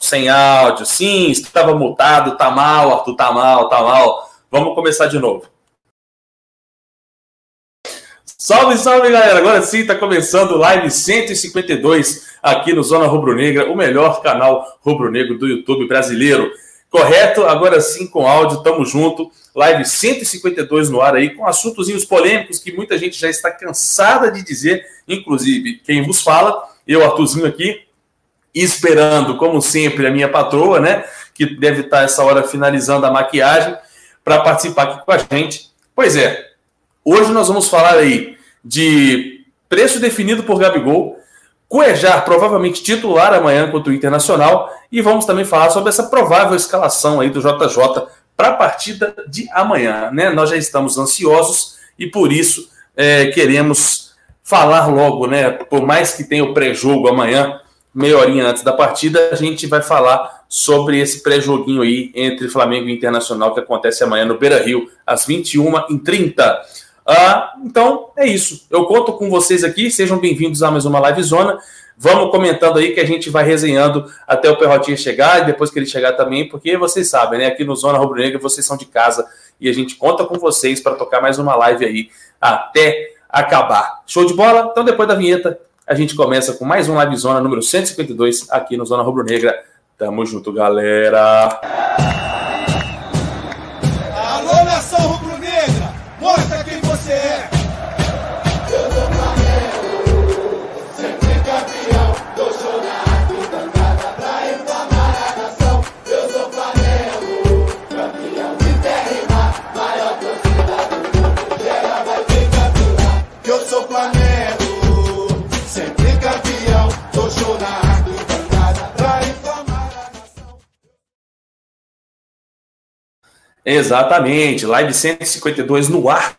sem áudio. Sim, estava mutado, tá mal, Arthur, tá mal, tá mal. Vamos começar de novo. Salve, salve, galera! Agora sim, está começando o live 152 aqui no Zona Rubro Negra, o melhor canal rubro-negro do YouTube brasileiro. Correto? Agora sim, com áudio, tamo junto. Live 152 no ar aí, com assuntos polêmicos que muita gente já está cansada de dizer, inclusive quem vos fala, eu, Arthurzinho aqui, esperando, como sempre, a minha patroa, né? Que deve estar essa hora finalizando a maquiagem, para participar aqui com a gente. Pois é, hoje nós vamos falar aí de preço definido por Gabigol, Cuejar provavelmente titular amanhã contra o Internacional e vamos também falar sobre essa provável escalação aí do JJ para a partida de amanhã, né? Nós já estamos ansiosos e por isso é, queremos falar logo, né? Por mais que tenha o pré-jogo amanhã, meia horinha antes da partida, a gente vai falar sobre esse pré-joguinho aí entre Flamengo e Internacional que acontece amanhã no Beira Rio, às 21h30. Ah, então é isso. Eu conto com vocês aqui. Sejam bem-vindos a mais uma live zona. Vamos comentando aí que a gente vai resenhando até o Perrotinha chegar e depois que ele chegar também, porque vocês sabem, né? Aqui no Zona Rubro Negra vocês são de casa e a gente conta com vocês para tocar mais uma live aí até acabar. Show de bola? Então depois da vinheta a gente começa com mais um Live Zona número 152 aqui no Zona Rubro Negra. Tamo junto, galera! Exatamente, live 152 no ar.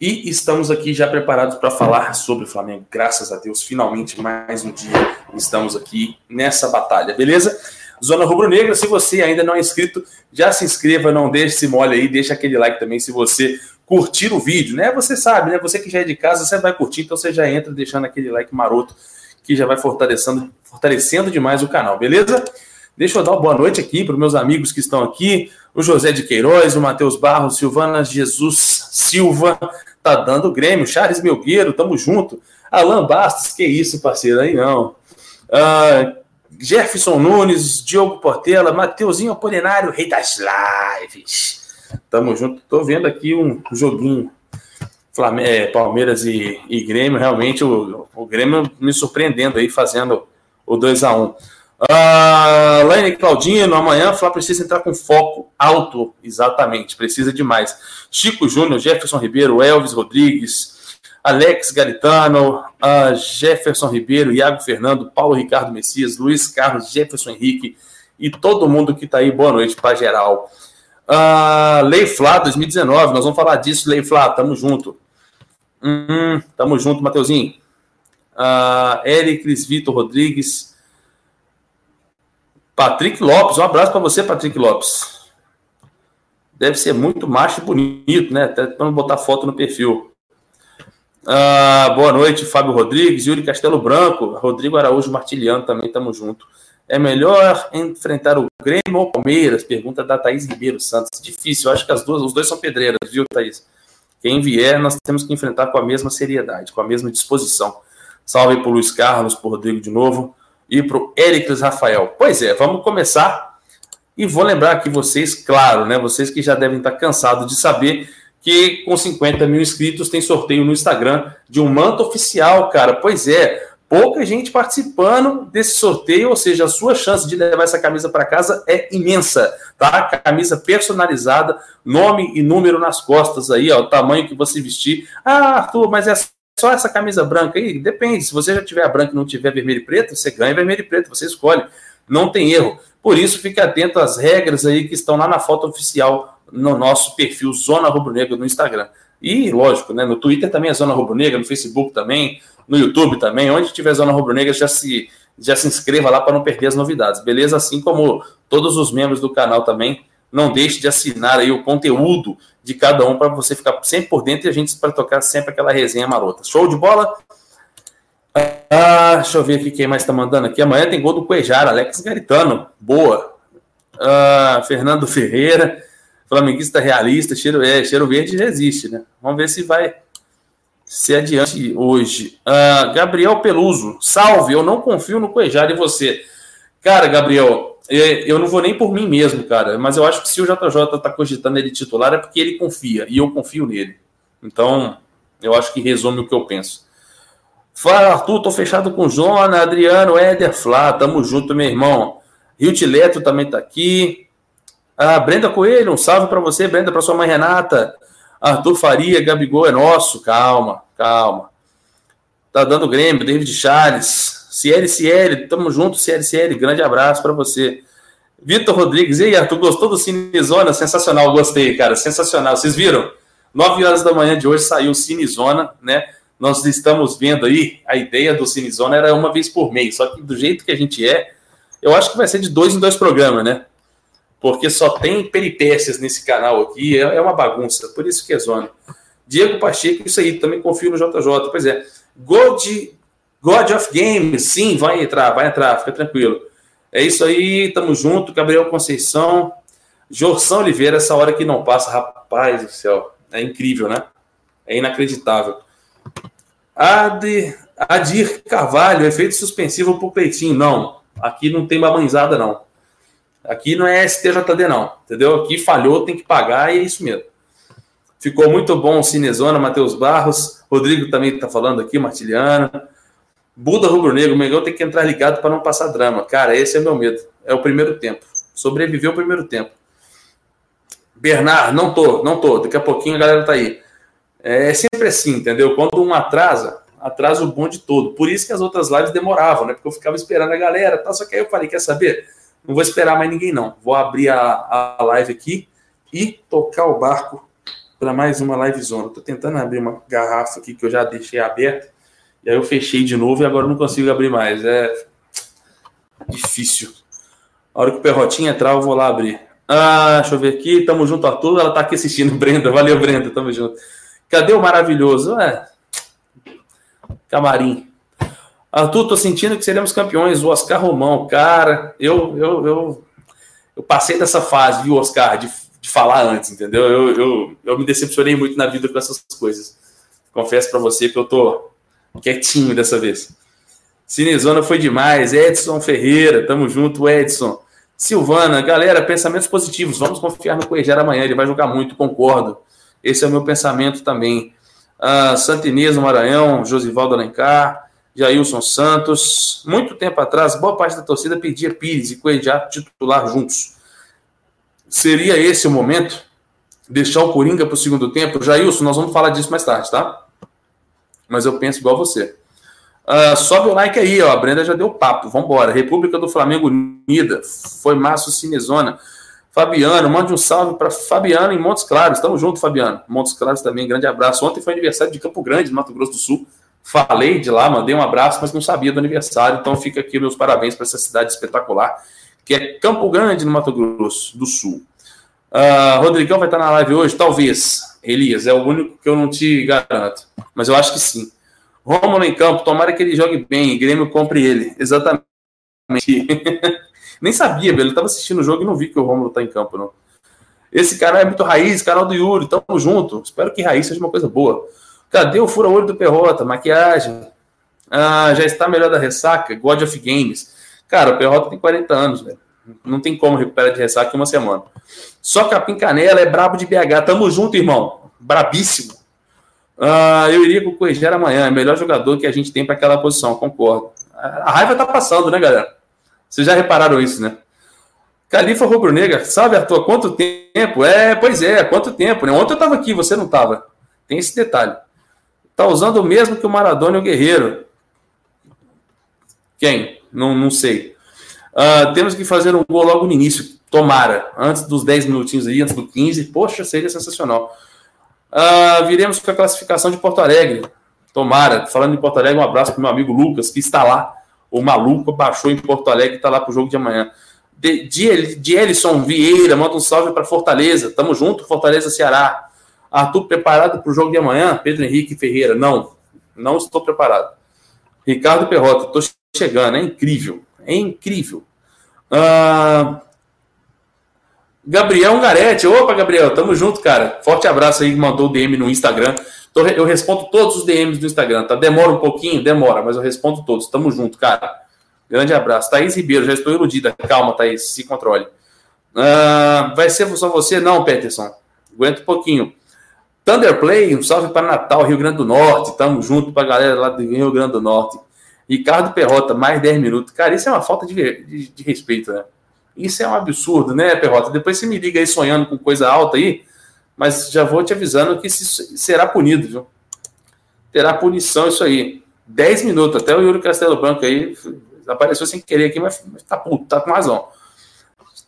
E estamos aqui já preparados para falar sobre o Flamengo. Graças a Deus, finalmente mais um dia estamos aqui nessa batalha, beleza? Zona Rubro Negra, se você ainda não é inscrito, já se inscreva, não deixe se mole aí, deixa aquele like também se você curtir o vídeo, né? Você sabe, né? Você que já é de casa, você vai curtir, então você já entra deixando aquele like maroto que já vai fortalecendo, fortalecendo demais o canal, beleza? Deixa eu dar uma boa noite aqui para os meus amigos que estão aqui o José de Queiroz, o Matheus Barros, Silvana Jesus Silva, tá dando o Grêmio, Charles Melgueiro, tamo junto. Alan Bastos, que isso, parceiro, aí não. Uh, Jefferson Nunes, Diogo Portela, Mateuzinho Apolinário, rei das lives. Tamo junto. Tô vendo aqui um joguinho Flamengo, é, Palmeiras e, e, Grêmio. Realmente o, o Grêmio me surpreendendo aí, fazendo o 2 a 1 Uh, Laine Claudino, amanhã Flá precisa entrar com foco alto, exatamente, precisa demais. Chico Júnior, Jefferson Ribeiro, Elvis Rodrigues, Alex Garitano, uh, Jefferson Ribeiro, Iago Fernando, Paulo Ricardo Messias, Luiz Carlos, Jefferson Henrique e todo mundo que está aí, boa noite para geral. Uh, Lei Flá 2019, nós vamos falar disso, Lei Flá, tamo junto. Hum, tamo junto, Mateuzinho. Uh, Eric Vitor Rodrigues. Patrick Lopes, um abraço para você, Patrick Lopes. Deve ser muito macho e bonito, né? Até para botar foto no perfil. Ah, boa noite, Fábio Rodrigues, Yuri Castelo Branco, Rodrigo Araújo Martiliano também, estamos junto. É melhor enfrentar o Grêmio ou Palmeiras? Pergunta da Thaís Ribeiro Santos. Difícil, acho que as duas, os dois são pedreiras, viu, Thaís? Quem vier, nós temos que enfrentar com a mesma seriedade, com a mesma disposição. Salve para Luiz Carlos, por Rodrigo de novo e para o Ericles Rafael. Pois é, vamos começar. E vou lembrar aqui vocês, claro, né? Vocês que já devem estar cansados de saber que com 50 mil inscritos tem sorteio no Instagram de um manto oficial, cara. Pois é, pouca gente participando desse sorteio, ou seja, a sua chance de levar essa camisa para casa é imensa, tá? Camisa personalizada, nome e número nas costas aí, ó, o tamanho que você vestir. Ah, Arthur, mas essa só essa camisa branca aí? Depende. Se você já tiver branca e não tiver vermelho e preto, você ganha vermelho e preto, você escolhe. Não tem erro. Por isso, fique atento às regras aí que estão lá na foto oficial no nosso perfil Zona Rubro Negra no Instagram. E, lógico, né, no Twitter também é Zona Rubro Negra, no Facebook também, no YouTube também. Onde tiver Zona Rubro Negra, já se, já se inscreva lá para não perder as novidades, beleza? Assim como todos os membros do canal também. Não deixe de assinar aí o conteúdo de cada um para você ficar sempre por dentro e a gente para tocar sempre aquela resenha marota. Show de bola? Ah, deixa eu ver aqui quem mais está mandando aqui. Amanhã tem gol do Cuejar, Alex Garitano. Boa. Ah, Fernando Ferreira, flamenguista realista, cheiro, é, cheiro verde resiste, né? Vamos ver se vai ser adiante hoje. Ah, Gabriel Peluso, salve, eu não confio no Cuejar e você. Cara, Gabriel, eu não vou nem por mim mesmo, cara, mas eu acho que se o JJ tá cogitando ele titular é porque ele confia e eu confio nele. Então, eu acho que resume o que eu penso. Fala, Arthur, tô fechado com Jona, Adriano, Éder, Flá, tamo junto, meu irmão. Rio Tileto também tá aqui. Ah, Brenda Coelho, um salve para você, Brenda, para sua mãe Renata. Arthur Faria, Gabigol é nosso, calma, calma. Tá dando Grêmio, David Charles, Ciel, tamo junto, Ciel, grande abraço para você. Vitor Rodrigues, e aí, Arthur, gostou do Cinezona? Sensacional, gostei, cara, sensacional. Vocês viram? 9 horas da manhã de hoje saiu o Cinezona, né? nós estamos vendo aí, a ideia do Cinezona era uma vez por mês, só que do jeito que a gente é, eu acho que vai ser de dois em dois programas, né? Porque só tem peripécias nesse canal aqui, é, é uma bagunça, por isso que é zona. Diego Pacheco, isso aí, também confio no JJ. Pois é, God, God of Games, sim, vai entrar, vai entrar, fica tranquilo. É isso aí, tamo junto, Gabriel Conceição, Jorção Oliveira, essa hora que não passa, rapaz do céu, é incrível, né? É inacreditável. Ad, Adir Carvalho, efeito suspensivo para o Cleitinho. Não, aqui não tem mamãezada, não. Aqui não é STJD, não. Entendeu? Aqui falhou, tem que pagar e é isso mesmo. Ficou muito bom o Cinezona, Matheus Barros. Rodrigo também está falando aqui, Martiliana. Buda Rubro Negro, o Mengão tem que entrar ligado para não passar drama. Cara, esse é meu medo. É o primeiro tempo. Sobreviveu o primeiro tempo. Bernard, não tô, não tô. Daqui a pouquinho a galera tá aí. É sempre assim, entendeu? Quando um atrasa, atrasa o bonde todo. Por isso que as outras lives demoravam, né? Porque eu ficava esperando a galera, tá? Só que aí eu falei, quer saber? Não vou esperar mais ninguém, não. Vou abrir a, a live aqui e tocar o barco para mais uma live zona. Tô tentando abrir uma garrafa aqui que eu já deixei aberta. E aí eu fechei de novo e agora não consigo abrir mais. É difícil. A hora que o Perrotinho entrar, eu vou lá abrir. Ah, deixa eu ver aqui. Tamo junto, Arthur. Ela tá aqui assistindo, Brenda. Valeu, Brenda. Tamo junto. Cadê o maravilhoso? É. Camarim. Arthur, tô sentindo que seremos campeões. O Oscar Romão, cara, eu, eu, eu, eu passei dessa fase, viu, Oscar, de, de falar antes, entendeu? Eu, eu, eu me decepcionei muito na vida com essas coisas. Confesso para você que eu tô quietinho dessa vez. Cinezona foi demais. Edson Ferreira, tamo junto, Edson. Silvana, galera, pensamentos positivos. Vamos confiar no Coejar amanhã. Ele vai jogar muito, concordo. Esse é o meu pensamento também. Uh, Santa Inês no Maranhão, Josivaldo Alencar, Jailson Santos. Muito tempo atrás, boa parte da torcida pedia Pires e Coedjá titular juntos. Seria esse o momento? Deixar o Coringa para o segundo tempo? Jailson, nós vamos falar disso mais tarde, tá? Mas eu penso igual você. Uh, sobe o like aí, ó. A Brenda já deu papo. Vambora. República do Flamengo Unida. Foi Márcio Cinezona. Fabiano, mande um salve para Fabiano em Montes Claros. Estamos juntos, Fabiano. Montes Claros também, grande abraço. Ontem foi aniversário de Campo Grande, Mato Grosso do Sul. Falei de lá, mandei um abraço, mas não sabia do aniversário. Então fica aqui meus parabéns para essa cidade espetacular, que é Campo Grande, no Mato Grosso do Sul. Uh, Rodrigão vai estar na live hoje? Talvez. Elias, é o único que eu não te garanto. Mas eu acho que sim. Romulo em campo, tomara que ele jogue bem e Grêmio compre ele. Exatamente. Nem sabia, velho. Ele tava assistindo o jogo e não vi que o Romulo tá em campo, não. Esse cara é muito raiz, canal do Yuri, tamo junto. Espero que raiz seja uma coisa boa. Cadê o fura-olho do Perrota? Maquiagem. Ah, já está melhor da ressaca? God of Games. Cara, o Perrota tem 40 anos, velho. Não tem como recuperar de ressaca em uma semana. Só Capim Canela é brabo de BH. Tamo junto, irmão. Brabíssimo. Ah, eu iria com o Coeger amanhã. É o melhor jogador que a gente tem para aquela posição, concordo. A raiva tá passando, né, galera? Vocês já repararam isso, né? Califa Rubro Negra, sabe, Arthur, quanto tempo? É, pois é, quanto tempo, né? Ontem eu estava aqui, você não estava. Tem esse detalhe. Tá usando o mesmo que o Maradona e o Guerreiro. Quem? Não, não sei. Uh, temos que fazer um gol logo no início. Tomara. Antes dos 10 minutinhos aí, antes do 15. Poxa, seria sensacional. Uh, viremos com a classificação de Porto Alegre. Tomara. Falando em Porto Alegre, um abraço para meu amigo Lucas, que está lá o maluco baixou em Porto Alegre está lá para o jogo de amanhã. De, de, de Vieira, manda um salve para Fortaleza. Tamo junto, Fortaleza Ceará. Arthur, preparado para o jogo de amanhã? Pedro Henrique Ferreira. Não, não estou preparado. Ricardo Perrota, tô chegando, é incrível. É incrível. Uh, Gabriel Ungaretti. Opa, Gabriel, tamo junto, cara. Forte abraço aí que mandou o DM no Instagram. Eu respondo todos os DMs do Instagram, tá? Demora um pouquinho? Demora, mas eu respondo todos. Tamo junto, cara. Grande abraço. Thaís Ribeiro, já estou iludida. Calma, Thaís, se controle. Uh, vai ser só você? Não, Peterson. Aguenta um pouquinho. Thunderplay, um salve para Natal, Rio Grande do Norte. Tamo junto para a galera lá do Rio Grande do Norte. Ricardo Perrota, mais 10 minutos. Cara, isso é uma falta de, de, de respeito, né? Isso é um absurdo, né, Perrota? Depois você me liga aí sonhando com coisa alta aí, mas já vou te avisando que será punido, viu? Terá punição isso aí. 10 minutos, até o Yuri Castelo Branco aí apareceu sem querer aqui, mas tá puto, tá com razão.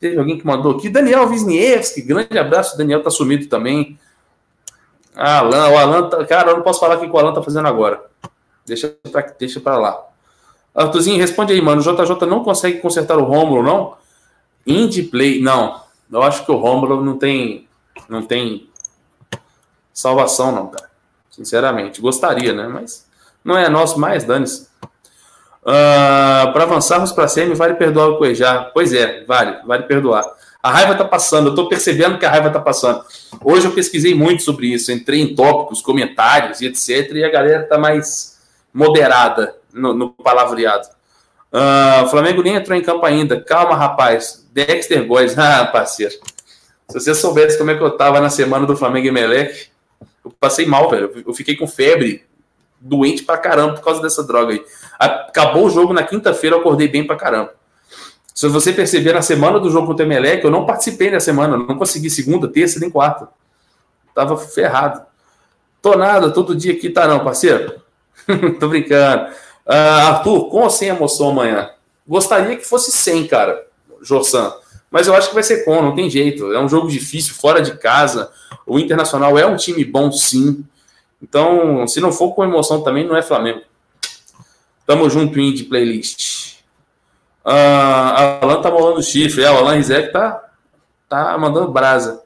Teve alguém que mandou aqui, Daniel Wisniewski, grande abraço, Daniel tá sumido também. Alan, o Alan, tá, cara, eu não posso falar o que o Alan tá fazendo agora. Deixa pra, deixa pra lá. Arthurzinho, responde aí, mano. O JJ não consegue consertar o Rômulo, não? Indie Play, não. Eu acho que o Romulo não tem, não tem salvação, não, cara. Sinceramente, gostaria, né? Mas não é nosso, mais dane-se. Uh, para avançarmos para a semi, vale perdoar o Cuejá. Pois é, vale, vale perdoar. A raiva tá passando, eu tô percebendo que a raiva tá passando. Hoje eu pesquisei muito sobre isso, entrei em tópicos, comentários e etc. E a galera tá mais moderada no, no palavreado. Uh, o Flamengo nem entrou em campo ainda. Calma, rapaz. Dexter Góes. Ah, parceiro. Se você soubesse como é que eu tava na semana do Flamengo e Melec, eu passei mal, velho. Eu fiquei com febre, doente pra caramba por causa dessa droga aí. Acabou o jogo na quinta-feira, eu acordei bem pra caramba. Se você perceber, na semana do jogo contra o Emelec, eu não participei da semana, não consegui segunda, terça nem quarta. Tava ferrado. Tô nada, todo dia aqui tá não, parceiro. Tô brincando. Uh, Arthur, com ou sem emoção amanhã? Gostaria que fosse sem, cara, Jorsan. Mas eu acho que vai ser com, não tem jeito. É um jogo difícil, fora de casa. O Internacional é um time bom, sim. Então, se não for com emoção também, não é Flamengo. Tamo junto, Indy Playlist. Uh, a Alan tá molando chifre. É, o Alan Rizek tá, tá mandando brasa.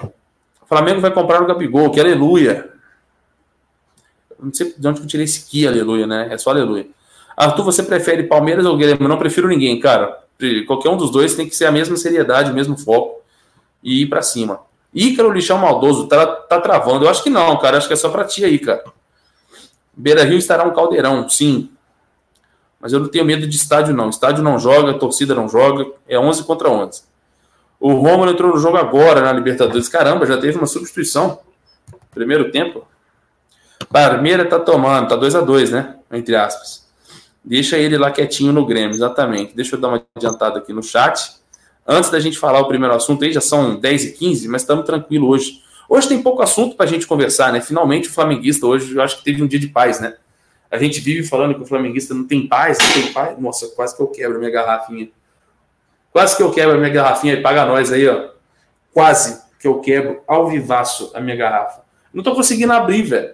O Flamengo vai comprar o Gabigol, que aleluia. Não sei de onde eu tirei esse que, aleluia, né? É só aleluia. Arthur, você prefere Palmeiras ou Grêmio? Não prefiro ninguém, cara. Qualquer um dos dois tem que ser a mesma seriedade, o mesmo foco e ir para cima. Ícaro Lixão Maldoso, tá, tá travando. Eu acho que não, cara. Acho que é só pra ti aí, cara. Beira Rio estará um caldeirão, sim. Mas eu não tenho medo de estádio, não. Estádio não joga, torcida não joga. É 11 contra 11. O Romulo entrou no jogo agora na Libertadores. Caramba, já teve uma substituição. Primeiro tempo. Parmeira tá tomando, tá 2 a 2 né? Entre aspas. Deixa ele lá quietinho no Grêmio, exatamente. Deixa eu dar uma adiantada aqui no chat. Antes da gente falar o primeiro assunto aí, já são 10 e 15 mas estamos tranquilo hoje. Hoje tem pouco assunto para a gente conversar, né? Finalmente o flamenguista hoje, eu acho que teve um dia de paz, né? A gente vive falando que o flamenguista não tem paz, não tem paz. Nossa, quase que eu quebro minha garrafinha. Quase que eu quebro a minha garrafinha e paga nós aí, ó. Quase que eu quebro ao vivaço a minha garrafa. Não tô conseguindo abrir, velho.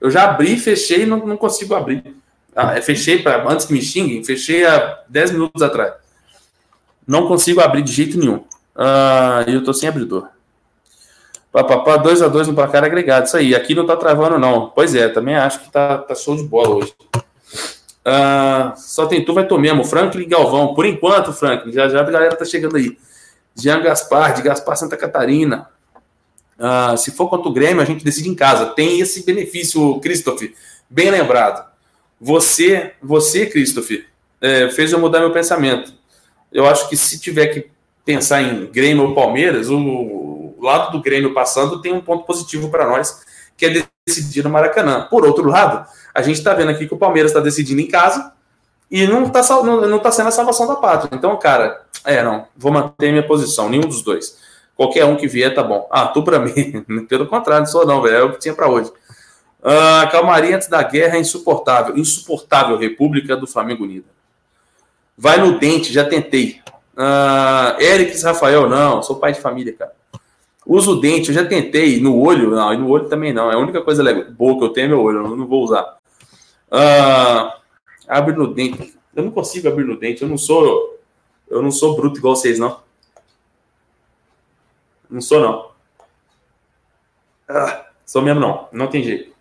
Eu já abri, fechei e não, não consigo abrir. Ah, é, fechei para antes que me xinguem, fechei há 10 minutos atrás. Não consigo abrir de jeito nenhum. Ah, eu tô sem abridor. Papapá, 2 a 2 no placar agregado. Isso aí. Aqui não tá travando, não. Pois é, também acho que tá, tá show de bola hoje. Ah, só tem tu, vai tomar mesmo. Franklin Galvão. Por enquanto, Franklin. Já já a galera tá chegando aí. Jean Gaspar, de Gaspar Santa Catarina. Uh, se for contra o Grêmio, a gente decide em casa. Tem esse benefício, Christopher, bem lembrado. Você, você, Christopher, é, fez eu mudar meu pensamento. Eu acho que se tiver que pensar em Grêmio ou Palmeiras, o, o lado do Grêmio passando tem um ponto positivo para nós, que é decidir no Maracanã. Por outro lado, a gente está vendo aqui que o Palmeiras está decidindo em casa e não está não, não tá sendo a salvação da pátria. Então, cara, é, não, vou manter minha posição, nenhum dos dois. Qualquer um que vier tá bom. Ah, tu para mim. Pelo contrário, não sou não, velho. É o que tinha para hoje. Ah, calmaria antes da guerra é insuportável. Insuportável, República do Flamengo Unida. Vai no dente, já tentei. Ah, Erics Rafael, não. Sou pai de família, cara. Uso o dente, eu já tentei. No olho, não. E no olho também não. É a única coisa legal, boa que eu tenho é meu olho. Eu não vou usar. Ah, abre no dente. Eu não consigo abrir no dente. Eu não sou. Eu não sou bruto igual vocês, não. Não sou, não. Ah, sou mesmo, não. Não tem jeito.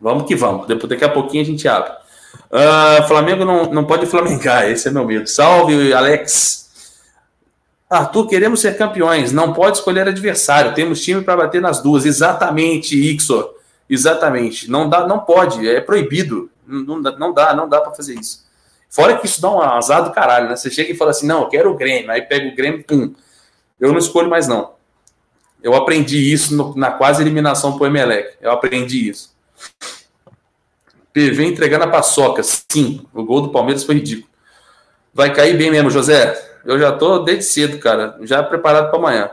Vamos que vamos. Depois, daqui a pouquinho a gente abre. Uh, Flamengo não, não pode flamengar, esse é meu medo. Salve, Alex. Arthur, queremos ser campeões, não pode escolher adversário, temos time para bater nas duas. Exatamente, Ixor. Exatamente. Não dá, não pode, é proibido. Não, não dá, não dá para fazer isso. Fora que isso dá um azar do caralho, né? Você chega e fala assim: não, eu quero o Grêmio, aí pega o Grêmio, pum. Eu não escolho mais, não. Eu aprendi isso no, na quase eliminação pro Emelec. Eu aprendi isso. PV entregando a paçoca. Sim, o gol do Palmeiras foi ridículo. Vai cair bem mesmo, José. Eu já tô desde cedo, cara, já preparado para amanhã.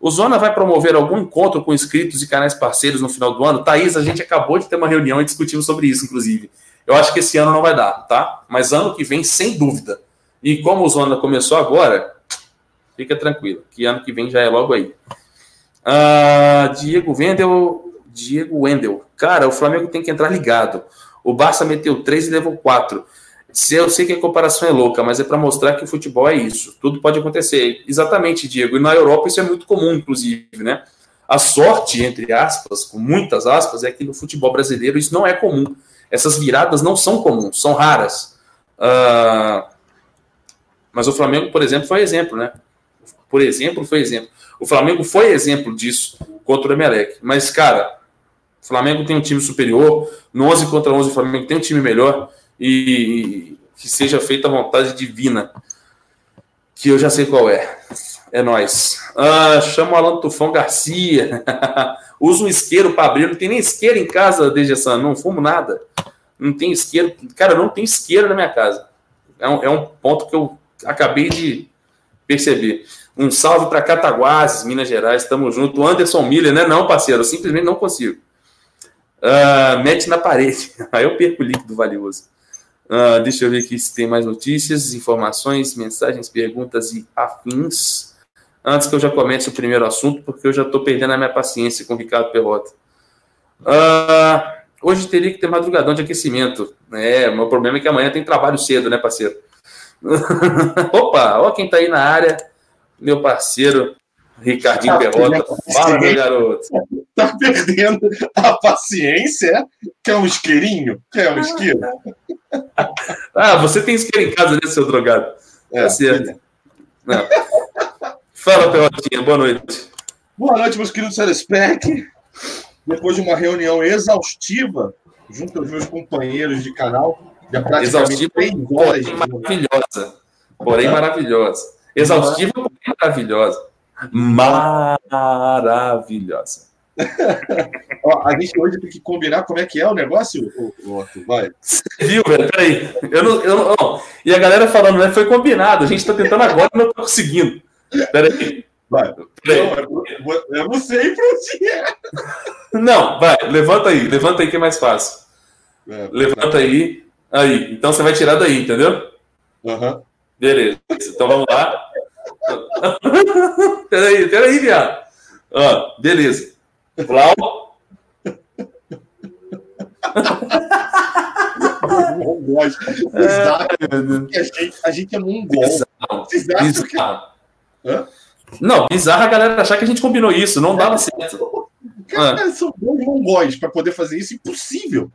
O Zona vai promover algum encontro com inscritos e canais parceiros no final do ano? Thaís, a gente acabou de ter uma reunião e discutimos sobre isso, inclusive. Eu acho que esse ano não vai dar, tá? Mas ano que vem, sem dúvida. E como o Zona começou agora, fica tranquilo, que ano que vem já é logo aí. Uh, Diego Wendel, Diego Wendel. Cara, o Flamengo tem que entrar ligado. O Barça meteu 3 e levou 4. Eu sei que a comparação é louca, mas é para mostrar que o futebol é isso. Tudo pode acontecer. Exatamente, Diego. E na Europa isso é muito comum, inclusive, né? A sorte, entre aspas, com muitas aspas, é que no futebol brasileiro isso não é comum. Essas viradas não são comuns, são raras. Uh... Mas o Flamengo, por exemplo, foi exemplo, né? Por exemplo, foi exemplo. O Flamengo foi exemplo disso contra o Emelec. Mas, cara, o Flamengo tem um time superior. No 11 contra 11, o Flamengo tem um time melhor e que seja feita a vontade divina, que eu já sei qual é. É nós. Ah, chama o Alan Tufão Garcia. Usa um isqueiro para abrir. Não tem nem isqueiro em casa, desde essa. Não fumo nada. Não tem isqueiro. Cara, não tem isqueiro na minha casa. É um, é um ponto que eu acabei de perceber. Um salve para Cataguases, Minas Gerais. Estamos junto. Anderson Miller, né? Não, parceiro. Eu simplesmente não consigo. Uh, mete na parede. Aí eu perco o líquido valioso. Uh, deixa eu ver aqui se tem mais notícias, informações, mensagens, perguntas e afins. Antes que eu já comece o primeiro assunto, porque eu já estou perdendo a minha paciência com o Ricardo Perrota. Uh, hoje teria que ter madrugadão de aquecimento. É, o meu problema é que amanhã tem trabalho cedo, né, parceiro? Opa, ó quem está aí na área, meu parceiro Ricardinho Perrota. Fala, meu garoto. Tá perdendo a paciência? Quer um isqueirinho? Quer um isqueiro? ah, você tem isqueiro em casa, né, seu drogado? É, tá certo. Não. Fala, Perrotinha, boa noite. Boa noite, meus queridos Telespec. Depois de uma reunião exaustiva, junto aos meus companheiros de canal, já praticamente exaustiva, porém maravilhosa. Porém maravilhosa. Exaustiva, porém maravilhosa maravilhosa. Ó, a gente hoje tem que combinar como é que é o negócio, Otto. Vai. Você viu, velho? Peraí. Eu não, eu não, E a galera falando, né? Foi combinado. A gente tá tentando agora e não tá conseguindo. Peraí. Vai. Peraí. Não, eu não sei pra onde é. Não, vai. Levanta aí. Levanta aí que é mais fácil. É, levanta aí. Aí. Então você vai tirar daí, entendeu? Uhum. Beleza. Então vamos lá. peraí, peraí, viado. Ó, beleza. Flau. É, a, gente, a gente é mongol. Hã? Não, bizarro a galera achar que a gente combinou isso, não dava certo. Cara, ah. são dois mongóis para poder fazer isso, impossível.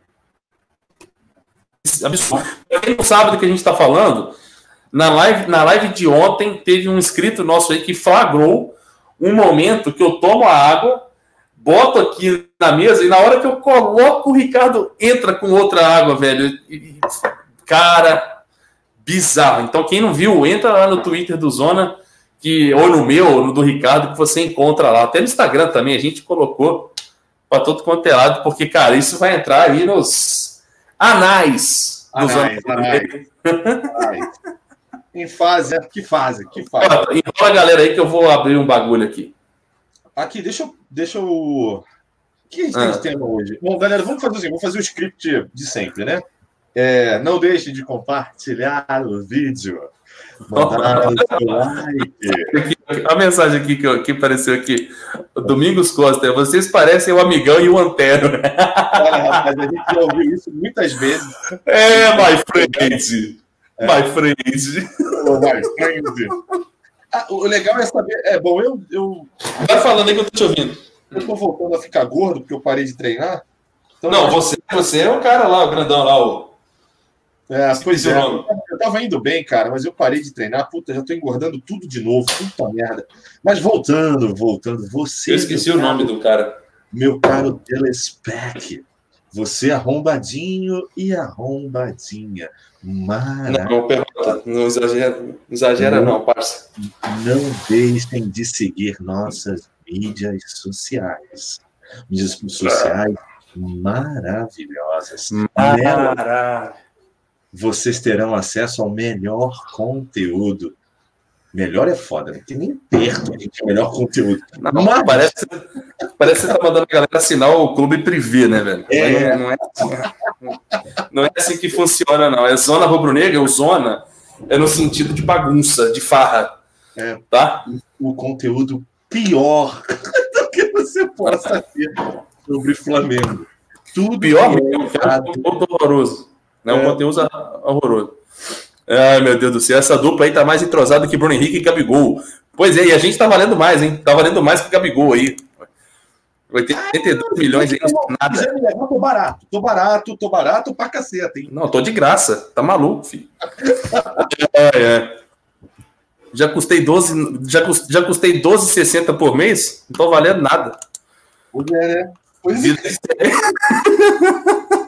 Absurdo. Quem não sabe do que a gente está falando, na live, na live de ontem, teve um inscrito nosso aí que flagrou um momento que eu tomo a água, boto aqui na mesa e na hora que eu coloco, o Ricardo entra com outra água, velho. cara, bizarro. Então, quem não viu, entra lá no Twitter do Zona, que, ou no meu, ou no do Ricardo, que você encontra lá. Até no Instagram também, a gente colocou para todo quanto é lado, porque, cara, isso vai entrar aí nos anais, anais do Zona. Anais. anais. Em fase, é, que fase, que fase. Enrola a galera aí que eu vou abrir um bagulho aqui. Aqui, deixa eu. Deixa eu... O que a gente ah. tem de tema hoje? Bom, galera, vamos fazer assim, vamos fazer o script de sempre, né? É, não deixe de compartilhar o vídeo. Mandar o like. A mensagem aqui que, que apareceu aqui. Domingos Costa, vocês parecem o amigão e o antero. Olha, rapaz, a gente já ouviu isso muitas vezes. É, my friend. É. My friend. My friend. Ah, o legal é saber. É bom, eu, eu. Vai falando aí que eu tô te ouvindo. Eu tô voltando a ficar gordo porque eu parei de treinar. Então, não, você, você é o cara lá, o grandão lá, o. É, pois é, eu tava indo bem, cara, mas eu parei de treinar. Puta, já tô engordando tudo de novo. Puta merda. Mas voltando, voltando, você. Eu esqueci o nome do cara. Meu caro Telespec. Você arrombadinho e arrombadinha. Maravilha. Não, não, não exagera, não, exagera não, parça. Não deixem de seguir nossas mídias sociais. Mídias sociais maravilhosas. Maravilha. Vocês terão acesso ao melhor conteúdo. Melhor é foda, não tem nem perto de melhor conteúdo. Não, Mas... parece, parece que você tá mandando a galera assinar o clube privê, né, velho? É. Não, não, é, não é assim que funciona, não. É zona rubro-negra, o zona é no sentido de bagunça, de farra. É, tá? O conteúdo pior do que você possa ter sobre Flamengo. Tudo pior mesmo, é um conteúdo horroroso. Né? Um é. conteúdo horroroso. Ai, meu Deus do céu, essa dupla aí tá mais entrosada que Bruno Henrique e Gabigol. Pois é, e a gente tá valendo mais, hein? Tá valendo mais que Gabigol aí. 82 ah, milhões aí, nada. tô barato, tô barato, tô barato pra caceta, hein? Não, tô de graça, tá maluco, filho. é, é. Já custei 12, já, cust, já custei 12,60 por mês, não tô valendo nada. Pois é, né? Pois é.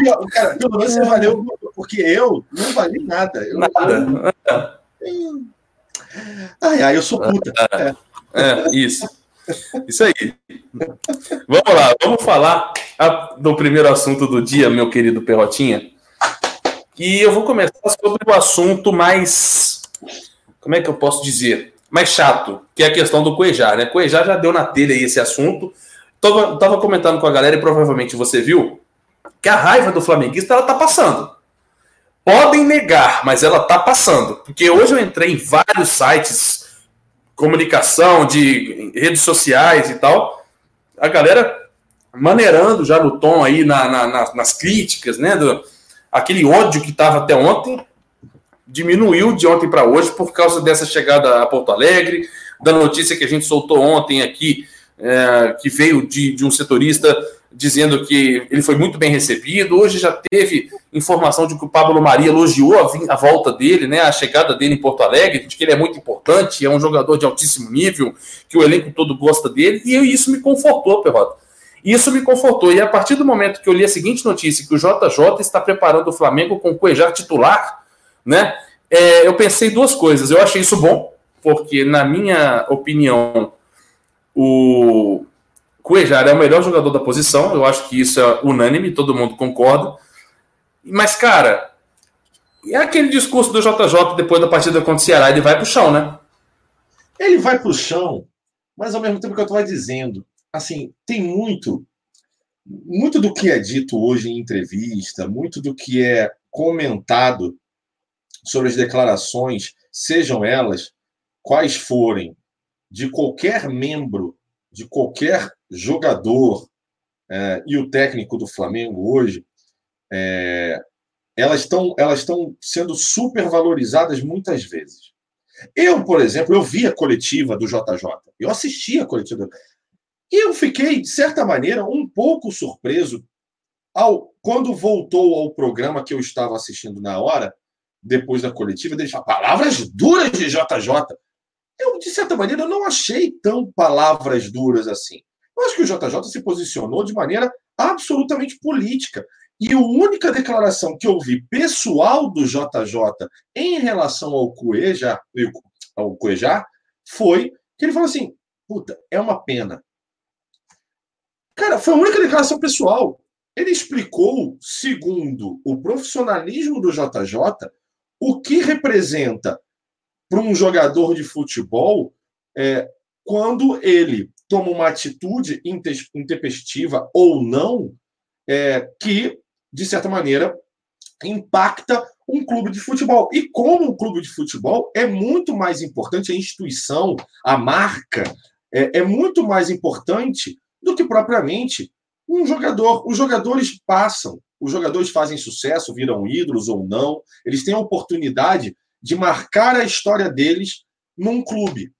Pior, cara, pelo menos você valeu, porque eu não vali nada. Eu, nada. Eu... Ai, ai, eu sou puta. É, é isso. Isso aí. Vamos lá, vamos falar do primeiro assunto do dia, meu querido Perrotinha. E eu vou começar sobre o assunto mais. Como é que eu posso dizer? Mais chato, que é a questão do Cuejar, né? Cuejar já deu na telha aí esse assunto. Tava, tava comentando com a galera e provavelmente você viu que a raiva do flamenguista ela tá passando. Podem negar, mas ela tá passando. Porque hoje eu entrei em vários sites, comunicação, de redes sociais e tal. A galera maneirando já no tom aí na, na, nas críticas, né? Do, aquele ódio que estava até ontem diminuiu de ontem para hoje por causa dessa chegada a Porto Alegre, da notícia que a gente soltou ontem aqui, é, que veio de, de um setorista dizendo que ele foi muito bem recebido. Hoje já teve informação de que o Pablo Maria elogiou a, volta dele, né, a chegada dele em Porto Alegre, de que ele é muito importante, é um jogador de altíssimo nível, que o elenco todo gosta dele, e isso me confortou, Perrota. Isso me confortou. E a partir do momento que eu li a seguinte notícia, que o JJ está preparando o Flamengo com o Cuejar titular, né, é, eu pensei duas coisas. Eu achei isso bom, porque, na minha opinião, o Cuejar é o melhor jogador da posição, eu acho que isso é unânime, todo mundo concorda. Mas, cara, é aquele discurso do JJ depois da partida contra o Ceará, ele vai pro chão, né? Ele vai pro chão, mas ao mesmo tempo que eu estava dizendo, assim, tem muito, muito do que é dito hoje em entrevista, muito do que é comentado sobre as declarações, sejam elas quais forem, de qualquer membro, de qualquer jogador é, e o técnico do Flamengo hoje, é, elas estão elas estão sendo supervalorizadas muitas vezes. Eu, por exemplo, eu vi a coletiva do JJ, eu assisti a coletiva e eu fiquei, de certa maneira, um pouco surpreso ao quando voltou ao programa que eu estava assistindo na hora, depois da coletiva, falar palavras duras de JJ. Eu, de certa maneira, não achei tão palavras duras assim. Eu acho que o JJ se posicionou de maneira absolutamente política. E a única declaração que eu vi pessoal do JJ em relação ao Cueja, ao Cueja foi que ele falou assim: puta, é uma pena. Cara, foi a única declaração pessoal. Ele explicou, segundo o profissionalismo do JJ, o que representa para um jogador de futebol é, quando ele toma uma atitude intempestiva ou não, é, que, de certa maneira, impacta um clube de futebol. E como um clube de futebol é muito mais importante a instituição, a marca, é, é muito mais importante do que propriamente um jogador. Os jogadores passam, os jogadores fazem sucesso, viram ídolos ou não, eles têm a oportunidade de marcar a história deles num clube.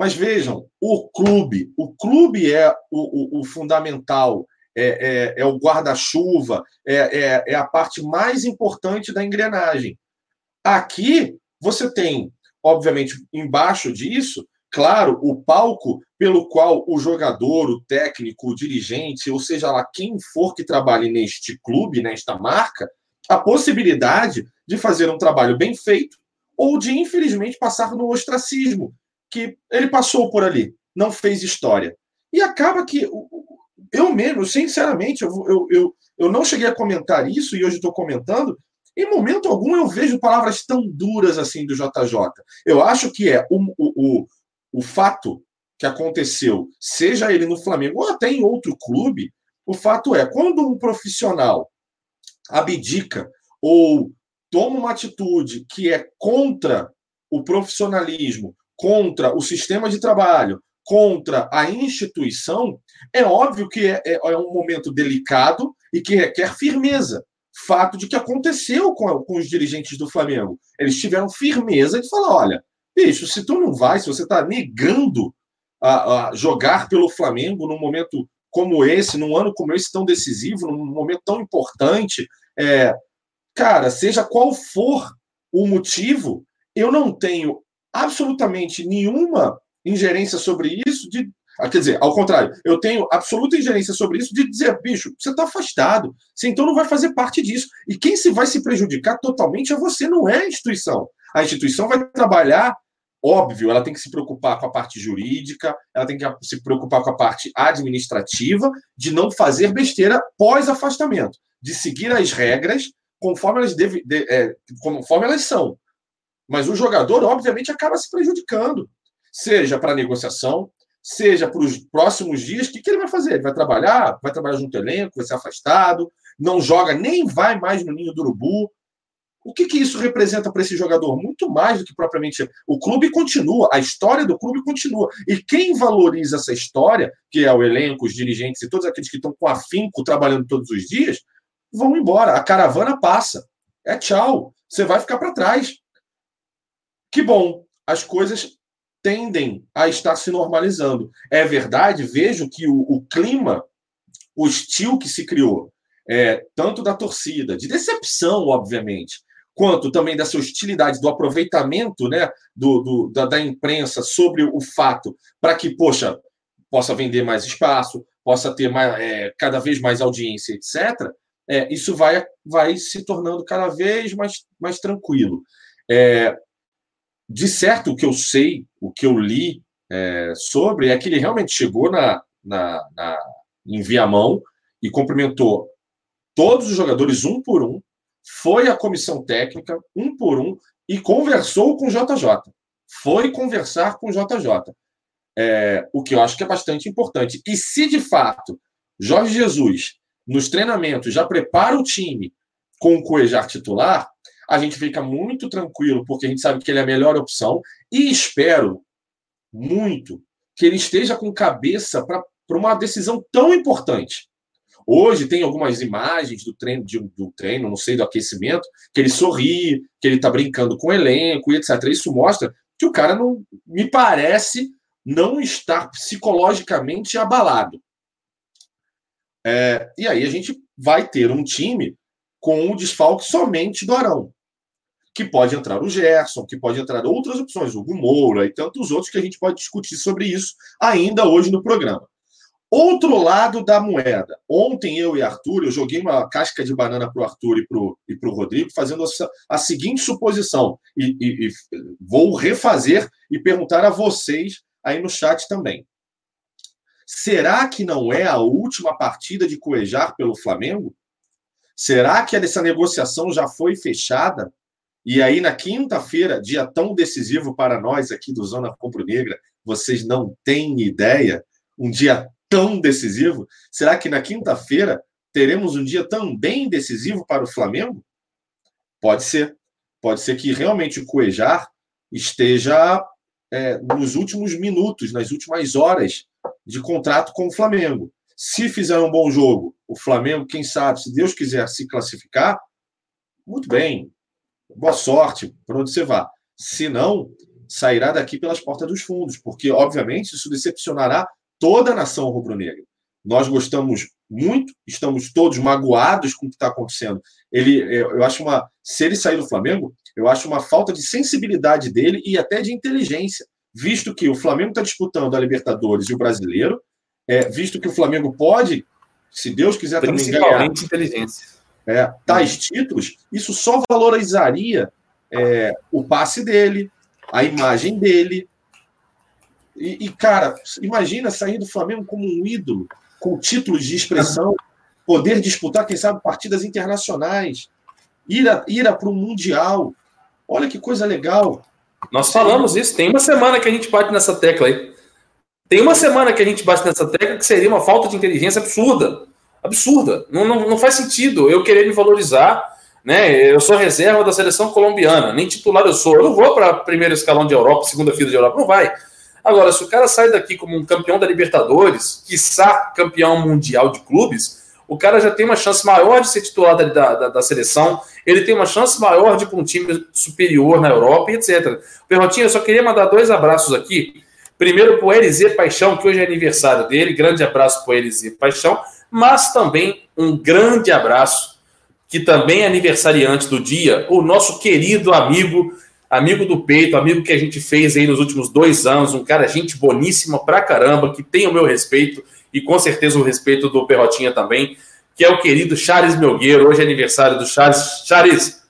Mas vejam, o clube, o clube é o, o, o fundamental, é, é, é o guarda-chuva, é, é, é a parte mais importante da engrenagem. Aqui você tem, obviamente, embaixo disso, claro, o palco pelo qual o jogador, o técnico, o dirigente, ou seja lá quem for que trabalhe neste clube, nesta marca, a possibilidade de fazer um trabalho bem feito ou de, infelizmente, passar no ostracismo, que ele passou por ali, não fez história. E acaba que eu mesmo, sinceramente, eu, eu, eu, eu não cheguei a comentar isso e hoje estou comentando. Em momento algum eu vejo palavras tão duras assim do JJ. Eu acho que é o, o, o, o fato que aconteceu, seja ele no Flamengo ou até em outro clube, o fato é, quando um profissional abdica ou toma uma atitude que é contra o profissionalismo, contra o sistema de trabalho, contra a instituição, é óbvio que é, é, é um momento delicado e que requer firmeza. Fato de que aconteceu com, com os dirigentes do Flamengo. Eles tiveram firmeza de falar: olha, bicho, se tu não vai, se você está negando a, a, jogar pelo Flamengo num momento como esse, num ano como esse tão decisivo, num momento tão importante, é, cara, seja qual for o motivo, eu não tenho absolutamente nenhuma ingerência sobre isso de ah, Quer dizer, ao contrário, eu tenho absoluta ingerência sobre isso de dizer, bicho, você está afastado, você então não vai fazer parte disso. E quem se vai se prejudicar totalmente é você, não é a instituição. A instituição vai trabalhar, óbvio, ela tem que se preocupar com a parte jurídica, ela tem que se preocupar com a parte administrativa, de não fazer besteira pós-afastamento, de seguir as regras conforme elas, deve, de, é, conforme elas são. Mas o jogador, obviamente, acaba se prejudicando, seja para negociação, seja para os próximos dias. O que, que ele vai fazer? Ele vai trabalhar, vai trabalhar junto ao elenco, vai ser afastado, não joga, nem vai mais no ninho do urubu. O que, que isso representa para esse jogador? Muito mais do que propriamente. O clube continua, a história do clube continua. E quem valoriza essa história, que é o elenco, os dirigentes e todos aqueles que estão com afinco trabalhando todos os dias, vão embora. A caravana passa. É tchau. Você vai ficar para trás. Que bom. As coisas tendem a estar se normalizando. É verdade, vejo que o, o clima hostil que se criou, é, tanto da torcida, de decepção, obviamente, quanto também dessa hostilidade do aproveitamento né, do, do da, da imprensa sobre o fato para que, poxa, possa vender mais espaço, possa ter mais, é, cada vez mais audiência, etc., é, isso vai, vai se tornando cada vez mais, mais tranquilo. É, de certo, o que eu sei, o que eu li é, sobre, é que ele realmente chegou na, na, na, em Viamão e cumprimentou todos os jogadores um por um, foi à comissão técnica um por um e conversou com o JJ. Foi conversar com o JJ. É, o que eu acho que é bastante importante. E se de fato Jorge Jesus nos treinamentos já prepara o time com o Cuejar titular, a gente fica muito tranquilo, porque a gente sabe que ele é a melhor opção, e espero muito que ele esteja com cabeça para uma decisão tão importante. Hoje tem algumas imagens do treino, de, do treino, não sei, do aquecimento, que ele sorri, que ele está brincando com o elenco e etc. Isso mostra que o cara não me parece não estar psicologicamente abalado. É, e aí a gente vai ter um time com um desfalque somente do Arão. Que pode entrar o Gerson, que pode entrar outras opções, o Moura e tantos outros que a gente pode discutir sobre isso ainda hoje no programa. Outro lado da moeda. Ontem eu e Arthur, eu joguei uma casca de banana para o Arthur e para o Rodrigo, fazendo a, seguinte suposição. E, e, e vou refazer e perguntar a vocês aí no chat também. Será que não é a última partida de Cuejar pelo Flamengo? Será que essa negociação já foi fechada? E aí, na quinta-feira, dia tão decisivo para nós aqui do Zona Compro Negra, vocês não têm ideia? Um dia tão decisivo? Será que na quinta-feira teremos um dia também decisivo para o Flamengo? Pode ser. Pode ser que realmente o Cuejar esteja é, nos últimos minutos, nas últimas horas de contrato com o Flamengo. Se fizer um bom jogo, o Flamengo, quem sabe, se Deus quiser se classificar, muito bem. Boa sorte para onde você vá. Se não, sairá daqui pelas portas dos fundos, porque, obviamente, isso decepcionará toda a nação rubro-negra. Nós gostamos muito, estamos todos magoados com o que está acontecendo. Ele, eu acho uma, se ele sair do Flamengo, eu acho uma falta de sensibilidade dele e até de inteligência, visto que o Flamengo está disputando a Libertadores e o Brasileiro, é, visto que o Flamengo pode, se Deus quiser também ganhar, inteligência. É, tais títulos, isso só valorizaria é, o passe dele, a imagem dele. E, e, cara, imagina sair do Flamengo como um ídolo, com títulos de expressão, poder disputar, quem sabe, partidas internacionais, ir, ir para o Mundial. Olha que coisa legal. Nós falamos isso, tem uma semana que a gente bate nessa tecla aí. Tem uma semana que a gente bate nessa tecla que seria uma falta de inteligência absurda. Absurda. Não, não, não faz sentido eu querer me valorizar. Né? Eu sou reserva da seleção colombiana, nem titular eu sou. Eu não vou para primeiro escalão de Europa, segunda fila de Europa. Não vai. Agora, se o cara sai daqui como um campeão da Libertadores, quiçá campeão mundial de clubes, o cara já tem uma chance maior de ser titular da, da, da seleção, ele tem uma chance maior de ir para um time superior na Europa e etc. Perrotinho, eu só queria mandar dois abraços aqui. Primeiro para o Paixão, que hoje é aniversário dele, grande abraço para o Paixão, mas também um grande abraço, que também é aniversariante do dia, o nosso querido amigo amigo do peito, amigo que a gente fez aí nos últimos dois anos, um cara gente boníssima pra caramba, que tem o meu respeito e com certeza o respeito do Perrotinha também, que é o querido Charles Melgueiro. Hoje é aniversário do Charles. Charles,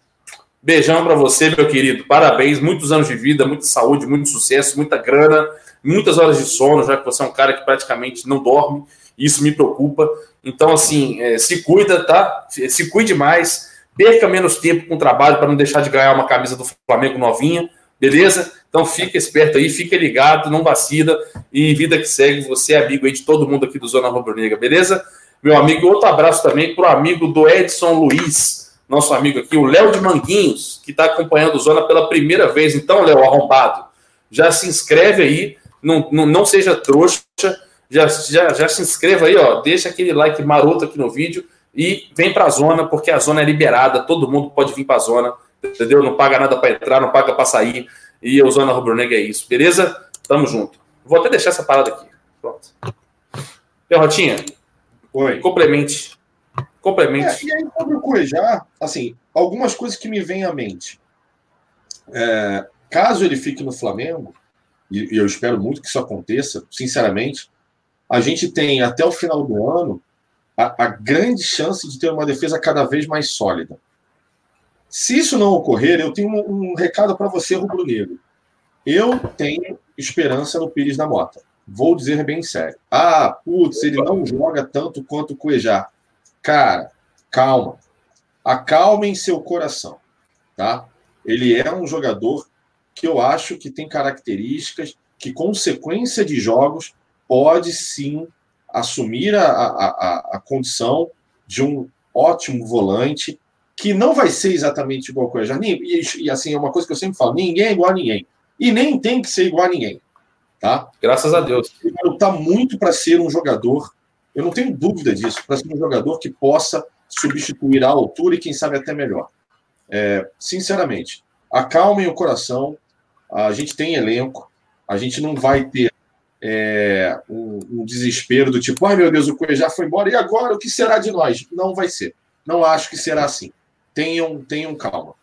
beijão para você, meu querido. Parabéns, muitos anos de vida, muita saúde, muito sucesso, muita grana, muitas horas de sono, já que você é um cara que praticamente não dorme. Isso me preocupa. Então, assim, é, se cuida, tá? Se cuide mais perca menos tempo com o trabalho para não deixar de ganhar uma camisa do Flamengo novinha, beleza? Então fica esperto aí, fica ligado, não vacila e vida que segue, você é amigo aí de todo mundo aqui do Zona Rubro Negra, beleza? Meu amigo, outro abraço também para o amigo do Edson Luiz, nosso amigo aqui, o Léo de Manguinhos, que está acompanhando o Zona pela primeira vez. Então, Léo, arrombado, já se inscreve aí, não, não, não seja trouxa, já, já, já se inscreva aí, ó, deixa aquele like maroto aqui no vídeo e vem para a zona, porque a zona é liberada, todo mundo pode vir para a zona, entendeu? Não paga nada para entrar, não paga para sair. E o Zona Rubro Negra é isso, beleza? Tamo junto. Vou até deixar essa parada aqui. Pronto. Perrotinha. Oi. Complemente. Complemente. É, e aí, sobre o Cuejá, assim, algumas coisas que me vêm à mente. É, caso ele fique no Flamengo, e, e eu espero muito que isso aconteça, sinceramente, a gente tem até o final do ano a, a grande chance de ter uma defesa cada vez mais sólida. Se isso não ocorrer, eu tenho um, um recado para você, Rubro Negro. Eu tenho esperança no Pires da Mota. Vou dizer bem sério. Ah, putz, ele não joga tanto quanto o Cuejá. Cara, calma. Acalmem seu coração, tá? Ele é um jogador que eu acho que tem características que, com sequência de jogos, pode sim assumir a, a, a, condição de um ótimo volante, que não vai ser exatamente igual Cuejá. E, e assim, é uma coisa que eu sempre falo: ninguém é igual a ninguém. E nem tem que ser igual a ninguém. Tá? Graças a Deus. Ele lutar muito para ser um jogador, eu não tenho dúvida disso, para ser um jogador que possa substituir a altura e quem sabe até melhor. É, sinceramente, acalmem o coração, a gente tem elenco, a gente não vai ter é, um, um, desespero do tipo, ai meu Deus, o Cuejá foi embora, e agora o que será de nós? Não vai ser. Não acho que será assim. Tenham, tenham calma.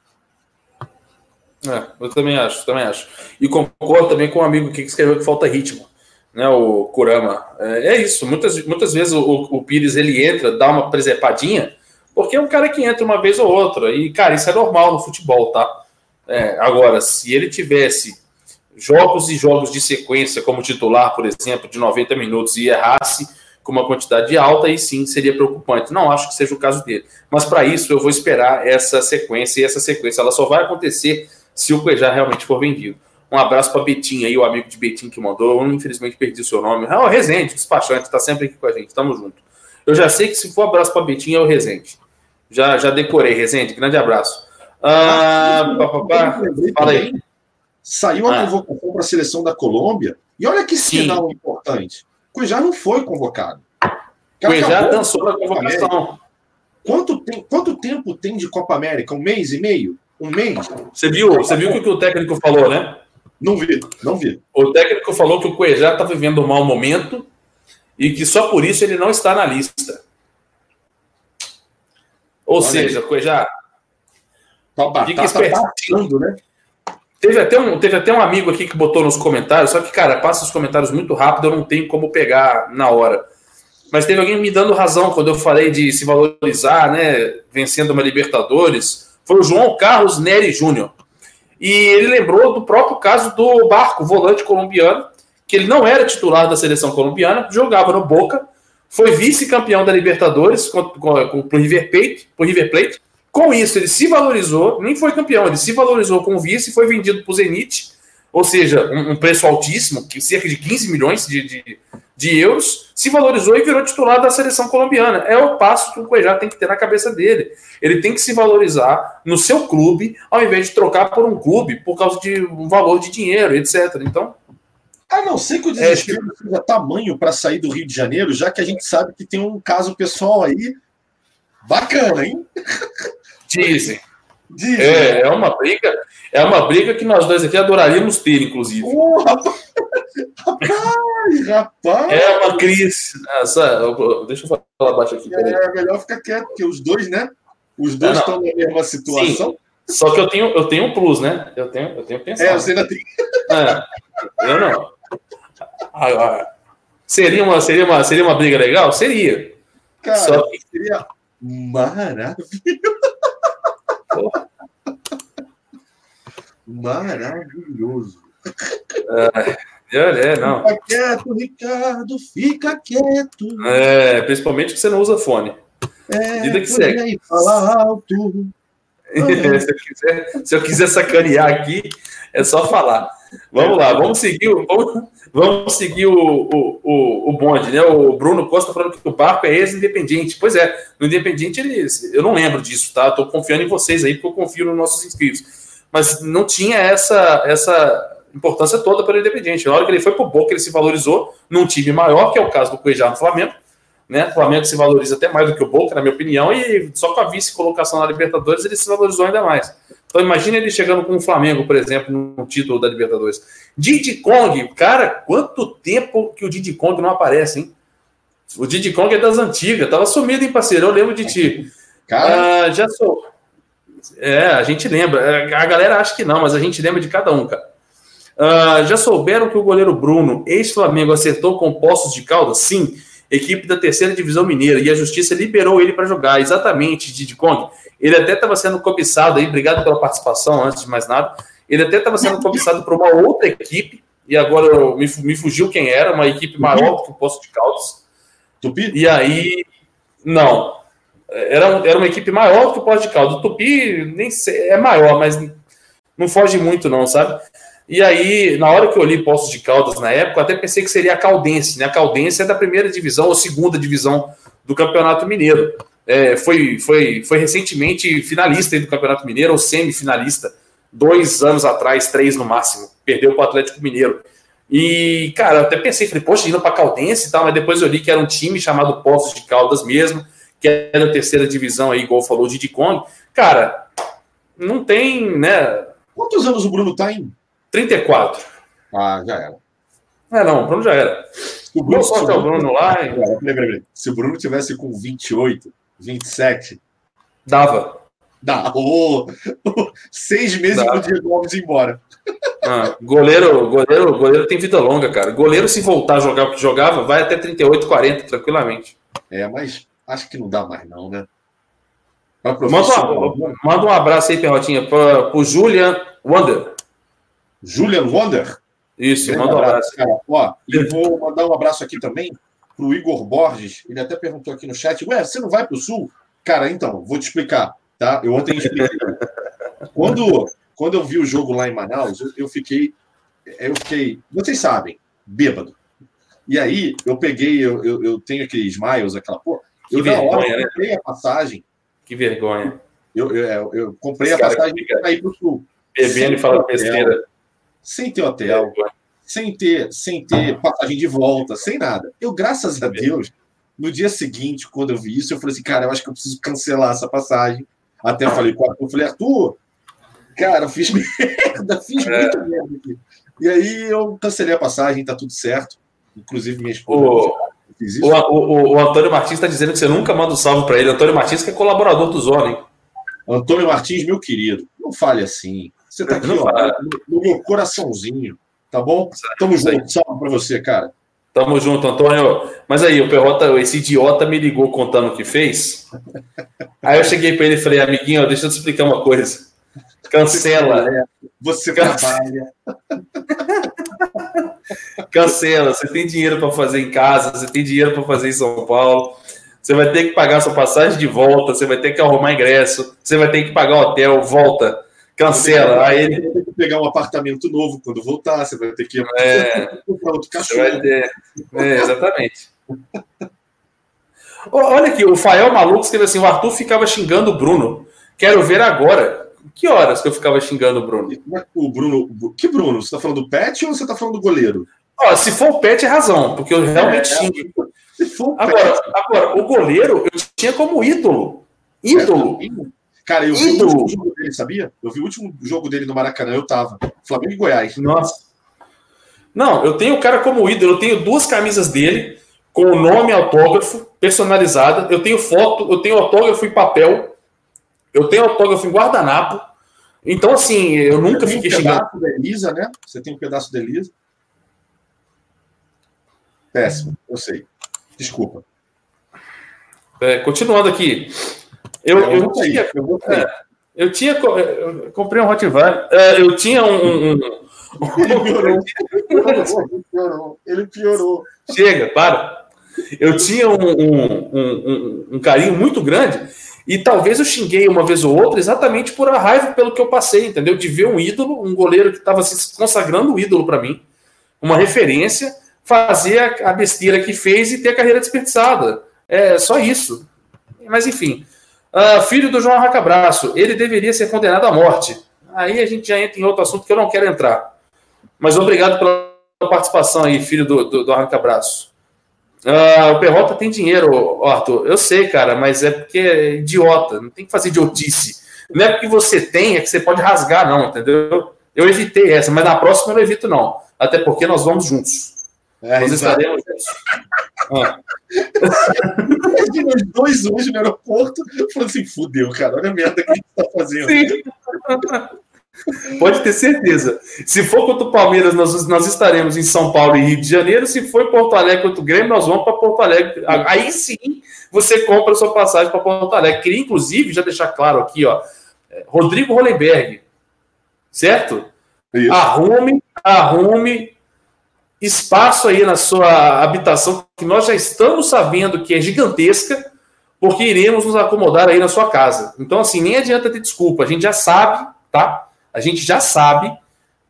É, eu também acho, também acho. E concordo também com um amigo que escreveu que falta ritmo, né? O Kurama. É, é isso. Muitas, muitas vezes o, o, Pires ele entra, dá uma presepadinha, porque é um cara que entra uma vez ou outra. E, cara, isso é normal no futebol, tá? É, agora, se ele tivesse jogos e jogos de sequência como titular, por exemplo, de 90 minutos e errasse com uma quantidade alta, aí sim seria preocupante. Não acho que seja o caso dele. Mas para isso eu vou esperar essa sequência, e essa sequência ela só vai acontecer se o Cuejá realmente for vendido. Um abraço para Betinho aí, o amigo de Betinho que mandou. Eu, infelizmente perdi o seu nome. É o Rezende, despachante, está sempre aqui com a gente. Tamo junto. Eu já sei que se for abraço para Betinho é o Rezende. Já, já decorei, Rezende. Grande abraço. Ah, pá, pá, pá. Fala aí. Saiu a ah. convocação para a seleção da Colômbia. E olha que sinal Sim. importante. Cuejá não foi convocado. Cuejá dançou na convocação. Quanto, tem, quanto tempo tem de Copa América? Um mês e meio? Um mês? Você viu, você viu o que o técnico falou, né? Não vi, não vi. O técnico falou que o Cuejá está vivendo um mau momento e que só por isso ele não está na lista. Ou Olha seja, já fica espertinho, né? Teve até, um, teve até um amigo aqui que botou nos comentários, só que, cara, passa os comentários muito rápido, eu não tenho como pegar na hora. Mas teve alguém me dando razão quando eu falei de se valorizar, né? Vencendo uma Libertadores. Foi o João Carlos Neri Júnior. E ele lembrou do próprio caso do Barco, volante colombiano, que ele não era titular da seleção colombiana, jogava no Boca, foi vice-campeão da Libertadores com, com, com, o River Plate, River Plate. Com isso, ele se valorizou, nem foi campeão, ele se valorizou com o vice e foi vendido para o Zenit, ou seja, um, um, preço altíssimo, que cerca de 15 milhões de, de, de, euros, se valorizou e virou titular da seleção colombiana. É o passo que o Cuejá tem que ter na cabeça dele. Ele tem que se valorizar no seu clube, ao invés de trocar por um clube por causa de um valor de dinheiro, etc. Então, a não ser que o é, desespero é, seja tamanho para sair do Rio de Janeiro, já que a gente sabe que tem um caso pessoal aí bacana, hein? Dizem. Dizem. É, é uma briga, é uma briga que nós dois aqui adoraríamos ter, inclusive. Oh, rapaz, rapaz, É uma crise. Essa, deixa eu falar baixo aqui. É melhor ficar quieto, porque os dois, né? Os dois estão na mesma situação. Sim. Só que eu tenho, eu tenho um plus, né? Eu tenho, eu tenho pensado. É, você ainda tem. É, eu não. Agora, seria uma, seria uma, seria uma briga legal? Seria. Cara, Só que seria maravilhoso. Maravilhoso. É, é, não. Fica quieto, Ricardo, fica quieto. É, principalmente que você não usa fone. É, que segue. Fala alto. se, eu quiser, se eu quiser sacanear aqui, é só falar. Vamos lá, vamos seguir, vamos, vamos seguir o, o, o, o bonde, né? O Bruno Costa falando que o barco é ex-independente. Pois é, no Independente eles, eu não lembro disso, tá? Estou confiando em vocês aí, porque eu confio nos nossos inscritos. Mas não tinha essa, essa importância toda para o Independente. Na hora que ele foi para o Boca, ele se valorizou num time maior, que é o caso do Cuejá no Flamengo. Né? O Flamengo se valoriza até mais do que o Boca, na minha opinião, e só com a vice-colocação na Libertadores ele se valorizou ainda mais. Então imagine ele chegando com o Flamengo, por exemplo, no título da Libertadores. Diddy Kong, cara, quanto tempo que o Diddy Kong não aparece, hein? O Diddy Kong é das antigas, tava sumido, hein, parceiro? Eu lembro de ti. Cara, ah, já sou. É, a gente lembra. A galera acha que não, mas a gente lembra de cada um, cara. Ah, já souberam que o goleiro Bruno, ex-Flamengo, acertou com Poços de Caldas? Sim equipe da terceira divisão mineira, e a justiça liberou ele para jogar, exatamente, Didi Kong. Ele até estava sendo cobiçado aí, obrigado pela participação, antes de mais nada. Ele até estava sendo cobiçado por uma outra equipe, e agora me, me fugiu quem era, uma equipe maior que o Poço de Caldas. Tupi? E aí, não. Era, era uma equipe maior que o Poço de Caldas. O Tupi nem sei, é maior, mas não foge muito, não, sabe? E aí, na hora que eu li Poços de Caldas na época, eu até pensei que seria a Caldense, né? A Caldense é da primeira divisão ou segunda divisão do Campeonato Mineiro. É, foi, foi, foi recentemente finalista do Campeonato Mineiro, ou semifinalista, dois anos atrás, três no máximo. Perdeu para o Atlético Mineiro. E, cara, eu até pensei, falei, poxa, indo para Caldense e tal, mas depois eu li que era um time chamado Poços de Caldas mesmo, que era da terceira divisão aí, igual falou o Didi Kong. Cara, não tem, né? Quantos anos o Bruno tá em 34. Ah, já era. É, não, o Bruno já era. O Bruno, se, o Bruno lá. E... Se o Bruno tivesse com 28, 27. Dava. Dá. Oh, seis meses Dava. pro Diego Alves ir embora. Ah, goleiro, goleiro, goleiro tem vida longa, cara. Goleiro, se voltar a jogar o que jogava, vai até 38, 40, tranquilamente. É, mas acho que não dá mais, não, né? Manda, um, manda um abraço aí, Perrotinha, para o Julian Wander. Julian Wonder. Isso, manda um abraço. Cara. Ó, e vou mandar um abraço aqui também para o Igor Borges. Ele até perguntou aqui no chat: Ué, você não vai para o Sul? Cara, então, vou te explicar. Tá? Eu ontem expliquei. quando, quando eu vi o jogo lá em Manaus, eu, eu fiquei. Eu fiquei. Vocês sabem, bêbado. E aí, eu peguei, eu, eu, eu tenho aqueles miles, aquela porra. Eu, que vergonha, hora, eu né? comprei a passagem. Que vergonha. Eu, eu, eu comprei Esse a passagem para ir para o Sul. Bebendo e falando besteira sem ter hotel, sem ter, sem ter passagem de volta, sem nada. Eu, graças a Deus, no dia seguinte, quando eu vi isso, eu falei assim, cara, eu acho que eu preciso cancelar essa passagem. Até eu falei com Arthur, eu falei, Arthur, cara, eu fiz merda, fiz é. muita merda aqui. E aí eu cancelei a passagem, tá tudo certo. Inclusive, minha esposa. O, o, o, Antônio Martins está dizendo que você nunca manda um salve para ele. Antônio Martins, que é colaborador do Zona, hein? Antônio Martins, meu querido, não fale assim. Você está aqui ó, no, meu coraçãozinho, tá bom? Tamo junto. Salve para você, cara. Tamo junto, Antônio. Mas aí, o Perrota, esse idiota me ligou contando o que fez. Aí eu cheguei para ele e falei, amiguinho, deixa eu te explicar uma coisa. Cancela. Você trabalha. Cancela. Você tem dinheiro para fazer em casa, você tem dinheiro para fazer em São Paulo. Você vai ter que pagar sua passagem de volta, você vai ter que arrumar ingresso, você vai ter que pagar hotel, volta. Cancela. Aí ele vai ter que pegar um apartamento novo quando voltar, você vai ter que é, para outro cachorro. Ter... É, exatamente. Olha aqui, o Fael Maluco escreveu assim: o Arthur ficava xingando o Bruno. Quero ver agora. Que horas que eu ficava xingando o Bruno? O Bruno. Que Bruno? Você está falando do Pet ou você está falando do goleiro? Ó, se for o Pet, é razão, porque eu realmente é, xingo. Se for o agora, pet. agora, o goleiro eu tinha como ídolo. Ídolo. É, cara, eu vi ídolo. o último jogo dele, sabia? Eu vi o último jogo dele no Maracanã, eu tava. Flamengo e Goiás. Nossa. Não, eu tenho o cara como ídolo, eu tenho duas camisas dele, com o nome autógrafo, personalizada. Eu tenho foto, eu tenho autógrafo em papel. Eu tenho autógrafo em guardanapo. Então, assim, eu nunca Você fiquei um xingando. Da Elisa, né? Você tem um pedaço da Elisa. Péssimo, eu sei. Desculpa. É, continuando aqui. Eu, eu, eu tinha, eu, é, eu tinha. Eu comprei um Rottweiler. É, eu tinha um. um, um ele, piorou. ele piorou. Ele piorou. Chega, para. Eu tinha um, um carinho muito grande e talvez eu xinguei uma vez ou outra exatamente por a raiva pelo que eu passei, entendeu? De ver um ídolo, um goleiro que estava se consagrando um ídolo para mim, uma referência, fazer a, besteira que fez e ter a carreira desperdiçada. É só isso. Mas enfim. Uh, filho do João Racabraço, ele deveria ser condenado à morte. Aí a gente já entra em outro assunto que eu não quero entrar. Mas obrigado pela participação aí, filho do, do, do Arranca-Braço. Uh, o Perrota tem dinheiro, Arthur. Eu sei, cara, mas é porque é idiota. Não tem que fazer idiotice. Não é porque você tem, é que você pode rasgar, não, entendeu? Eu evitei essa, mas na próxima eu não evito, não. Até porque nós vamos juntos. É, nós exato. estaremos juntos. Ah. os dois hoje no aeroporto, falando assim: fudeu, cara, olha a merda que a gente tá fazendo. Sim. Pode ter certeza. Se for contra o Palmeiras, nós, nós estaremos em São Paulo e Rio de Janeiro. Se for em Porto Alegre contra o Grêmio, nós vamos para Porto Alegre. Aí sim você compra a sua passagem para Porto Alegre. Queria, inclusive, já deixar claro aqui, ó. É, Rodrigo Rolenberg, certo? Isso. Arrume, arrume espaço aí na sua habitação, que nós já estamos sabendo que é gigantesca, porque iremos nos acomodar aí na sua casa. Então, assim, nem adianta ter desculpa, a gente já sabe, tá? A gente já sabe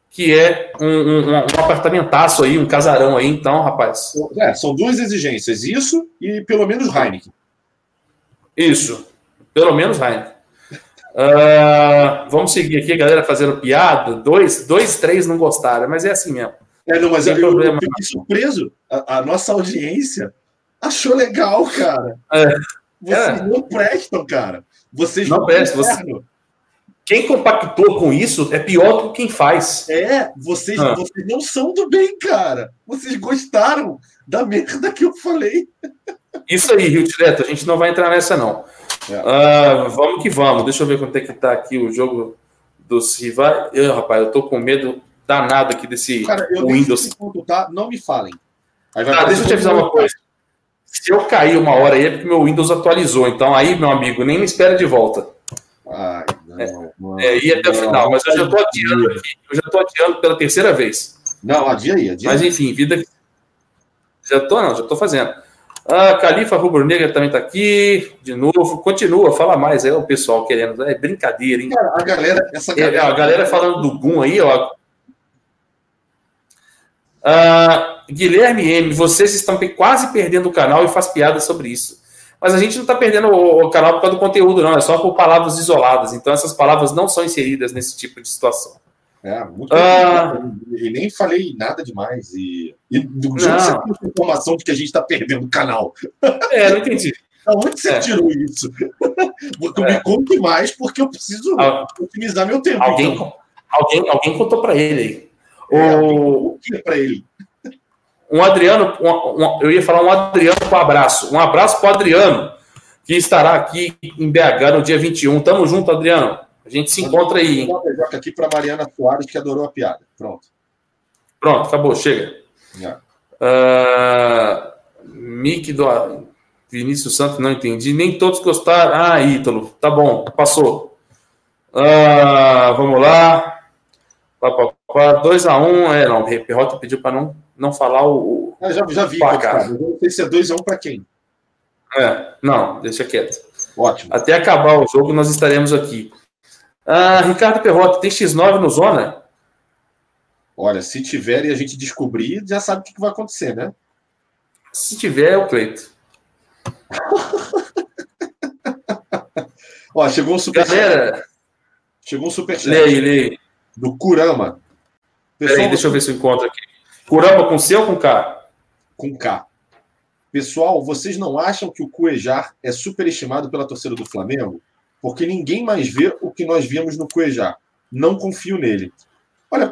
que é um, um, um apartamentaço aí, um casarão aí, então, rapaz. É, são duas exigências, isso e pelo menos Heineken. Isso, pelo menos Heineken. Uh, vamos seguir aqui, galera fazendo piada. Dois, dois, três não gostaram, mas é assim mesmo. É, não, mas eu, problema. eu fiquei surpreso. A, a, nossa audiência achou legal, cara. É. Vocês é. não prestam, cara. Vocês não, não prestam. Você, quem compactou com isso é pior do que quem faz. É, vocês, ah. vocês não são do bem, cara. Vocês gostaram da merda que eu falei. Isso aí, Rio Direto, a gente não vai entrar nessa, não. É. Uh, vamos que vamos. Deixa eu ver quanto é que tá aqui o jogo dos rivais. Eu, rapaz, eu tô com medo danado aqui desse cara, eu Windows. Ponto, tá? Não me falem. Ah, deixa eu te avisar uma coisa. Se eu cair uma hora aí é porque meu Windows atualizou. Então aí, meu amigo, nem me espera de volta. Ai, não, é, ir até o final, mas eu já estou adiando aqui, eu já estou adiando pela terceira vez. Não, adia aí, adia. Mas enfim, vida. Já estou, não, já estou fazendo. A Califa Rubro Negra também está aqui, de novo. Continua, fala mais aí, o pessoal querendo. É brincadeira, hein? Cara, a galera, essa galera. É, a galera falando do Gum aí, ó. Ah, Guilherme M, vocês estão quase perdendo o canal e faz piada sobre isso. Mas a gente não está perdendo o, o, canal por causa do conteúdo, não. É só por palavras isoladas. Então essas palavras não são inseridas nesse tipo de situação. É, muito ah, E nem falei nada demais. E, e do jeito você tem informação de que a gente está perdendo o canal. É, não entendi. Onde você é. tirou isso? É. Me conte mais, porque eu preciso otimizar meu tempo. Alguém, então. alguém, alguém contou para ele aí. É, o que para ele? Um Adriano, um, um, eu ia falar um Adriano com um abraço. Um abraço para o Adriano, que estará aqui em BH no dia 21. Tamo junto, Adriano. A gente se encontra aí. Um aqui para Mariana Soares, que adorou a piada. Pronto. Pronto, acabou, chega. Uh, Mick do Vinícius Santos, não entendi. Nem todos gostaram. Ah, Ítalo, tá bom, passou. Uh, vamos lá. 2x1, um, é, não, o Perrota pediu para não, não falar o. Ah, já, já vi, placar. Não sei se é 2x1 um para quem. É, não, deixa quieto. Ótimo. Até acabar o jogo, nós estaremos aqui. Ah, Ricardo Perrota, tem X9 no Zona? Olha, se tiver e a gente descobrir, já sabe o que vai acontecer, né? Se tiver, é o Cleito. Ó, chegou um super Galera, chegou um superchat. Leia, leia. Do Kurama. Pessoal, Peraí, deixa eu ver se eu encontro aqui. Kurama com C ou com K? Com K. Pessoal, vocês não acham que o Cuejar é superestimado pela torcida do Flamengo? Porque ninguém mais vê o que nós vimos no Cuejar. Não confio nele. Olha,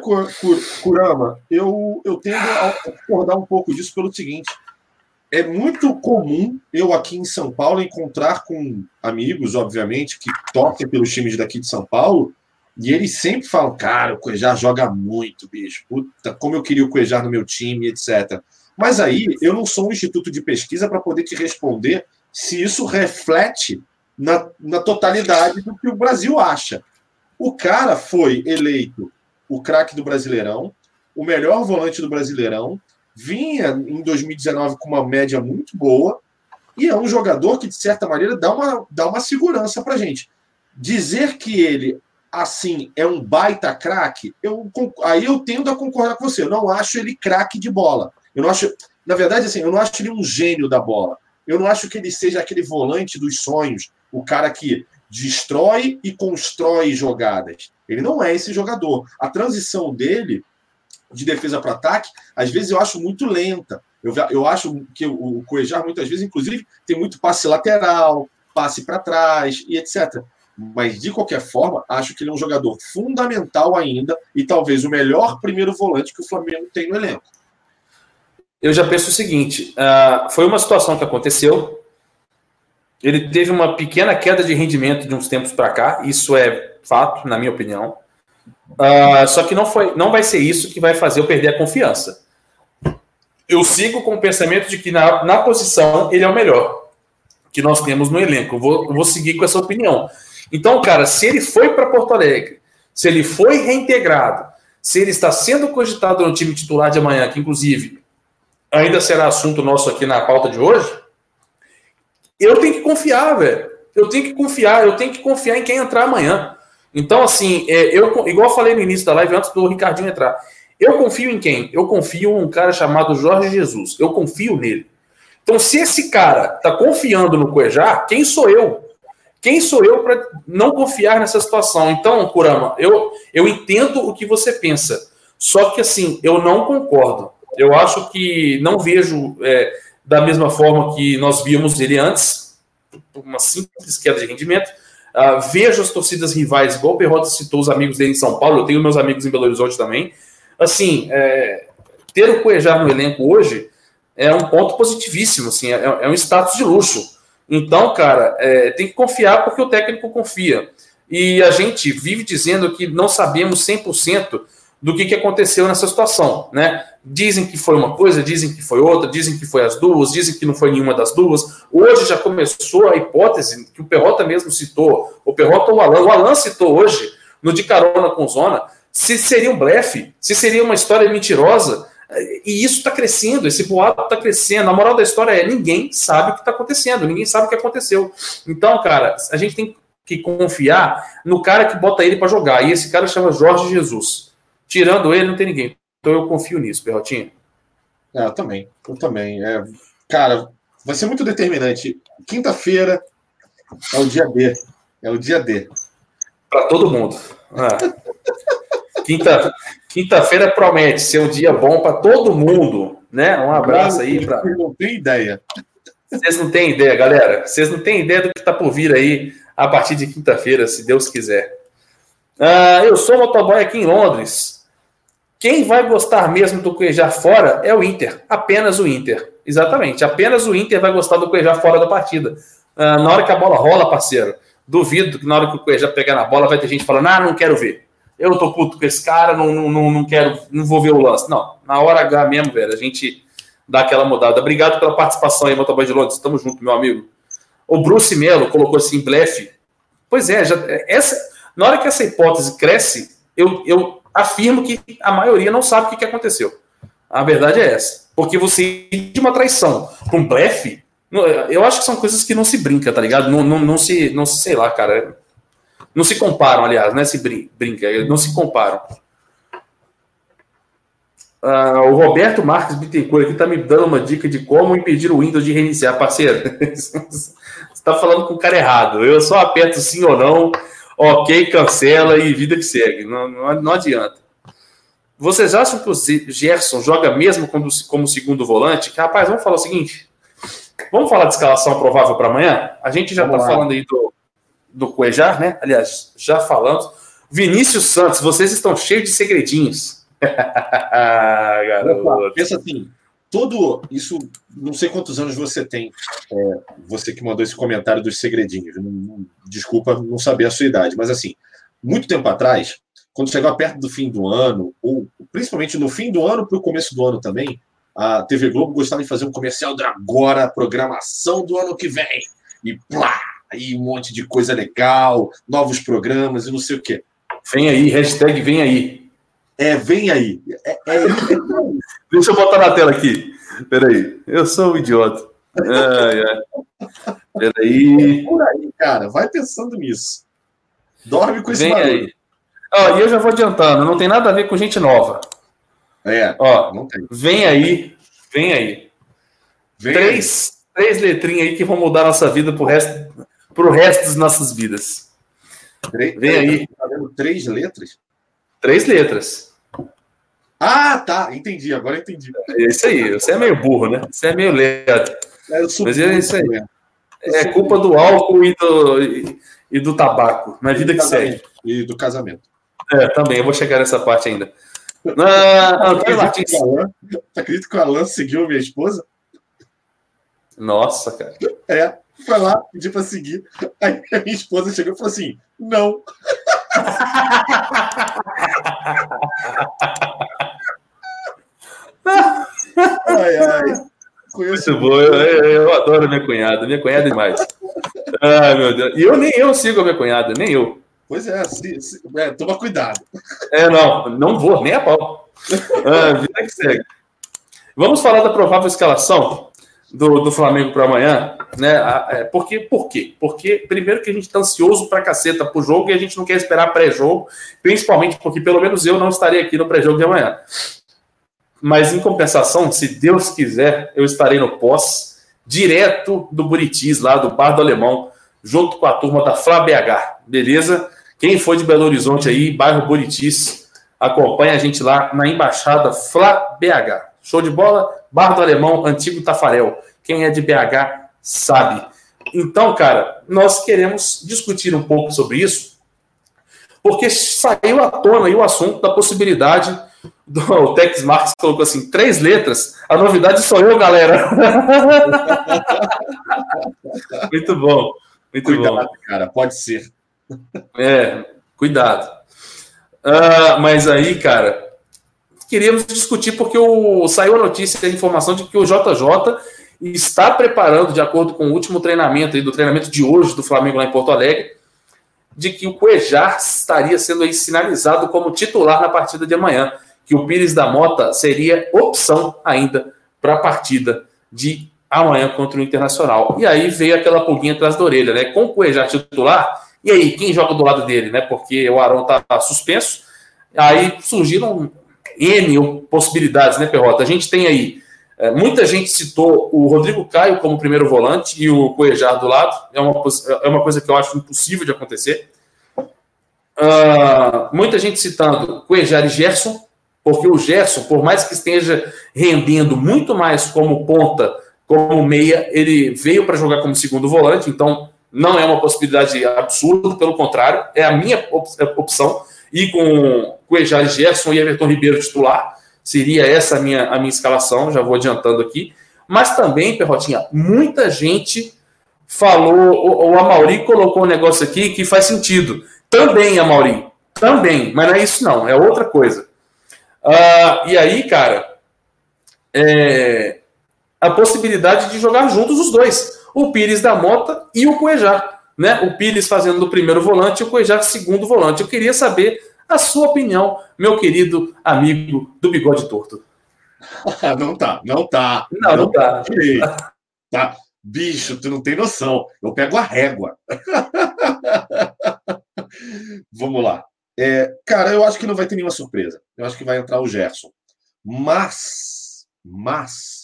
Kurama, eu, eu tendo a discordar um pouco disso pelo seguinte. É muito comum eu aqui em São Paulo encontrar com amigos, obviamente, que torcem pelos times daqui de São Paulo, e eles sempre falam, cara, o Cuejar joga muito, bicho. Puta, como eu queria o Cuejar no meu time, etc. Mas aí eu não sou um instituto de pesquisa para poder te responder se isso reflete na, na totalidade do que o Brasil acha. O cara foi eleito o craque do Brasileirão, o melhor volante do Brasileirão, vinha em 2019 com uma média muito boa, e é um jogador que, de certa maneira, dá uma, dá uma segurança para gente. Dizer que ele, assim, é um baita craque, eu, aí eu tendo a concordar com você. Eu não acho ele craque de bola. Eu não acho. Na verdade, assim, eu não acho ele um gênio da bola. Eu não acho que ele seja aquele volante dos sonhos, o cara que destrói e constrói jogadas. Ele não é esse jogador. A transição dele de defesa para ataque, às vezes eu acho muito lenta. Eu, eu acho que o Cuejar, muitas vezes, inclusive, tem muito passe lateral, passe para trás e etc. Mas, de qualquer forma, acho que ele é um jogador fundamental ainda e talvez o melhor primeiro volante que o Flamengo tem no elenco. Eu já penso o seguinte: uh, foi uma situação que aconteceu. Ele teve uma pequena queda de rendimento de uns tempos para cá, isso é fato, na minha opinião. Uh, só que não, foi, não vai ser isso que vai fazer eu perder a confiança. Eu sigo com o pensamento de que na, na posição ele é o melhor que nós temos no elenco. Eu vou, eu vou seguir com essa opinião. Então, cara, se ele foi para Porto Alegre, se ele foi reintegrado, se ele está sendo cogitado no time titular de amanhã, que inclusive ainda será assunto nosso aqui na pauta de hoje, eu tenho que confiar, velho. Eu tenho que confiar, eu tenho que confiar em quem entrar amanhã. Então, assim, é, eu, igual eu falei no início da live, antes do Ricardinho entrar, eu confio em quem? Eu confio em um cara chamado Jorge Jesus. Eu confio nele. Então, se esse cara tá confiando no Cuejar, quem sou eu? Quem sou eu para não confiar nessa situação? Então, Kurama, eu, eu entendo o que você pensa. Só que, assim, eu não concordo. Eu acho que não vejo é, da mesma forma que nós víamos ele antes, uma simples queda de rendimento Uh, vejo as torcidas rivais, igual o Perrota citou os amigos dele em São Paulo, eu tenho meus amigos em Belo Horizonte também. Assim, é, ter o Cuejar no elenco hoje é um ponto positivíssimo, assim, é, é um status de luxo. Então, cara, é, tem que confiar porque o técnico confia. E a gente vive dizendo que não sabemos 100% do que, que aconteceu nessa situação, né? Dizem que foi uma coisa, dizem que foi outra, dizem que foi as duas, dizem que não foi nenhuma das duas. Hoje já começou a hipótese que o Perrota mesmo citou, o Perrota ou o Alan, o Alan citou hoje, no De Carona com Zona, se seria um blefe, se seria uma história mentirosa. E isso está crescendo, esse boato está crescendo. A moral da história é: ninguém sabe o que está acontecendo, ninguém sabe o que aconteceu. Então, cara, a gente tem que confiar no cara que bota ele para jogar. E esse cara chama Jorge Jesus. Tirando ele, não tem ninguém. Então eu confio nisso, Perrotinho. É, eu também. Eu também. É, cara, vai ser muito determinante. Quinta-feira é o dia D. É o dia D. Para todo mundo. É. Quinta, quinta-feira promete ser um dia bom para todo mundo, né? Um abraço aí para. Não tem ideia. Vocês não têm ideia, galera. Vocês não têm ideia do que está por vir aí a partir de quinta-feira, se Deus quiser. Uh, eu sou motoboy aqui em Londres. Quem vai gostar mesmo do Cuejar fora é o Inter, apenas o Inter. Exatamente, apenas o Inter vai gostar do Cuejar fora da partida. Uh, na hora que a bola rola, parceiro, duvido que na hora que o Cuejar pegar na bola vai ter gente falando, ah, não quero ver. Eu tô puto com esse cara, não, não, não quero, não vou ver o lance. Não, na hora H mesmo, velho, a gente dá aquela mudada. Obrigado pela participação aí, Motoboy de Londres. Tamo junto, meu amigo. O Bruce Melo colocou assim, blefe. Pois é, já, essa, na hora que essa hipótese cresce, eu, eu afirmo que a maioria não sabe o que, que aconteceu. A verdade é essa. Porque você de uma traição com blefe, eu acho que são coisas que não se brinca, tá ligado? Não, não, não se, não sei lá, cara. Não se comparam, aliás, né? Se brinca, não se comparam. Uh, o Roberto Marques Bittencourt aqui está me dando uma dica de como impedir o Windows de reiniciar. Parceiro, você está falando com o cara errado. Eu só aperto sim ou não, ok, cancela e vida que segue. Não, não, não adianta. Vocês acham que o Gerson joga mesmo como, como segundo volante? Rapaz, vamos falar o seguinte. Vamos falar de escalação provável para amanhã? A gente já está falando aí do, do Cuejar, né? Aliás, já falamos. Vinícius Santos, vocês estão cheios de segredinhos. Pensa assim, todo isso, não sei quantos anos você tem, é, você que mandou esse comentário dos segredinhos. Não, não, desculpa não saber a sua idade, mas assim, muito tempo atrás, quando chegava perto do fim do ano, ou principalmente no fim do ano para o começo do ano também, a TV Globo gostava de fazer um comercial de agora, programação do ano que vem. E plá, aí um monte de coisa legal, novos programas e não sei o quê. Vem aí, hashtag vem aí. É, vem aí. É, é... Deixa eu botar na tela aqui. Peraí. Eu sou um idiota. Ai, ai. Peraí. É por aí, cara. Vai pensando nisso. Dorme com esse vem barulho. Aí. Ó, e eu já vou adiantando. Não tem nada a ver com gente nova. É. Ó, não tem. Vem aí. Vem aí. Vem três, aí. três letrinhas aí que vão mudar a nossa vida pro resto, pro resto das nossas vidas. Três, vem aí. Tá vendo três letras? Três letras. Ah, tá. Entendi. Agora entendi. É isso aí. Você é meio burro, né? Você é meio lerdo. É, Mas é isso aí. É culpa do álcool e do, e, e do tabaco. Na vida que segue. E do casamento. É, também. Eu vou chegar nessa parte ainda. Ah, Antônio Martins. Acredito que o Alan seguiu minha esposa? Nossa, cara. É, foi lá, pediu pra seguir. Aí a minha esposa chegou e falou assim: não. ai, ai. Conheço muito bom, eu, eu, adoro minha cunhada. Minha cunhada é demais. Ai, meu Deus. E eu nem eu sigo a minha cunhada, nem eu. Pois é, se, se, é, toma cuidado. É, não, não vou, nem a pau. Ah, vida que segue. Vamos falar da provável escalação do, do Flamengo para amanhã, né? É, porque, por quê? Porque, primeiro, que a gente está ansioso para caceta para o jogo e a gente não quer esperar pré-jogo, principalmente porque, pelo menos, eu não estarei aqui no pré-jogo de amanhã. Mas, em compensação, se Deus quiser, eu estarei no pós, direto do Buritis, lá do Bar do Alemão, junto com a turma da Fla BH, beleza? Quem for de Belo Horizonte aí, bairro Buritis, acompanha a gente lá na Embaixada Fla BH. Show de bola? Bar do Alemão, antigo Tafarel. Quem é de BH sabe. Então, cara, nós queremos discutir um pouco sobre isso, porque saiu à tona aí o assunto da possibilidade do Tex Marx colocou assim, três letras. A novidade sou eu, galera. muito bom. Muito cuidado, bom. cara, pode ser. É, cuidado. Uh, mas aí, cara, queríamos discutir porque o, saiu a notícia, a informação de que o JJ está preparando, de acordo com o último treinamento, do treinamento de hoje do Flamengo lá em Porto Alegre, de que o Cuejar estaria sendo aí sinalizado como titular na partida de amanhã, que o Pires da Mota seria opção ainda para a partida de amanhã contra o Internacional. E aí veio aquela pulguinha atrás da orelha, né? Com o Cuejar titular, e aí, quem joga do lado dele, né? Porque o Arão está suspenso. Aí surgiram N possibilidades, né, Perrota? A gente tem aí, é, muita gente citou o Rodrigo Caio como primeiro volante e o Coejar do lado, é uma, é uma coisa que eu acho impossível de acontecer. Uh, muita gente citando Coejar e Gerson, porque o Gerson, por mais que esteja rendendo muito mais como ponta, como meia, ele veio para jogar como segundo volante, então não é uma possibilidade absurda, pelo contrário, é a minha opção. E com Cuejá, Gerson e Everton Ribeiro titular. Seria essa a minha, a minha escalação, já vou adiantando aqui. Mas também, Perrotinha, muita gente falou, o, o Amauri colocou um negócio aqui que faz sentido. Também, Amauri, também, mas não é isso não, é outra coisa. Uh, e aí, cara, é, a possibilidade de jogar juntos os dois, o Pires da Mota e o Cuejá. Né? O Pires fazendo o primeiro volante e o Cuejá segundo volante. Eu queria saber a sua opinião, meu querido amigo do bigode torto. não tá, não tá. Não, não, não tá. Tá. Bicho, tu não tem noção. Eu pego a régua. Vamos lá. É, cara, eu acho que não vai ter nenhuma surpresa. Eu acho que vai entrar o Gerson. Mas, mas,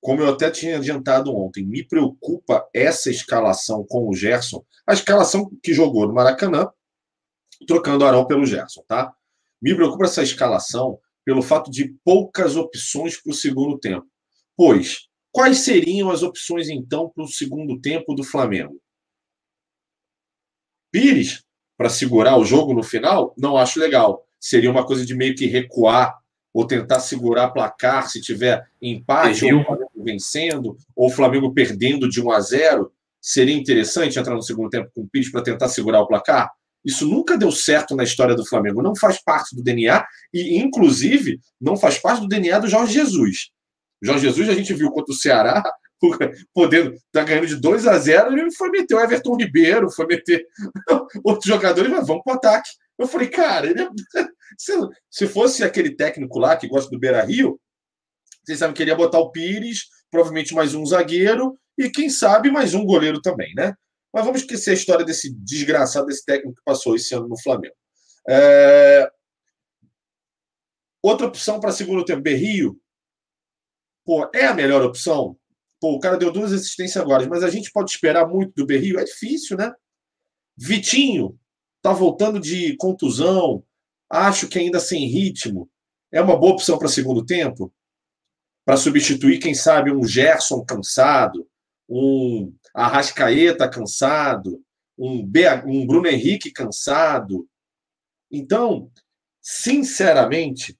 como eu até tinha adiantado ontem, me preocupa essa escalação com o Gerson, a escalação que jogou no Maracanã, trocando Arão pelo Gerson, tá? Me preocupa essa escalação pelo fato de poucas opções para o segundo tempo. Pois, quais seriam as opções então para o segundo tempo do Flamengo? Pires, para segurar o jogo no final, não acho legal. Seria uma coisa de meio que recuar ou tentar segurar placar se tiver empate, ou o vencendo, ou o Flamengo perdendo de 1 a 0. Seria interessante entrar no segundo tempo com o Pires para tentar segurar o placar? Isso nunca deu certo na história do Flamengo. Não faz parte do DNA e, inclusive, não faz parte do DNA do Jorge Jesus. O Jorge Jesus, a gente viu contra o Ceará, podendo tá ganhando de 2 a 0, ele foi meter o Everton Ribeiro, foi meter outros jogadores, mas vamos para o ataque. Eu falei, cara, ele é... se fosse aquele técnico lá que gosta do Beira Rio, vocês sabem que ele ia botar o Pires, provavelmente mais um zagueiro e quem sabe mais um goleiro também, né? Mas vamos esquecer a história desse desgraçado, desse técnico que passou esse ano no Flamengo. É... Outra opção para segundo tempo, Berrio. Pô, é a melhor opção? Pô, o cara deu duas assistências agora, mas a gente pode esperar muito do Berrio? É difícil, né? Vitinho tá voltando de contusão, acho que ainda sem ritmo. É uma boa opção para segundo tempo? Para substituir, quem sabe, um Gerson cansado, um Arrascaeta cansado, um, um Bruno Henrique cansado. Então, sinceramente,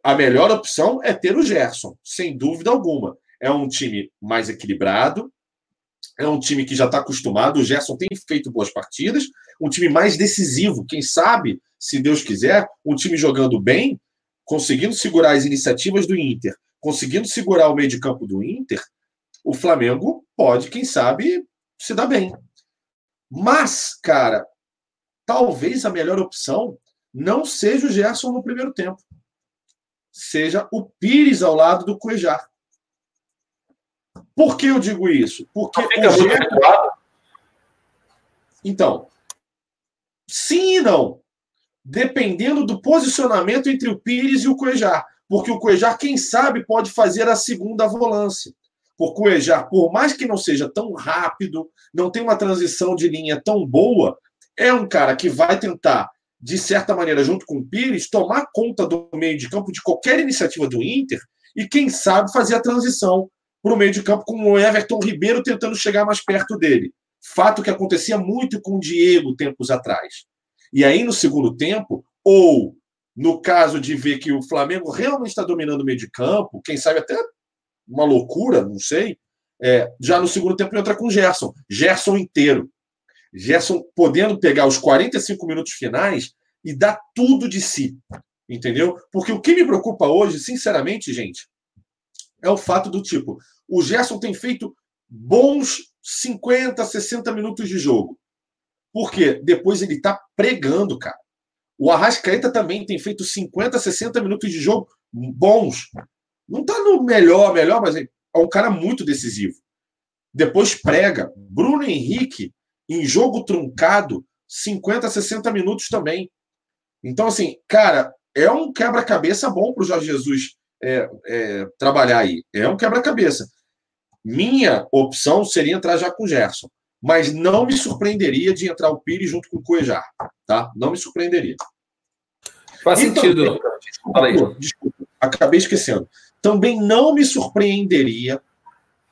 a melhor opção é ter o Gerson, sem dúvida alguma. É um time mais equilibrado, é um time que já está acostumado. O Gerson tem feito boas partidas, um time mais decisivo. Quem sabe, se Deus quiser, um time jogando bem, conseguindo segurar as iniciativas do Inter, conseguindo segurar o meio de campo do Inter, o Flamengo pode, quem sabe, se dar bem. Mas, cara, talvez a melhor opção não seja o Gerson no primeiro tempo. Seja o Pires ao lado do Cuejar. Por que eu digo isso? Porque o Gerson... Então, sim e não. Dependendo do posicionamento entre o Pires e o Cuejar. Porque o Cuejar, quem sabe, pode fazer a segunda volância por Cuejar, por mais que não seja tão rápido, não tem uma transição de linha tão boa, é um cara que vai tentar, de certa maneira, junto com o Pires, tomar conta do meio de campo de qualquer iniciativa do Inter e, quem sabe, fazer a transição para o meio de campo com o Everton Ribeiro tentando chegar mais perto dele. Fato que acontecia muito com o Diego tempos atrás. E aí, no segundo tempo, ou no caso de ver que o Flamengo realmente está dominando o meio de campo, quem sabe até uma loucura, não sei. É, já no segundo tempo entra com Gerson. Gerson inteiro. Gerson podendo pegar os 45 minutos finais e dar tudo de si. Entendeu? Porque o que me preocupa hoje, sinceramente, gente, é o fato do tipo: o Gerson tem feito bons 50, 60 minutos de jogo. Porque depois ele tá pregando, cara. O Arrascaeta também tem feito 50, 60 minutos de jogo bons. Não está no melhor, melhor, mas é um cara muito decisivo. Depois prega. Bruno Henrique, em jogo truncado, 50, 60 minutos também. Então, assim, cara, é um quebra-cabeça bom para o Jorge Jesus é, é, trabalhar aí. É um quebra-cabeça. Minha opção seria entrar já com o Gerson. Mas não me surpreenderia de entrar o Pires junto com o Cuejar. Tá? Não me surpreenderia. Faz então, sentido. Desculpa, desculpa, acabei esquecendo. Também não me surpreenderia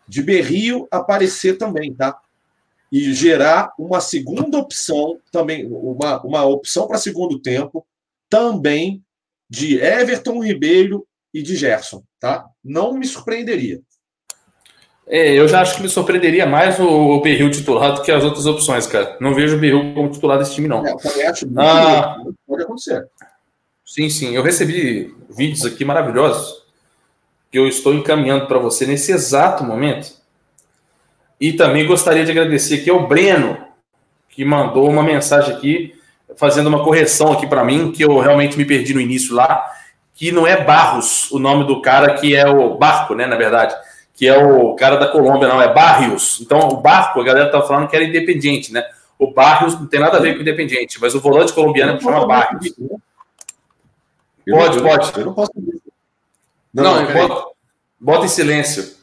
de Berrio aparecer também, tá? E gerar uma segunda opção também, uma, uma opção para segundo tempo também de Everton Ribeiro e de Gerson, tá? Não me surpreenderia. É, eu já acho que me surpreenderia mais o, Berril titular do que as outras opções, cara. Não vejo o Berril como titular desse time, não. É, eu acho ah, pode acontecer. Sim, sim. Eu recebi vídeos aqui maravilhosos que eu estou encaminhando para você nesse exato momento. E também gostaria de agradecer aqui ao Breno, que mandou uma mensagem aqui, fazendo uma correção aqui para mim, que eu realmente me perdi no início lá, que não é Barros o nome do cara, que é o Barco, né, na verdade, que é o cara da Colômbia, não, é Barrios. Então, o Barco, a galera tá falando que era independente, né? O Barrios não tem nada a ver com independente, mas o volante colombiano chama Barrios. Pode, pode. Eu não posso. Não, não, não bota, bota em silêncio.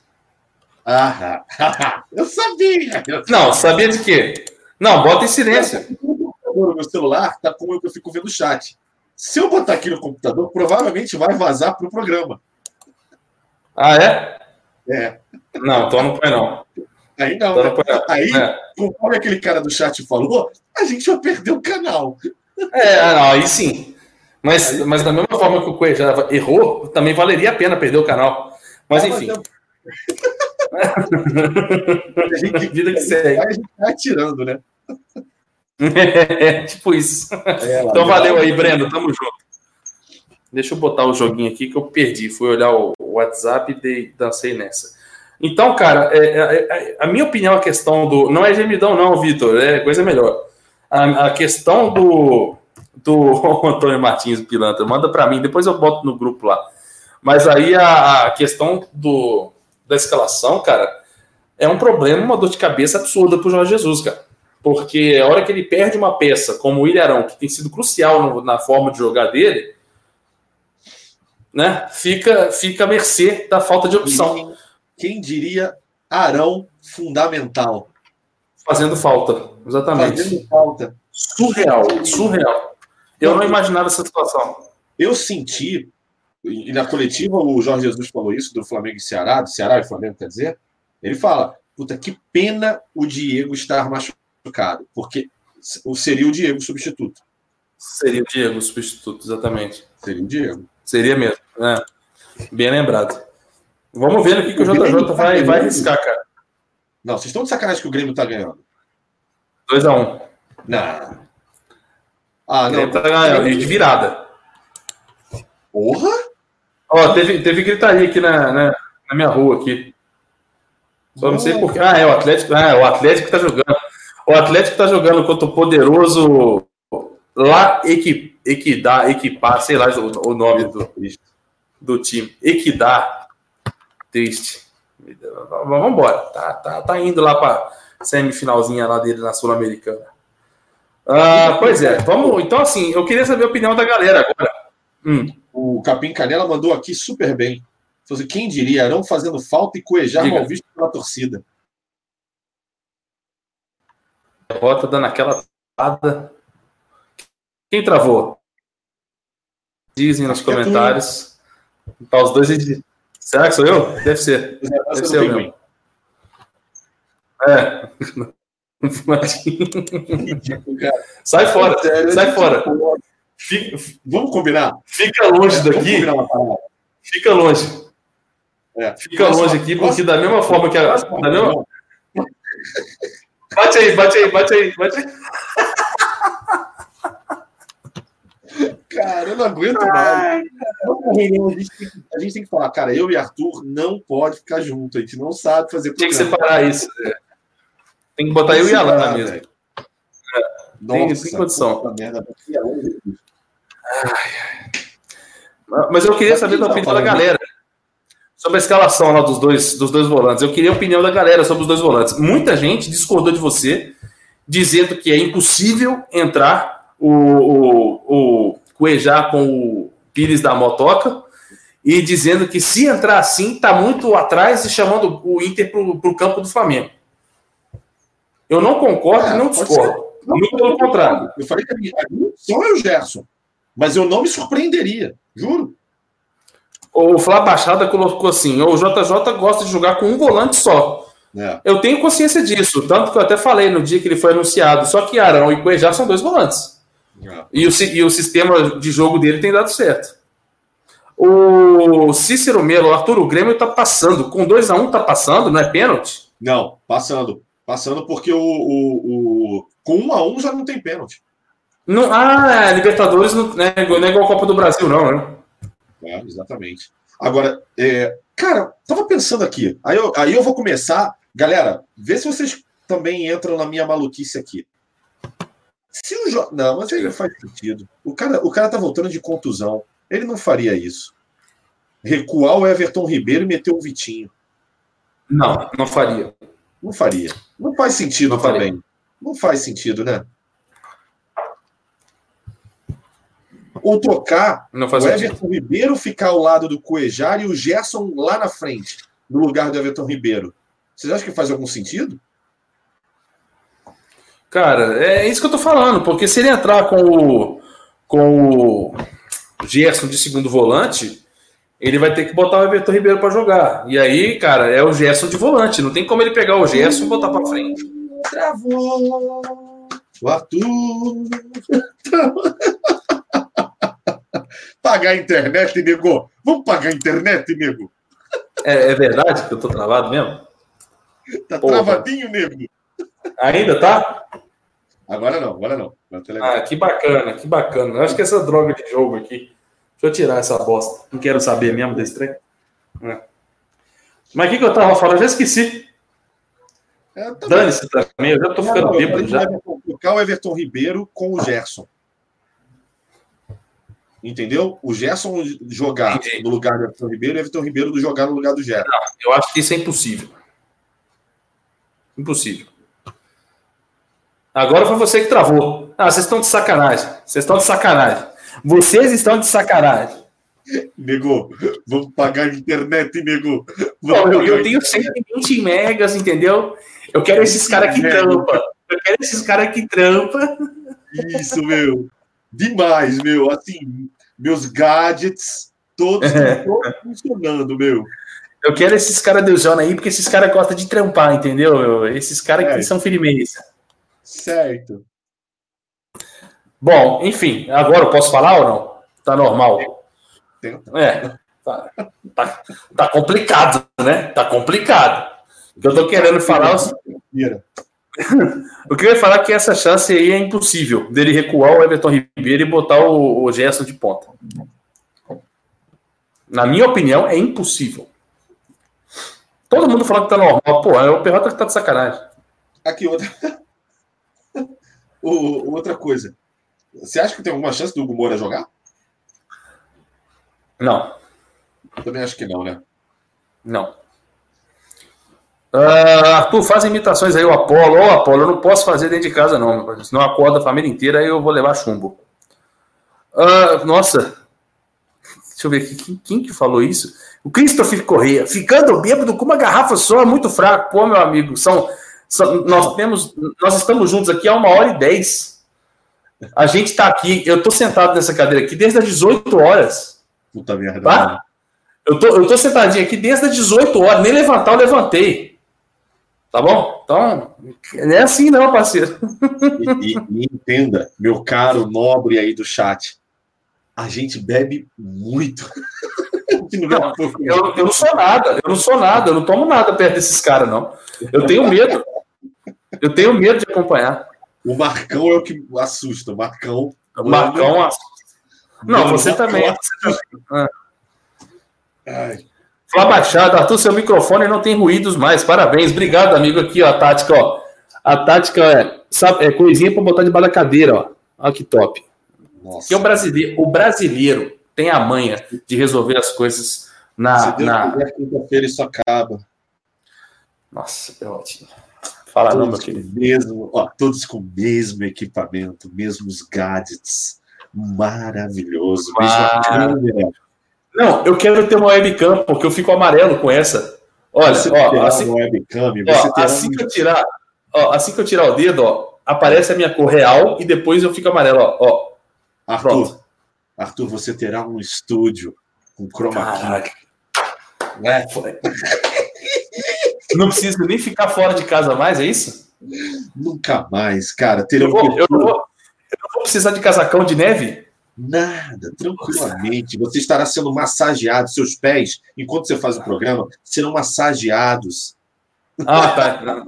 Ah, eu sabia! Não, sabia de quê? Não, bota em silêncio. O meu celular tá como eu fico vendo o chat. Se eu botar aqui no computador, provavelmente vai vazar pro programa. Ah, é? É. Não, então não põe não. Aí não. Então não, não. Aí, é. conforme aquele cara do chat falou, a gente vai perder o canal. É, não, aí sim. Mas, mas da mesma forma que o Cuejava errou, também valeria a pena perder o canal. Mas enfim. a gente, Vida que segue. A gente tá atirando, né? É, tipo isso. É, então valeu aí, Breno. Tamo junto. Deixa eu botar o joguinho aqui que eu perdi. Fui olhar o WhatsApp e dancei nessa. Então, cara, é, é, é, a minha opinião, a questão do. Não é gemidão, não, Vitor, é coisa melhor. A, a questão do, do Antônio Martins Pilantra. Manda para mim, depois eu boto no grupo lá. Mas aí a, a, questão do, da escalação, cara, é um problema, uma dor de cabeça absurda pro Jorge Jesus, cara. Porque a hora que ele perde uma peça, como o Ilharão, que tem sido crucial no, na forma de jogar dele, né, fica, fica à mercê da falta de opção. Quem diria Arão fundamental? Fazendo falta, exatamente. Fazendo falta. Surreal, surreal. Eu não imaginava essa situação. Eu senti, e na coletiva o Jorge Jesus falou isso, do Flamengo e Ceará, do Ceará e Flamengo, quer dizer, ele fala, puta, que pena o Diego estar machucado, porque seria o Diego substituto. Seria o Diego substituto, exatamente. Seria o Diego. Seria mesmo, né? Bem lembrado. Vamos ver o que, que o, JJ tá vai, vai arriscar, cara. Não, vocês estão de sacanagem que o Grêmio tá ganhando. 2x1. Um. Não. Ah, não. Tá de virada. Porra! Ó, teve, teve gritaria aqui na, na, na minha rua aqui. Só não sei porquê. Ah, é o Atlético. Ah, é o Atlético tá jogando. O Atlético tá jogando contra o poderoso lá equi, equidar, equipar, sei lá o, nome do, do time. Equidar. Triste. Vamos embora. Tá, tá, tá indo lá para semifinalzinha lá dele na Sul-Americana. Ah, pois é, vamos. Então, assim, eu queria saber a opinião da galera agora. Hum. O Capim Canela mandou aqui super bem. Assim, quem diria, não fazendo falta e coejar Diga. mal visto pela torcida. Derrota dando aquela. Quem travou? Dizem nos é comentários. Tá os dois. Será que sou eu? Deve ser. Deve ser eu mesmo. É. sai fora, sai fora. Fica, vamos combinar? Fica longe daqui. Fica longe. É. Fica longe aqui, porque da mesma forma que a. Da mesma... Bate aí, bate aí, bate aí, bate aí. Cara, eu não aguento mais. A gente, tem, tem que falar, cara, eu e Arthur não pode ficar junto, a gente não sabe fazer Tem que separar isso. Né? Tem que botar eu e a Alana mesmo. É. Nossa, tem, tem condição. Merda, Mas eu queria saber da opinião da galera sobre a escalação lá dos dois, dos dois volantes. Eu queria a opinião da galera sobre os dois volantes. Muita gente discordou de você, dizendo que é impossível entrar o, o, o Cuejá com o Pires da Motoca e dizendo que se entrar assim, está muito atrás e chamando o Inter para o campo do Flamengo. Eu não concordo é, e não discordo. Não, Muito pelo contrário. Eu falei que a minha opção é o Gerson. Mas eu não me surpreenderia, juro. O Flá Baixada colocou assim: o JJ gosta de jogar com um volante só. É. Eu tenho consciência disso, tanto que eu até falei no dia que ele foi anunciado. Só que Arão e Cuejá são dois volantes. E, o, e o sistema de jogo dele tem dado certo. O Cícero Melo, Arthur, o Grêmio tá passando. Com 2 a 1 um, tá passando, não é pênalti? Não, passando. Passando porque o, o, o com 1 um a 1 um já não tem pênalti. Não, ah, é, Libertadores não, né, não é igual a Copa do Brasil, não, né? É, exatamente. Agora, é, cara, tava pensando aqui. Aí eu, aí eu vou começar. Galera, vê se vocês também entram na minha maluquice aqui. Se o jo... Não, mas aí não faz sentido. O cara, o cara tá voltando de contusão. Ele não faria isso. Recuar o Everton Ribeiro e meter o Vitinho. Não, não faria. Não faria. Não faz sentido não também. Faria. Não faz sentido, né? Ou tocar o Everton sentido. Ribeiro ficar ao lado do Cuejar e o Gerson lá na frente, no lugar do Everton Ribeiro. Vocês acham que faz algum sentido? Cara, é isso que eu tô falando, porque se ele entrar com o, com o Gerson de segundo volante, ele vai ter que botar o Everton Ribeiro para jogar. E aí, cara, é o Gerson de volante. Não tem como ele pegar o Gerson e botar para frente. Travou o Arthur. pagar a internet, nego. Vamos pagar a internet, nego. É, é verdade que eu tô travado mesmo? Tá Porra. travadinho, nego. Ainda tá? Agora não, agora não. Ah, que bacana, que bacana. Eu acho que essa droga de jogo aqui. Deixa eu tirar essa bosta. Não quero saber mesmo desse trem. É. Mas o que, que eu tava falando? Eu já esqueci. É, Dane-se também, eu já tô ficando bêbado já. Colocar o Everton Ribeiro com o Gerson. Entendeu? O Gerson jogar Entendi. no lugar do Everton Ribeiro e o Everton Ribeiro jogar no lugar do Gerson. Não, eu acho que isso é impossível. Impossível. Agora foi você que travou. Ah, vocês estão de sacanagem. Vocês estão de sacanagem. Vocês estão de sacanagem. Nego, vamos pagar a internet, nego. Não, eu, eu, tenho 120 megas, entendeu? Eu quero esses caras que trampa. Eu quero esses caras que trampa. Isso, meu. Demais, meu. Assim, meus gadgets todos, todos funcionando, meu. Eu quero esses caras zona aí, porque esses caras gostam de trampar, entendeu? Esses caras é. que são firmeza. Certo. Bom, enfim, agora eu posso falar ou não? Tá normal. É. Tá, tá, tá complicado, né? Tá complicado. O que eu tô querendo falar. É o que eu ia falar é que essa chance aí é impossível dele recuar o Everton Ribeiro e botar o, o Gerson de ponta. Na minha opinião, é impossível. Todo mundo falando que tá normal. Pô, é o Perrota que tá de sacanagem. Aqui, outra. O, outra coisa. Você acha que tem alguma chance do Hugo Moura jogar? Não. Eu também acho que não, né? Não. Uh, Arthur, faz imitações aí, o Apolo. Ô, oh, Apolo, eu não posso fazer dentro de casa, não. Senão acorda a família inteira e eu vou levar chumbo. Uh, nossa. Deixa eu ver aqui. Quem, quem, que falou isso? O Christopher Correia. Ficando bêbado com uma garrafa só muito fraco. Pô, meu amigo, são nós temos, nós estamos juntos aqui há uma hora e dez. A gente está aqui, eu estou sentado nessa cadeira aqui desde as 18 horas. Puta merda. Tá? Eu tô, eu tô sentadinho aqui desde as 18 horas, nem levantar eu levantei. Tá bom? Então, não é assim não, parceiro. E, e, entenda, meu caro nobre aí do chat, a gente bebe muito. Não, eu, eu, não sou nada, eu não sou nada, eu não tomo nada perto desses caras, não. Eu tenho medo. Eu tenho medo de acompanhar. O Marcão é o que assusta. O Marcão. O Marcão assusta. Não, você também. Ai. Flá Baixada, Arthur, seu microfone não tem ruídos mais. Parabéns. Obrigado, amigo. Aqui, ó, a tática, ó. A tática é, sabe, é coisinha para botar debaixo da cadeira, ó. Olha que top. Nossa. Que o brasileiro, o brasileiro tem a manha de resolver as coisas na. Se Deus na... quinta-feira isso acaba. Nossa, é ótimo. Fala todos não, meu querido. Mesmo, ó, todos com o mesmo equipamento, mesmos gadgets. Maravilhoso. Mesma Não, eu quero ter uma webcam, porque eu fico amarelo com essa. Olha, você ó, assim, webcam, ó, assim que eu tirar, ó, assim que eu tirar o dedo, ó, aparece a minha cor real e depois eu fico amarelo, ó. ó. Arthur, Pronto. Arthur, você terá um estúdio com chroma key. É. Não preciso nem ficar fora de casa mais, é isso? Nunca mais, cara. Eu, vou, eu, não vou, eu não vou precisar de casacão de neve? Nada, tranquilamente. Você estará sendo massageado, seus pés, enquanto você faz o programa, serão massageados. Ah, tá.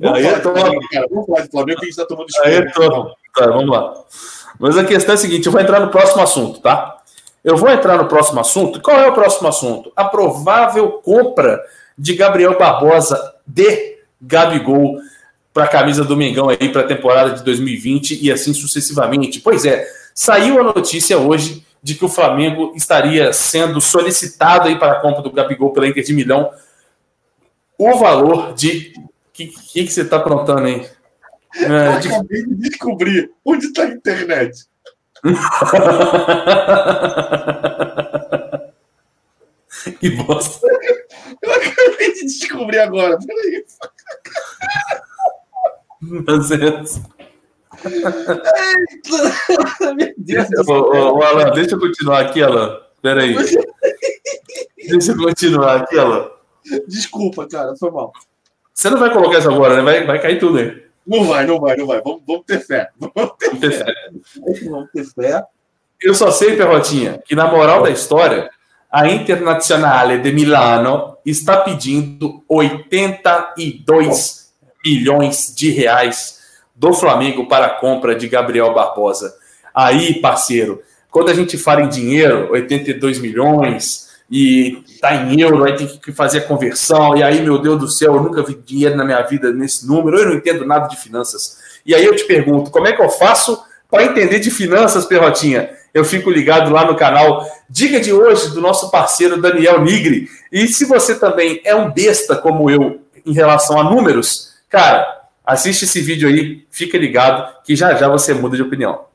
Vamos, Aí falar, tô... Cara. vamos falar de Flamengo que a gente está tomando escolha. Tô... Tá, vamos lá. Mas a questão é a seguinte: eu vou entrar no próximo assunto, tá? Eu vou entrar no próximo assunto. Qual é o próximo assunto? A provável compra de Gabriel Barbosa de Gabigol para a camisa do Mengão aí para a temporada de 2020 e assim sucessivamente. Pois é, saiu a notícia hoje de que o Flamengo estaria sendo solicitado aí para a compra do Gabigol pela Inter de Milão o valor de. O que, que, que, você está aprontando aí? É, de... Acabei de descobrir onde está a internet. que bosta. Eu acabei de descobrir agora. Peraí. Mas Meu Deus ô, ô, ô, Alan, deixa eu continuar aqui, Alan. Peraí. Deixa eu continuar aqui, Alan. Desculpa, cara, foi mal. Você não vai colocar isso agora, né? Vai, vai cair tudo aí. Não vai, não vai, não vai. Vamos, vamos ter fé. Vamos ter, vamos ter fé. fé. Vamos ter fé. Eu só sei, Perrotinha, que na moral da história, a Internazionale de Milano está pedindo 82 milhões de reais do Flamengo para a compra de Gabriel Barbosa. Aí, parceiro, quando a gente fala em dinheiro, 82 milhões, e tá em euro, aí tem que fazer a conversão, e aí, meu Deus do céu, eu nunca vi dinheiro na minha vida nesse número, eu não entendo nada de finanças. E aí eu te pergunto, como é que eu faço para entender de finanças, Perrotinha? Eu fico ligado lá no canal Dica de hoje do nosso parceiro Daniel Nigri. E se você também é um besta como eu em relação a números, cara, assiste esse vídeo aí, fica ligado que já já você muda de opinião.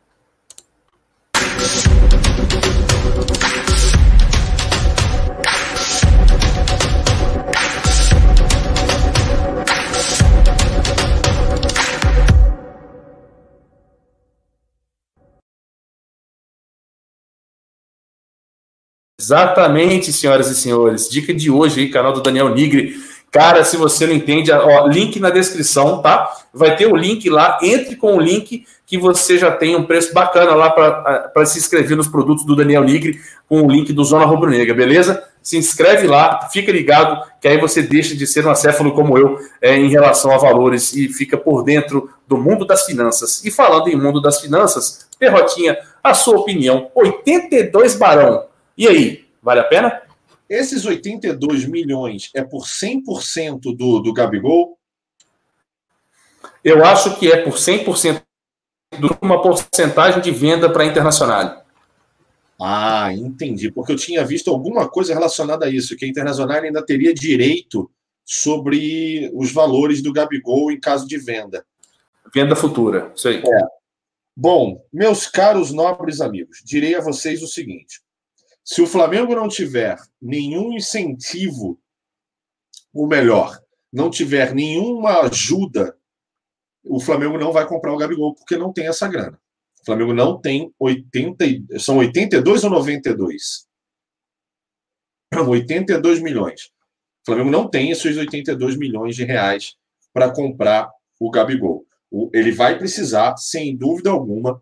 Exatamente, senhoras e senhores. Dica de hoje aí, canal do Daniel Nigri. Cara, se você não entende, ó, link na descrição, tá? Vai ter o link lá. Entre com o link que você já tem um preço bacana lá para se inscrever nos produtos do Daniel Nigri com o link do Zona Rubro Negra, beleza? Se inscreve lá, fica ligado, que aí você deixa de ser um acéfalo como eu é, em relação a valores e fica por dentro do mundo das finanças. E falando em mundo das finanças, Perrotinha, a sua opinião: 82 barão e aí, vale a pena? Esses 82 milhões é por 100% do, do Gabigol? Eu acho que é por 100% de uma porcentagem de venda para a Internacional. Ah, entendi. Porque eu tinha visto alguma coisa relacionada a isso, que a Internacional ainda teria direito sobre os valores do Gabigol em caso de venda. Venda futura, isso aí. É. Bom, meus caros nobres amigos, direi a vocês o seguinte: se o Flamengo não tiver nenhum incentivo, ou melhor, não tiver nenhuma ajuda, o Flamengo não vai comprar o Gabigol, porque não tem essa grana. O Flamengo não tem 80. São 82 ou 92? 82 milhões. O Flamengo não tem esses 82 milhões de reais para comprar o Gabigol. Ele vai precisar, sem dúvida alguma,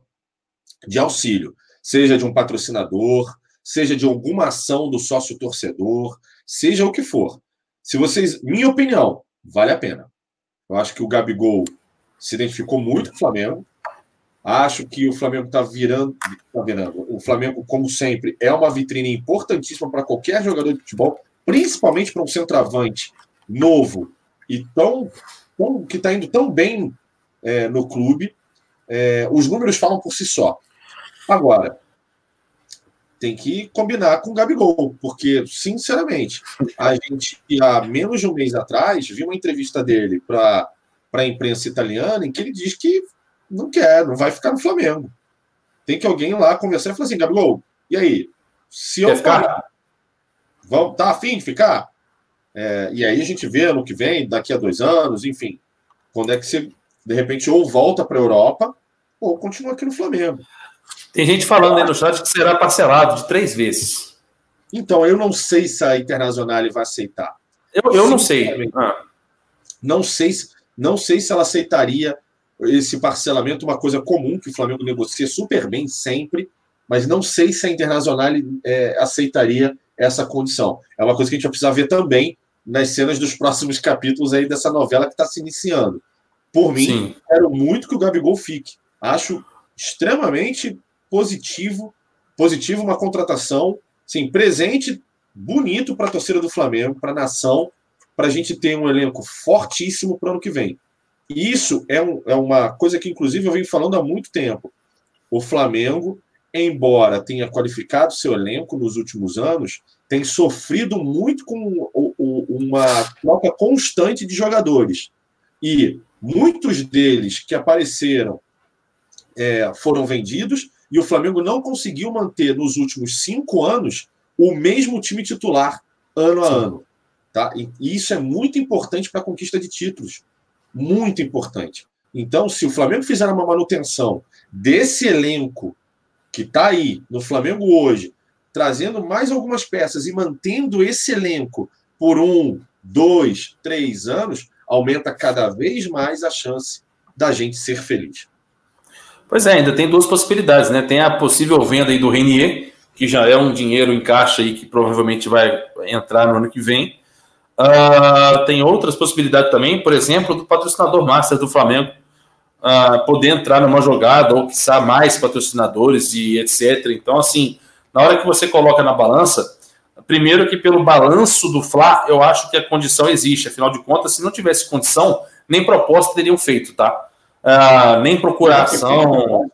de auxílio, seja de um patrocinador, seja de alguma ação do sócio torcedor, seja o que for. Se vocês, minha opinião, vale a pena. Eu acho que o Gabigol se identificou muito com o Flamengo. Acho que o Flamengo está virando, tá virando. O Flamengo, como sempre, é uma vitrine importantíssima para qualquer jogador de futebol, principalmente para um centroavante novo e tão, tão que está indo tão bem é, no clube. É, os números falam por si só. Agora, tem que combinar com o Gabigol, porque, sinceramente, a gente, há menos de um mês atrás, viu uma entrevista dele para a imprensa italiana em que ele diz que não quer, não vai ficar no Flamengo. Tem que alguém lá conversar e falar assim: Gabigol, e aí? Se eu ficar, vamos, tá afim de ficar? É, e aí a gente vê ano que vem, daqui a dois anos, enfim, quando é que você, de repente, ou volta para a Europa ou continua aqui no Flamengo. Tem gente falando aí no chat que será parcelado de três vezes. Então, eu não sei se a Internacional vai aceitar. Eu, eu não sei. Ah. Não sei se. Não sei se ela aceitaria esse parcelamento, uma coisa comum que o Flamengo negocia super bem sempre, mas não sei se a Internacional é, aceitaria essa condição. É uma coisa que a gente vai precisar ver também nas cenas dos próximos capítulos aí dessa novela que está se iniciando. Por mim, Sim. quero muito que o Gabigol fique. Acho extremamente positivo, positivo uma contratação, sim, presente, bonito para a torcida do Flamengo, para a nação, para a gente ter um elenco fortíssimo para o ano que vem. E isso é, um, é uma coisa que, inclusive, eu venho falando há muito tempo. O Flamengo, embora tenha qualificado seu elenco nos últimos anos, tem sofrido muito com uma troca constante de jogadores. E muitos deles que apareceram é, foram vendidos e o Flamengo não conseguiu manter nos últimos cinco anos o mesmo time titular ano a Sim. ano. Tá? E isso é muito importante para a conquista de títulos. Muito importante. Então, se o Flamengo fizer uma manutenção desse elenco que está aí no Flamengo hoje, trazendo mais algumas peças e mantendo esse elenco por um, dois, três anos, aumenta cada vez mais a chance da gente ser feliz. Pois é, ainda tem duas possibilidades, né? Tem a possível venda aí do Renier, que já é um dinheiro em caixa aí que provavelmente vai entrar no ano que vem. Uh, tem outras possibilidades também, por exemplo, do patrocinador master do Flamengo uh, poder entrar numa jogada ou quiçá mais patrocinadores e etc. Então, assim, na hora que você coloca na balança, primeiro que pelo balanço do Fla, eu acho que a condição existe. Afinal de contas, se não tivesse condição, nem proposta teriam feito, tá? Uh, nem procuração.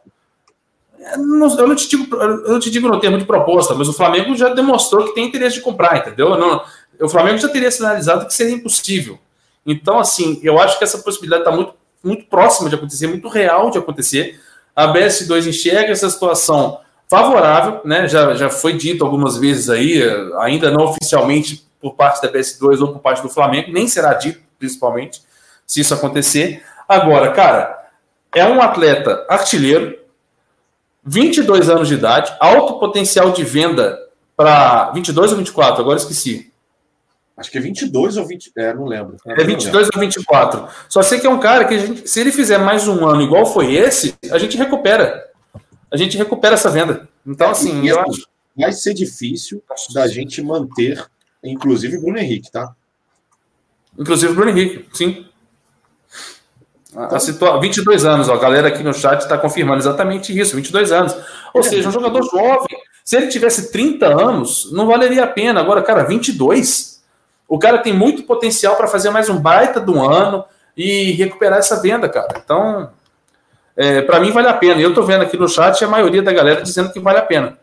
Eu não, te digo, eu não te digo no termo de proposta, mas o Flamengo já demonstrou que tem interesse de comprar, entendeu? Não, o Flamengo já teria sinalizado que seria impossível. Então, assim, eu acho que essa possibilidade está muito, muito próxima de acontecer, muito real de acontecer. A BS2 enxerga essa situação favorável, né? Já, já foi dito algumas vezes aí, ainda não oficialmente por parte da BS2 ou por parte do Flamengo, nem será dito, principalmente, se isso acontecer. Agora, cara, é um atleta artilheiro, 22 anos de idade, alto potencial de venda para 22 ou 24, agora esqueci. Acho que é 22 ou 20. É, não lembro. É 22 ou 24. Só sei que é um cara que, gente, se ele fizer mais um ano igual foi esse, a gente recupera. A gente recupera essa venda. Então, assim, eu acho. Vai ser difícil da gente manter, inclusive, o Bruno Henrique, tá? Inclusive o Bruno Henrique, sim. A, a situa... 22 anos, ó, a galera aqui no chat está confirmando exatamente isso, 22 anos. Ou é, seja, um jogador jovem. Se ele tivesse 30 anos, não valeria a pena. Agora, cara, 22? O cara tem muito potencial para fazer mais um baita do ano e recuperar essa venda, cara. Então, é, para mim vale a pena. Eu estou vendo aqui no chat a maioria da galera dizendo que vale a pena.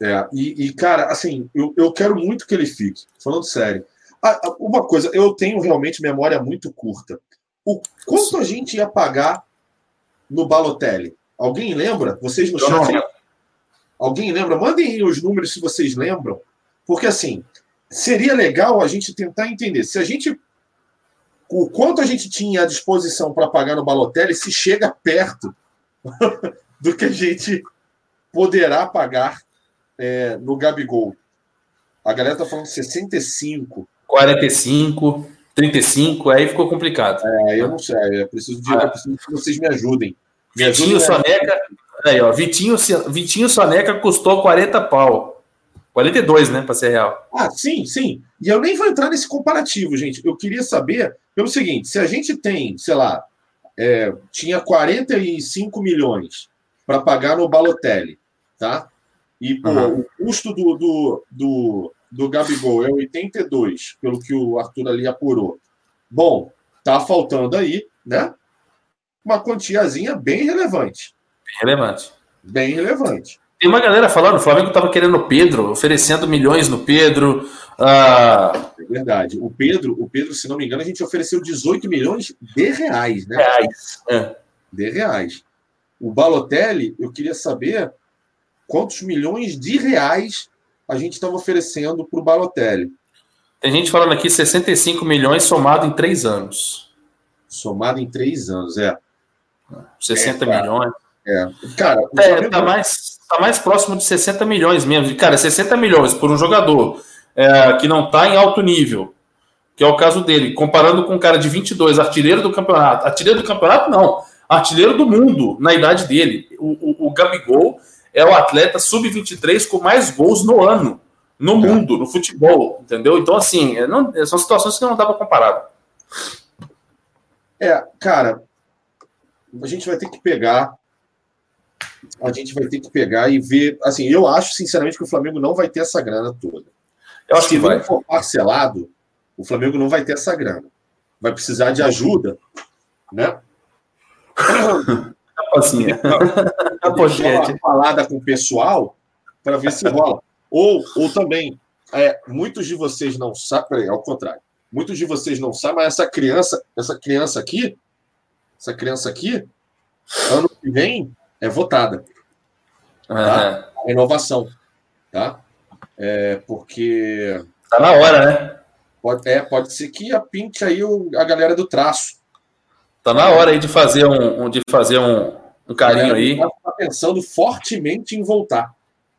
É, e, e cara, assim, eu, eu quero muito que ele fique, falando sério. Ah, ah uma coisa, eu tenho realmente memória muito curta. O quanto a gente ia pagar no Balotelli? Alguém lembra? Vocês no chat? Alguém lembra? Mandem os números se vocês lembram. Porque assim, seria legal a gente tentar entender se a gente o quanto a gente tinha à disposição para pagar no Balotelli se chega perto do que a gente poderá pagar é, no Gabigol. A galera tá falando 65. 45, 35, aí ficou complicado. É, eu não sei, eu preciso, de, eu preciso que vocês me ajudem. Me Vitinho ajudem Soneca, aí, ó, Vitinho, Vitinho Soneca custou 40 pau. 42, né, para ser real. Ah, sim, sim. E eu nem vou entrar nesse comparativo, gente. Eu queria saber pelo seguinte: se a gente tem, sei lá, é, tinha 45 milhões para pagar no Balotelli, tá? E pô, uhum. o custo do, do, do, do Gabigol é 82, pelo que o Arthur ali apurou. Bom, tá faltando aí, né? Uma quantiazinha bem relevante. Bem relevante. Bem relevante. Tem uma galera falando, o Flamengo estava querendo o Pedro, oferecendo milhões no Pedro. Ah... É verdade. O Pedro, o Pedro, se não me engano, a gente ofereceu 18 milhões de reais, né? Reais. É. De reais. O Balotelli, eu queria saber quantos milhões de reais a gente estava oferecendo para o Balotelli. Tem gente falando aqui 65 milhões somado em três anos. Somado em três anos, é. 60 é, milhões. É. Cara, é, tá mais está mais próximo de 60 milhões mesmo. Cara, 60 milhões por um jogador é, que não está em alto nível, que é o caso dele, comparando com um cara de 22, artilheiro do campeonato. Artilheiro do campeonato, não. Artilheiro do mundo, na idade dele. O, o, o Gabigol é o atleta sub-23 com mais gols no ano, no mundo, no futebol, entendeu? Então, assim, é, não, é, são situações que não dá para comparar. É, cara, a gente vai ter que pegar. A gente vai ter que pegar e ver. Assim, eu acho, sinceramente, que o Flamengo não vai ter essa grana toda. Eu acho Se que vai. for parcelado, o Flamengo não vai ter essa grana. Vai precisar de ajuda, né? Assim, a pochete. Uma falada com o pessoal para ver se rola. Ou, ou também, é, muitos de vocês não sabem, ao contrário, muitos de vocês não sabem, mas essa criança, essa criança aqui, essa criança aqui, ano que vem é votada. Tá? Uhum. Renovação. Tá? É, porque. Tá na hora, né? Pode, é, pode ser que a pinte aí o, a galera do traço. Tá na hora aí de fazer um, de fazer um, um carinho aí. Tá pensando fortemente em voltar.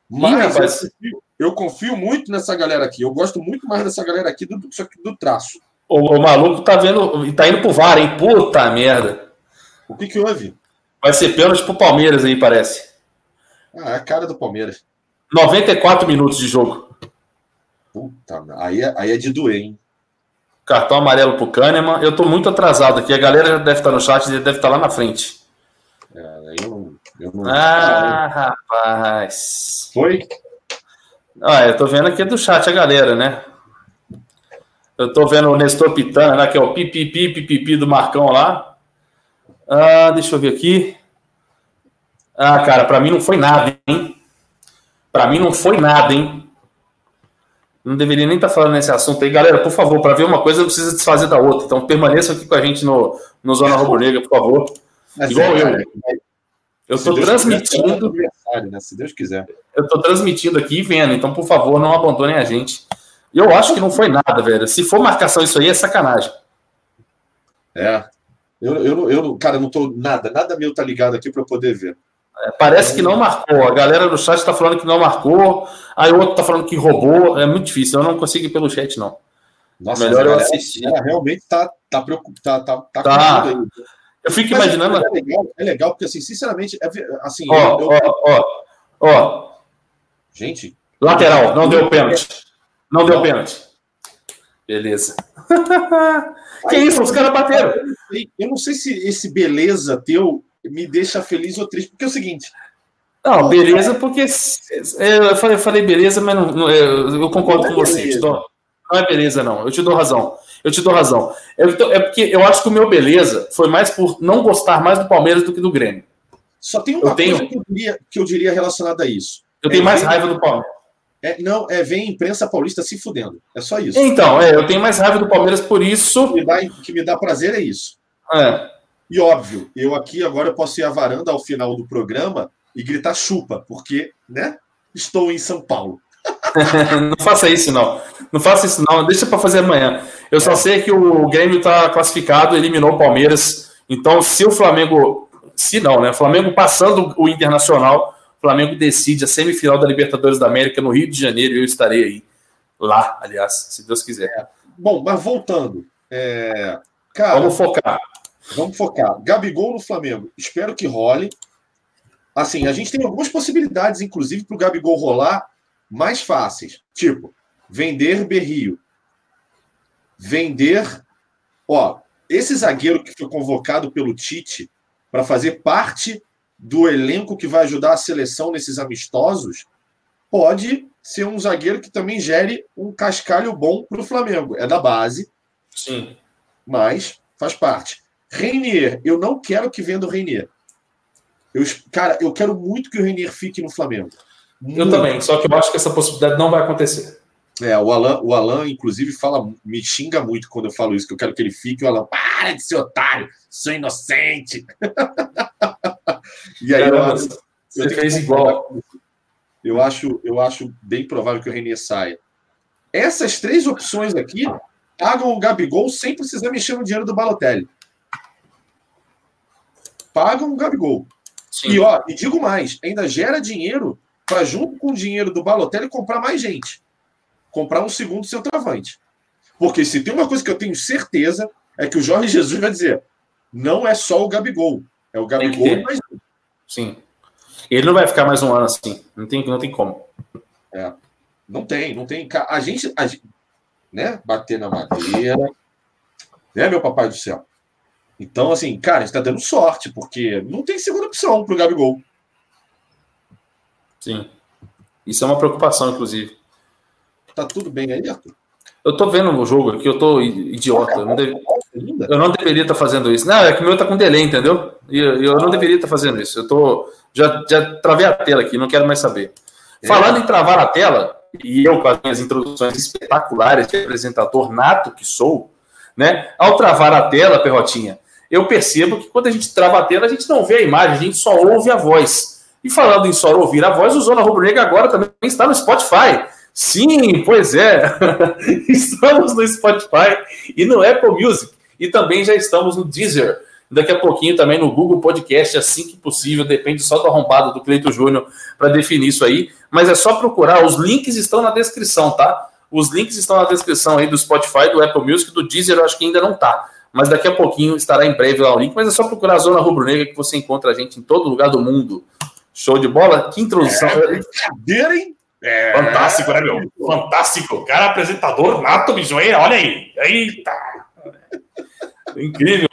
Mas Ih, eu, confio, eu, confio, muito nessa galera aqui. Eu gosto muito mais dessa galera aqui do, do, do traço. O, o maluco tá vendo. tá indo pro VAR, hein? Puta merda. O que, que houve? Vai ser pênalti pro Palmeiras aí, parece. Ah, é a cara do Palmeiras. 94 minutos de jogo. Puta, aí é, aí é de doer, hein? Cartão amarelo pro Kahneman. Eu tô muito atrasado aqui. A galera já deve estar no chat e deve estar lá na frente. É, eu, eu não... Ah, rapaz. Foi? Ah, eu tô vendo aqui do chat a galera, né? Eu tô vendo o Nestor Pitana, né, que é o pipipi, pipipi do Marcão lá. Ah, deixa eu ver aqui. Ah, cara, para mim não foi nada, hein? Para mim não foi nada, hein? Não deveria nem estar tá falando nesse assunto aí. Galera, por favor, para ver uma coisa, precisa desfazer da outra. Então permaneçam aqui com a gente no, no Zona Rubro Negra, por favor. Mas Igual é, eu. Cara, eu estou transmitindo. Quiser, né? Se Deus quiser. Eu estou transmitindo aqui e vendo. Então, por favor, não abandonem a gente. Eu acho que não foi nada, velho. Se for marcação isso aí, é sacanagem. É. Eu, eu, eu cara, não tô nada, nada meu tá ligado aqui para poder ver. É, parece que não marcou. A galera do chat está falando que não marcou. Aí o outro está falando que roubou. É muito difícil. Eu não consigo ir pelo chat, não. Nossa, Melhor eu assistir. Ela realmente tá, tá preocupada. Tá, tá, tá. tá. Eu fico Mas imaginando. É legal, é legal, porque assim, sinceramente, é, assim. Ó, ó, ó, ó. Gente. Lateral, não deu pênalti. Não deu pênalti. Beleza. que Aí, isso, os caras bateram. Eu não sei se esse beleza teu me deixa feliz ou triste, porque é o seguinte. Não, beleza, porque eu falei, eu falei beleza, mas não, eu, eu concordo é com você. Dou, não é beleza, não. Eu te dou razão. Eu te dou razão. É, é porque eu acho que o meu beleza foi mais por não gostar mais do Palmeiras do que do Grêmio. Só tem uma eu coisa tenho... que, eu diria, que eu diria relacionada a isso. Eu tenho é, mais raiva do Palmeiras. É, não, é ver a imprensa paulista se fudendo. É só isso. Então, é, eu tenho mais raiva do Palmeiras por isso. O que me dá, que me dá prazer é isso. É. E óbvio, eu aqui agora posso ir à varanda ao final do programa e gritar chupa, porque, né? Estou em São Paulo. não faça isso, não. Não faça isso, não. Deixa para fazer amanhã. Eu só é. sei que o Grêmio está classificado, eliminou o Palmeiras. Então, se o Flamengo. Se não, né? O Flamengo passando o Internacional, o Flamengo decide a semifinal da Libertadores da América no Rio de Janeiro e eu estarei aí. Lá, aliás, se Deus quiser. É. Bom, mas voltando. É... Cara, vamos focar. Vamos focar. Gabigol no Flamengo. Espero que role. Assim, a gente tem algumas possibilidades, inclusive, para o Gabigol rolar mais fáceis. Tipo, vender Berrio. Vender. Ó, esse zagueiro que foi convocado pelo Tite para fazer parte do elenco que vai ajudar a seleção nesses amistosos, pode ser um zagueiro que também gere um cascalho bom para o Flamengo. É da base. Sim. Mas faz parte. Reinier, eu não quero que venda o Reinier. Eu, cara, eu quero muito que o Reinier fique no Flamengo. Muito. Eu também, só que eu acho que essa possibilidade não vai acontecer. É, o Alan, o Alan, inclusive, fala, me xinga muito quando eu falo isso, que eu quero que ele fique. O Alan, para de ser otário, sou inocente. e aí Caramba, eu acho, você eu fez igual. Eu acho, eu acho bem provável que o Renier saia. Essas três opções aqui pagam o Gabigol sem precisar mexer no dinheiro do Balotelli pagam o Gabigol. Sim. E, ó, e digo mais, ainda gera dinheiro para, junto com o dinheiro do Balotelli, comprar mais gente. Comprar um segundo centroavante. Porque se tem uma coisa que eu tenho certeza, é que o Jorge Jesus vai dizer: não é só o Gabigol, é o Gabigol e mais um. Sim. Ele não vai ficar mais um ano assim. Não tem, não tem como. É. Não tem, não tem. A gente, a gente, né? Bater na madeira, né, meu papai do céu? Então, assim, cara, a gente tá dando sorte, porque não tem segunda opção pro Gabigol. Sim. Isso é uma preocupação, inclusive. Tá tudo bem aí, Arthur? Eu tô vendo o jogo aqui, eu tô idiota. Eu não, deve... eu não deveria estar tá fazendo isso. Não, é que o meu tá com delay, entendeu? E eu, não deveria estar tá fazendo isso. Eu tô. Já, já travei a tela aqui, não quero mais saber. É. Falando em travar a tela, e eu com as minhas introduções espetaculares de apresentador nato que sou, né? Ao travar a tela, Perrotinha, eu percebo que quando a gente a tela, a gente não vê a imagem, a gente só ouve a voz. E falando em só ouvir a voz, o Zona Rubro Negra agora também está no Spotify. Sim, pois é. estamos no Spotify e no Apple Music. E também já estamos no Deezer. Daqui a pouquinho também no Google Podcast, assim que possível. Depende só do arrombado do Cleito Júnior para definir isso aí. Mas é só procurar. Os links estão na descrição, tá? Os links estão na descrição aí do Spotify, do Apple Music, do Deezer, eu acho que ainda não tá. Mas daqui a pouquinho estará em breve lá o link. Mas é só procurar a Zona Rubro Negra que você encontra a gente em todo lugar do mundo. Show de bola? Que introdução. É, hein? É... Fantástico, né, meu? Fantástico. Cara, apresentador nato, bichoeira, olha aí. Eita! Incrível.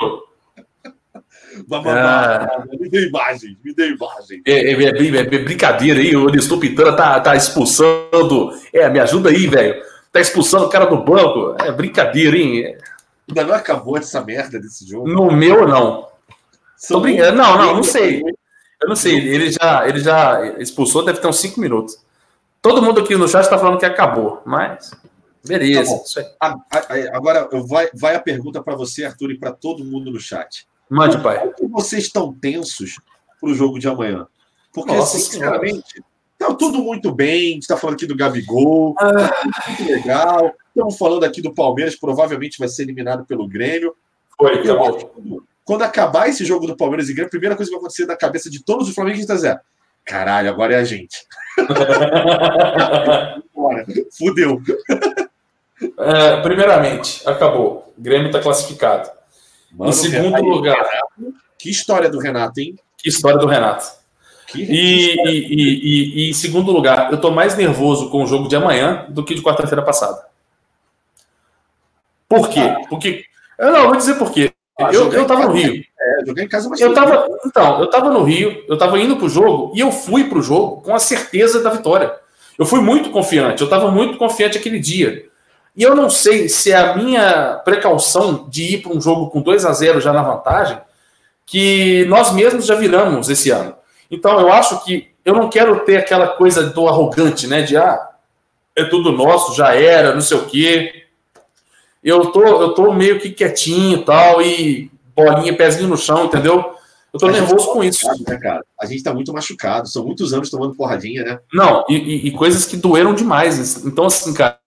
Ah. Me dê imagem, me dê imagem. É, é, é, é brincadeira aí, o Nestor Pitana tá, tá expulsando. É, me ajuda aí, velho. Tá expulsando o cara do banco. É brincadeira, hein? Ainda não acabou essa merda desse jogo. No meu, não. Tô brincando. Não, não, não sei. Eu não sei. Ele já, ele já expulsou, deve ter uns 5 minutos. Todo mundo aqui no chat está falando que acabou, mas beleza. Tá agora vai, vai a pergunta para você, Arthur, e para todo mundo no chat. Mande, pai. Por que vocês estão tensos para o jogo de amanhã? Porque, Nossa, sinceramente, está tudo muito bem. A gente está falando aqui do Gabigol, ah. tá muito legal. Estamos falando aqui do Palmeiras, provavelmente vai ser eliminado pelo Grêmio. Foi, acabou. Quando acabar esse jogo do Palmeiras e Grêmio, a primeira coisa que vai acontecer na cabeça de todos os flamenguistas é caralho, agora é a gente. Fudeu. É, primeiramente, acabou. O Grêmio está classificado. Mano, em segundo lugar. Renato, que história do Renato, hein? Que história do Renato. Que, e, e, e, e, em segundo lugar, eu estou mais nervoso com o jogo de amanhã do que de quarta-feira passada. Por quê? Ah. Porque. Eu não, vou dizer por quê. Ah, eu, eu tava no Rio. É, joguei em casa, mas eu tava, então, eu tava no Rio, eu tava indo pro jogo e eu fui pro jogo com a certeza da vitória. Eu fui muito confiante, eu tava muito confiante aquele dia. E eu não sei se é a minha precaução de ir para um jogo com 2 a 0 já na vantagem, que nós mesmos já viramos esse ano. Então eu acho que eu não quero ter aquela coisa do arrogante, né? De ah, é tudo nosso, já era, não sei o quê eu tô, eu tô meio que quietinho e tal, e bolinha, pezinho no chão, entendeu? Eu tô a nervoso tá com isso. Né, cara? A gente tá muito machucado, são muitos anos tomando porradinha, né? Não, e, e, e coisas que doeram demais. Então, assim, cara,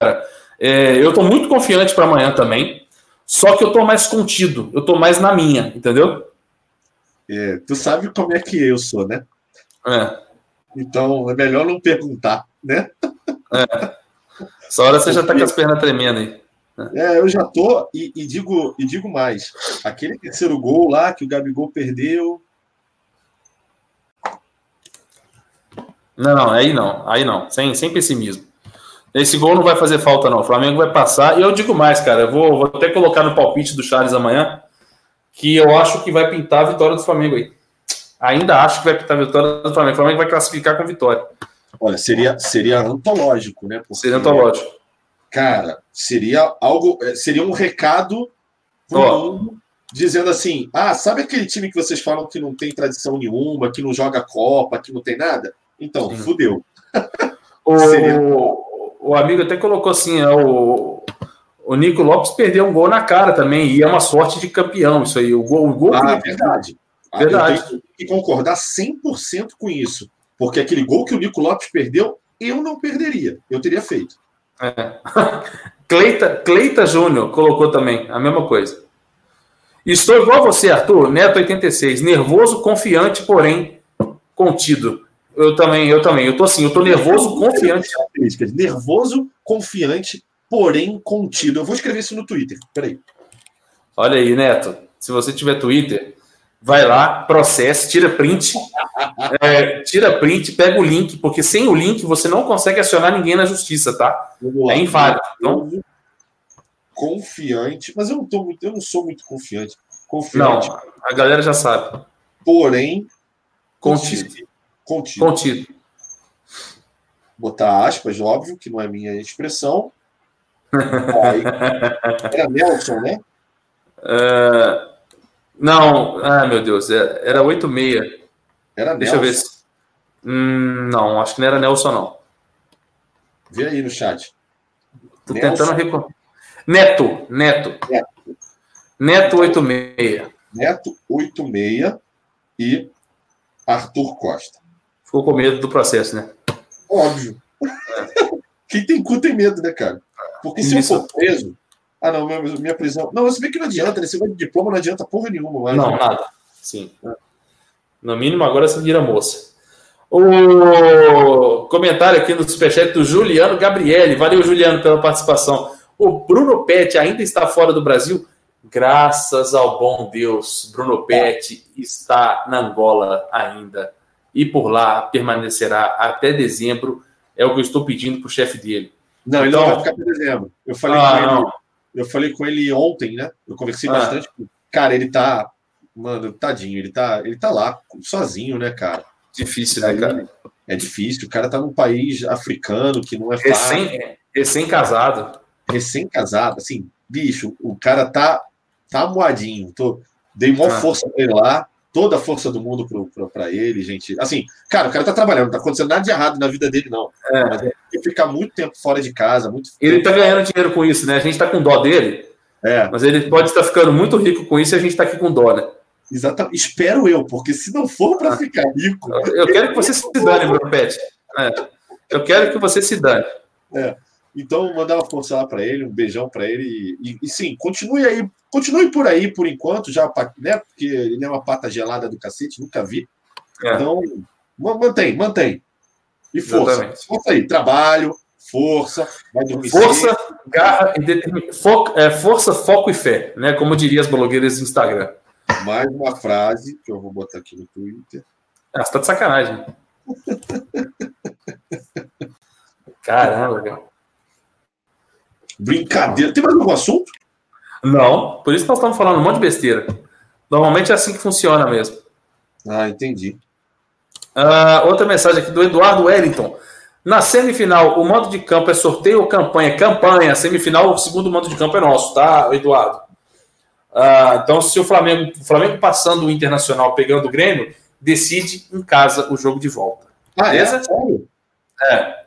é, eu tô muito confiante para amanhã também, só que eu tô mais contido, eu tô mais na minha, entendeu? É, tu sabe como é que eu sou, né? É. Então, é melhor não perguntar, né? É. Essa hora você já tá com as pernas tremendo aí. É, eu já tô, e, e, digo, e digo mais: aquele terceiro gol lá que o Gabigol perdeu. Não, não, aí não, aí não, sem, sem pessimismo. Esse gol não vai fazer falta, não. O Flamengo vai passar. E eu digo mais, cara. Eu vou, vou até colocar no palpite do Charles amanhã que eu acho que vai pintar a vitória do Flamengo aí. Ainda acho que vai pintar a vitória do Flamengo. O Flamengo vai classificar com vitória. Olha, seria, seria antológico, né? Porque, seria antológico. Cara, seria algo, é, seria um recado pro oh. mundo dizendo assim: ah, sabe aquele time que vocês falam que não tem tradição nenhuma, que não joga Copa, que não tem nada? Então, Sim. fudeu. O, seria... o amigo até colocou assim: é, o, o Nico Lopes perdeu um gol na cara também, e é uma sorte de campeão isso aí. O gol, o gol ah, verdade. Verdade. Eu tenho que concordar 100% com isso. Porque aquele gol que o Nico Lopes perdeu, eu não perderia. Eu teria feito. É. Cleita, Cleita Júnior colocou também a mesma coisa. Estou igual você, Arthur, Neto 86, nervoso, confiante, porém contido. Eu também, eu também. Eu tô assim, eu tô nervoso, confiante. Nervoso, confiante, porém contido. Eu vou escrever isso no Twitter. Peraí. Olha aí, Neto. Se você tiver Twitter, vai lá, processe, tira print, é, tira print, pega o link, porque sem o link você não consegue acionar ninguém na justiça, tá? É inválido. Então... Confiante, mas eu não, tô muito, eu não sou muito confiante. Confiante. Não, a galera já sabe. Porém, contido. Contido. Contido. Botar aspas, óbvio, que não é minha expressão. Aí, era Nelson, né? Uh, não, ah, meu Deus, é, era 86. Era Deixa Nelson. eu ver se. Hum, não, acho que não era Nelson, não. Vê aí no chat. Tô Nelson. tentando recordar. Neto, Neto. Neto. Neto 86. Neto 86 e Arthur Costa. Ficou com medo do processo, né? Óbvio. Quem tem cu tem medo, né, cara? Porque se eu for preso. Ah, não, minha, minha prisão. Não, você vê que não adianta, esse de diploma não adianta porra nenhuma. Não, nada. Sim. No mínimo, agora você vira moça. O comentário aqui no superchat do Juliano Gabriele. Valeu, Juliano, pela participação. O Bruno Pet ainda está fora do Brasil? Graças ao bom Deus, Bruno Pet está na Angola ainda. E por lá permanecerá até dezembro. É o que eu estou pedindo para o chefe dele. Não, ele então, não vai ficar até dezembro. Eu falei, ah, com ele, eu falei com ele ontem, né? Eu conversei ah. bastante. Cara, ele tá. Mano, tadinho, ele tá, ele tá lá, sozinho, né, cara? Difícil, né, cara? É difícil. O cara tá num país africano que não é fácil. Recém, recém-casado. Recém-casado, assim, bicho, o cara tá tá moadinho. Tô, dei uma ah. força pra ele lá, toda a força do mundo para ele, gente. Assim, cara, o cara tá trabalhando, não tá acontecendo nada de errado na vida dele, não. É. Mas é ficar muito tempo fora de casa, muito Ele tá ganhando dinheiro com isso, né? A gente tá com dó dele. É. Mas ele pode estar ficando muito rico com isso e a gente tá aqui com dó, né? Exatamente. Espero eu, porque se não for para ficar rico. Eu quero que você se dane, meu pet. É. Eu quero que você se dane. É. Então, mandar uma força lá para ele, um beijão para ele. E, e, sim, continue aí, continue por aí por enquanto, já, né? Porque ele é uma pata gelada do cacete, nunca vi. É. Então, mantém, mantém. E força. Exatamente. Força aí, trabalho, força, vai dormir Força, cedo. garra e foco, é, força, foco e fé, né? Como diria as blogueiras do Instagram. Mais uma frase que eu vou botar aqui no Twitter. Ah, você tá de sacanagem. Caramba, cara. Brincadeira. Tem mais algum assunto? Não, por isso nós estamos falando um monte de besteira. Normalmente é assim que funciona mesmo. Ah, entendi. Uh, outra mensagem aqui do Eduardo Wellington. Na semifinal, o mando de campo é sorteio ou campanha? Campanha. Semifinal, o segundo mando de campo é nosso, tá, Eduardo? Uh, então, se o Flamengo, o Flamengo passando o Internacional, pegando o Grêmio, decide em casa o jogo de volta. Ah, é? Beleza? É? É.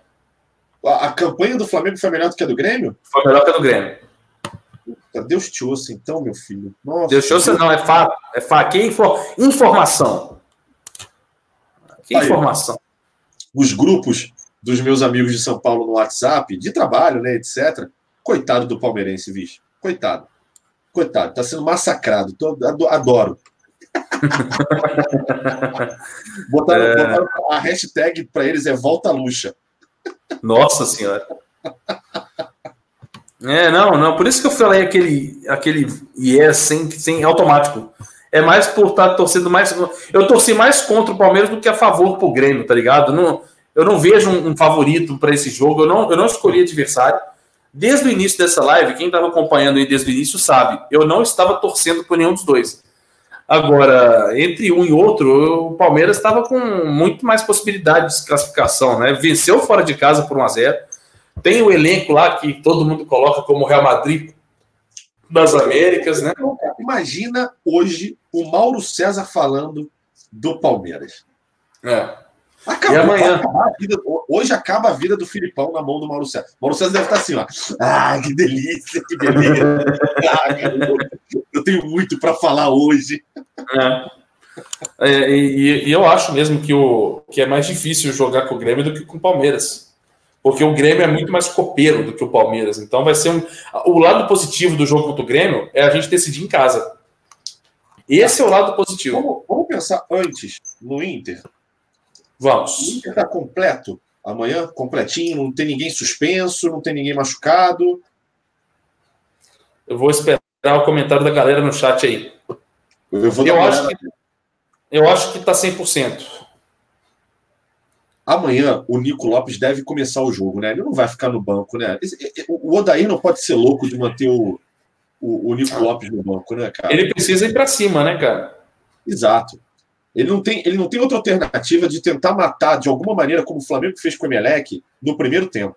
A, a, campanha do Flamengo foi melhor do que a do Grêmio? Foi melhor que a do Grêmio. Deus te ouça, então, meu filho. Nossa, Deus te ouça, não, é fato. É fato. Que infor... informação. Que Aí, informação. Os grupos dos meus amigos de São Paulo no WhatsApp, de trabalho, né, etc. Coitado do palmeirense, bicho. Coitado. Coitado, tá sendo massacrado. Tô, adoro. botaram, é... botaram, a hashtag para eles é Volta Luxa. Nossa Senhora. É, não, não. Por isso que eu falei aquele, aquele yes sem, sem automático. É mais por estar tá torcendo mais. Eu torci mais contra o Palmeiras do que a favor pro Grêmio, tá ligado? Não, eu não vejo um, um favorito para esse jogo. Eu não, eu não escolhi adversário. Desde o início dessa live, quem estava acompanhando aí desde o início sabe, eu não estava torcendo por nenhum dos dois. Agora, entre um e outro, o Palmeiras estava com muito mais possibilidade de classificação, né? Venceu fora de casa por 1 a 0 Tem o elenco lá que todo mundo coloca como Real Madrid das Américas, né? Imagina hoje o Mauro César falando do Palmeiras. É. Acabou, e amanhã? Vida, hoje acaba a vida do Filipão na mão do Mauro César. Mauro César deve estar assim, ó. Ah, que delícia, que beleza. ah, eu tenho muito para falar hoje. É. É, e, e, eu acho mesmo que, o, que é mais difícil jogar com o Grêmio do que com o Palmeiras. Porque o Grêmio é muito mais copeiro do que o Palmeiras. Então vai ser um. O lado positivo do jogo contra o Grêmio é a gente decidir em casa. Esse é o lado positivo. Vamos, vamos pensar antes no Inter. Vamos. O Inter está completo amanhã, completinho, não tem ninguém suspenso, não tem ninguém machucado. Eu vou esperar o comentário da galera no chat aí. Eu, vou eu, acho, que, eu acho que tá 100%. Amanhã o Nico Lopes deve começar o jogo, né? Ele não vai ficar no banco, né? O Odair não pode ser louco de manter o, o, o Nico Lopes no banco, né, cara? Ele precisa ir para cima, né, cara? Exato. Ele não, tem, ele não tem outra alternativa de tentar matar de alguma maneira, como o Flamengo fez com o Emelec, no primeiro tempo.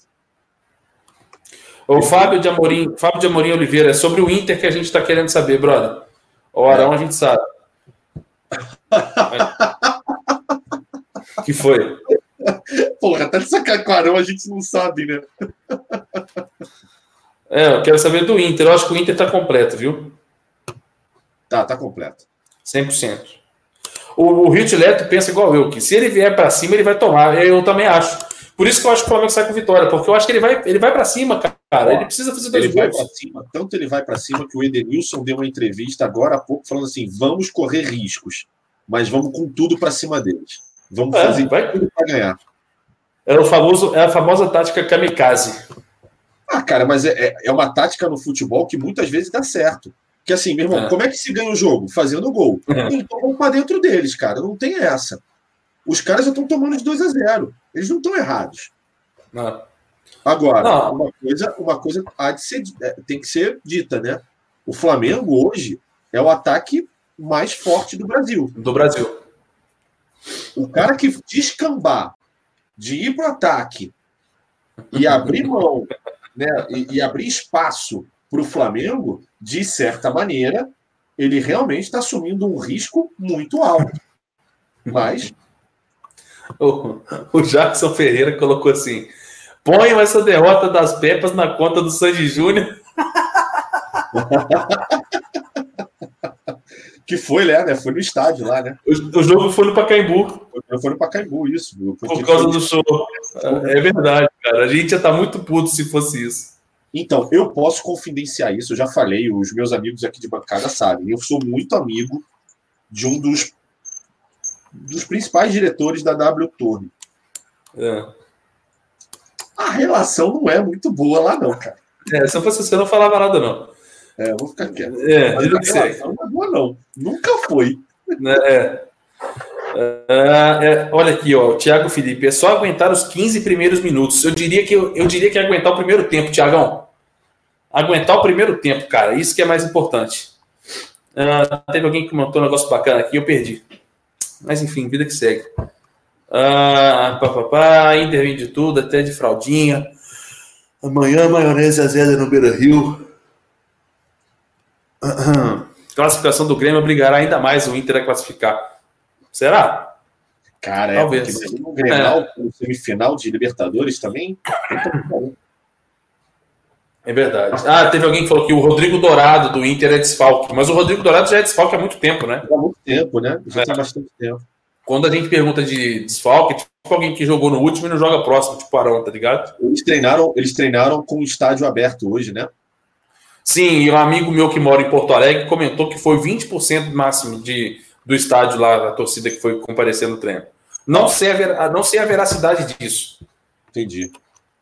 O Fábio de Amorim, Fábio de Amorim Oliveira, é sobre o Inter que a gente está querendo saber, brother. O Arão a gente sabe. que foi? Porra, até de sacar com o Arão a gente não sabe, né? É, eu quero saber do Inter. Eu acho que o Inter tá completo, viu? Tá, tá completo. 100%. O, o Rio Leto pensa igual eu, que se ele vier para cima, ele vai tomar. Eu também acho. Por isso que eu acho que o Flamengo sai com vitória, porque eu acho que ele vai, ele vai para cima, cara. Ele precisa fazer dois ele gols. Vai cima, tanto ele vai para cima que o Edenilson deu uma entrevista agora há pouco falando assim: vamos correr riscos, mas vamos com tudo para cima deles. Vamos é, fazer vai... tudo para ganhar. É, o famoso, é a famosa tática kamikaze. Ah, cara, mas é, é, é uma tática no futebol que muitas vezes dá certo. Que assim, meu irmão, é. como é que se ganha o jogo? Fazendo gol. É. Então vamos para dentro deles, cara. Não tem essa. Os caras já estão tomando de 2 a 0 Eles não estão errados. Não. Agora, não. Uma, coisa, uma coisa há de ser, é, tem que ser dita, né? O Flamengo hoje é o ataque mais forte do Brasil. Do Brasil. O cara que descambar de ir para o ataque e abrir mão, né, e, e abrir espaço para o Flamengo, de certa maneira, ele realmente está assumindo um risco muito alto. Mas. O, o Jackson Ferreira colocou assim: ponham essa derrota das Pepas na conta do Sandy Júnior. que foi, né? Foi no estádio lá, né? O, o jogo foi no Pacaembu. Foi no Pacaembu, isso. Por causa do show. É verdade, cara. A gente ia estar tá muito puto se fosse isso. Então, eu posso confidenciar isso, eu já falei, os meus amigos aqui de bancada sabem. Eu sou muito amigo de um dos, dos principais diretores da W Torre. É. A relação não é muito boa lá, não, cara. É, se eu fosse você, não falava nada, não. É, vou ficar quieto. É, Mas a relação não é boa, não. Nunca foi. É. É, é, olha aqui, ó, o Thiago Felipe, é só aguentar os 15 primeiros minutos. Eu diria que eu, eu diria que é aguentar o primeiro tempo, Tiagão aguentar o primeiro tempo, cara. Isso que é mais importante. Uh, teve alguém que comentou um negócio bacana aqui, eu perdi. Mas enfim, vida que segue. Uh, pá, pá, pá, Inter de tudo, até de fraldinha. Amanhã, maionese azeda no Beira Rio. Uh, classificação do Grêmio obrigará ainda mais o Inter a classificar. Será? Cara, é, Talvez. é porque o Grêmio é. semifinal de Libertadores também. É verdade. Ah, teve alguém que falou que o Rodrigo Dourado do Inter é desfalque, mas o Rodrigo Dourado já é desfalque há muito tempo, né? Há muito tempo, né? Já é. bastante tempo. Quando a gente pergunta de desfalque, tipo alguém que jogou no último e não joga próximo, tipo Arão, tá ligado? Eles treinaram, eles treinaram com o estádio aberto hoje, né? Sim, e um amigo meu que mora em Porto Alegre comentou que foi 20% máximo de, do estádio lá, da torcida que foi comparecer no treino. Não sei, a, não sei a veracidade disso. Entendi.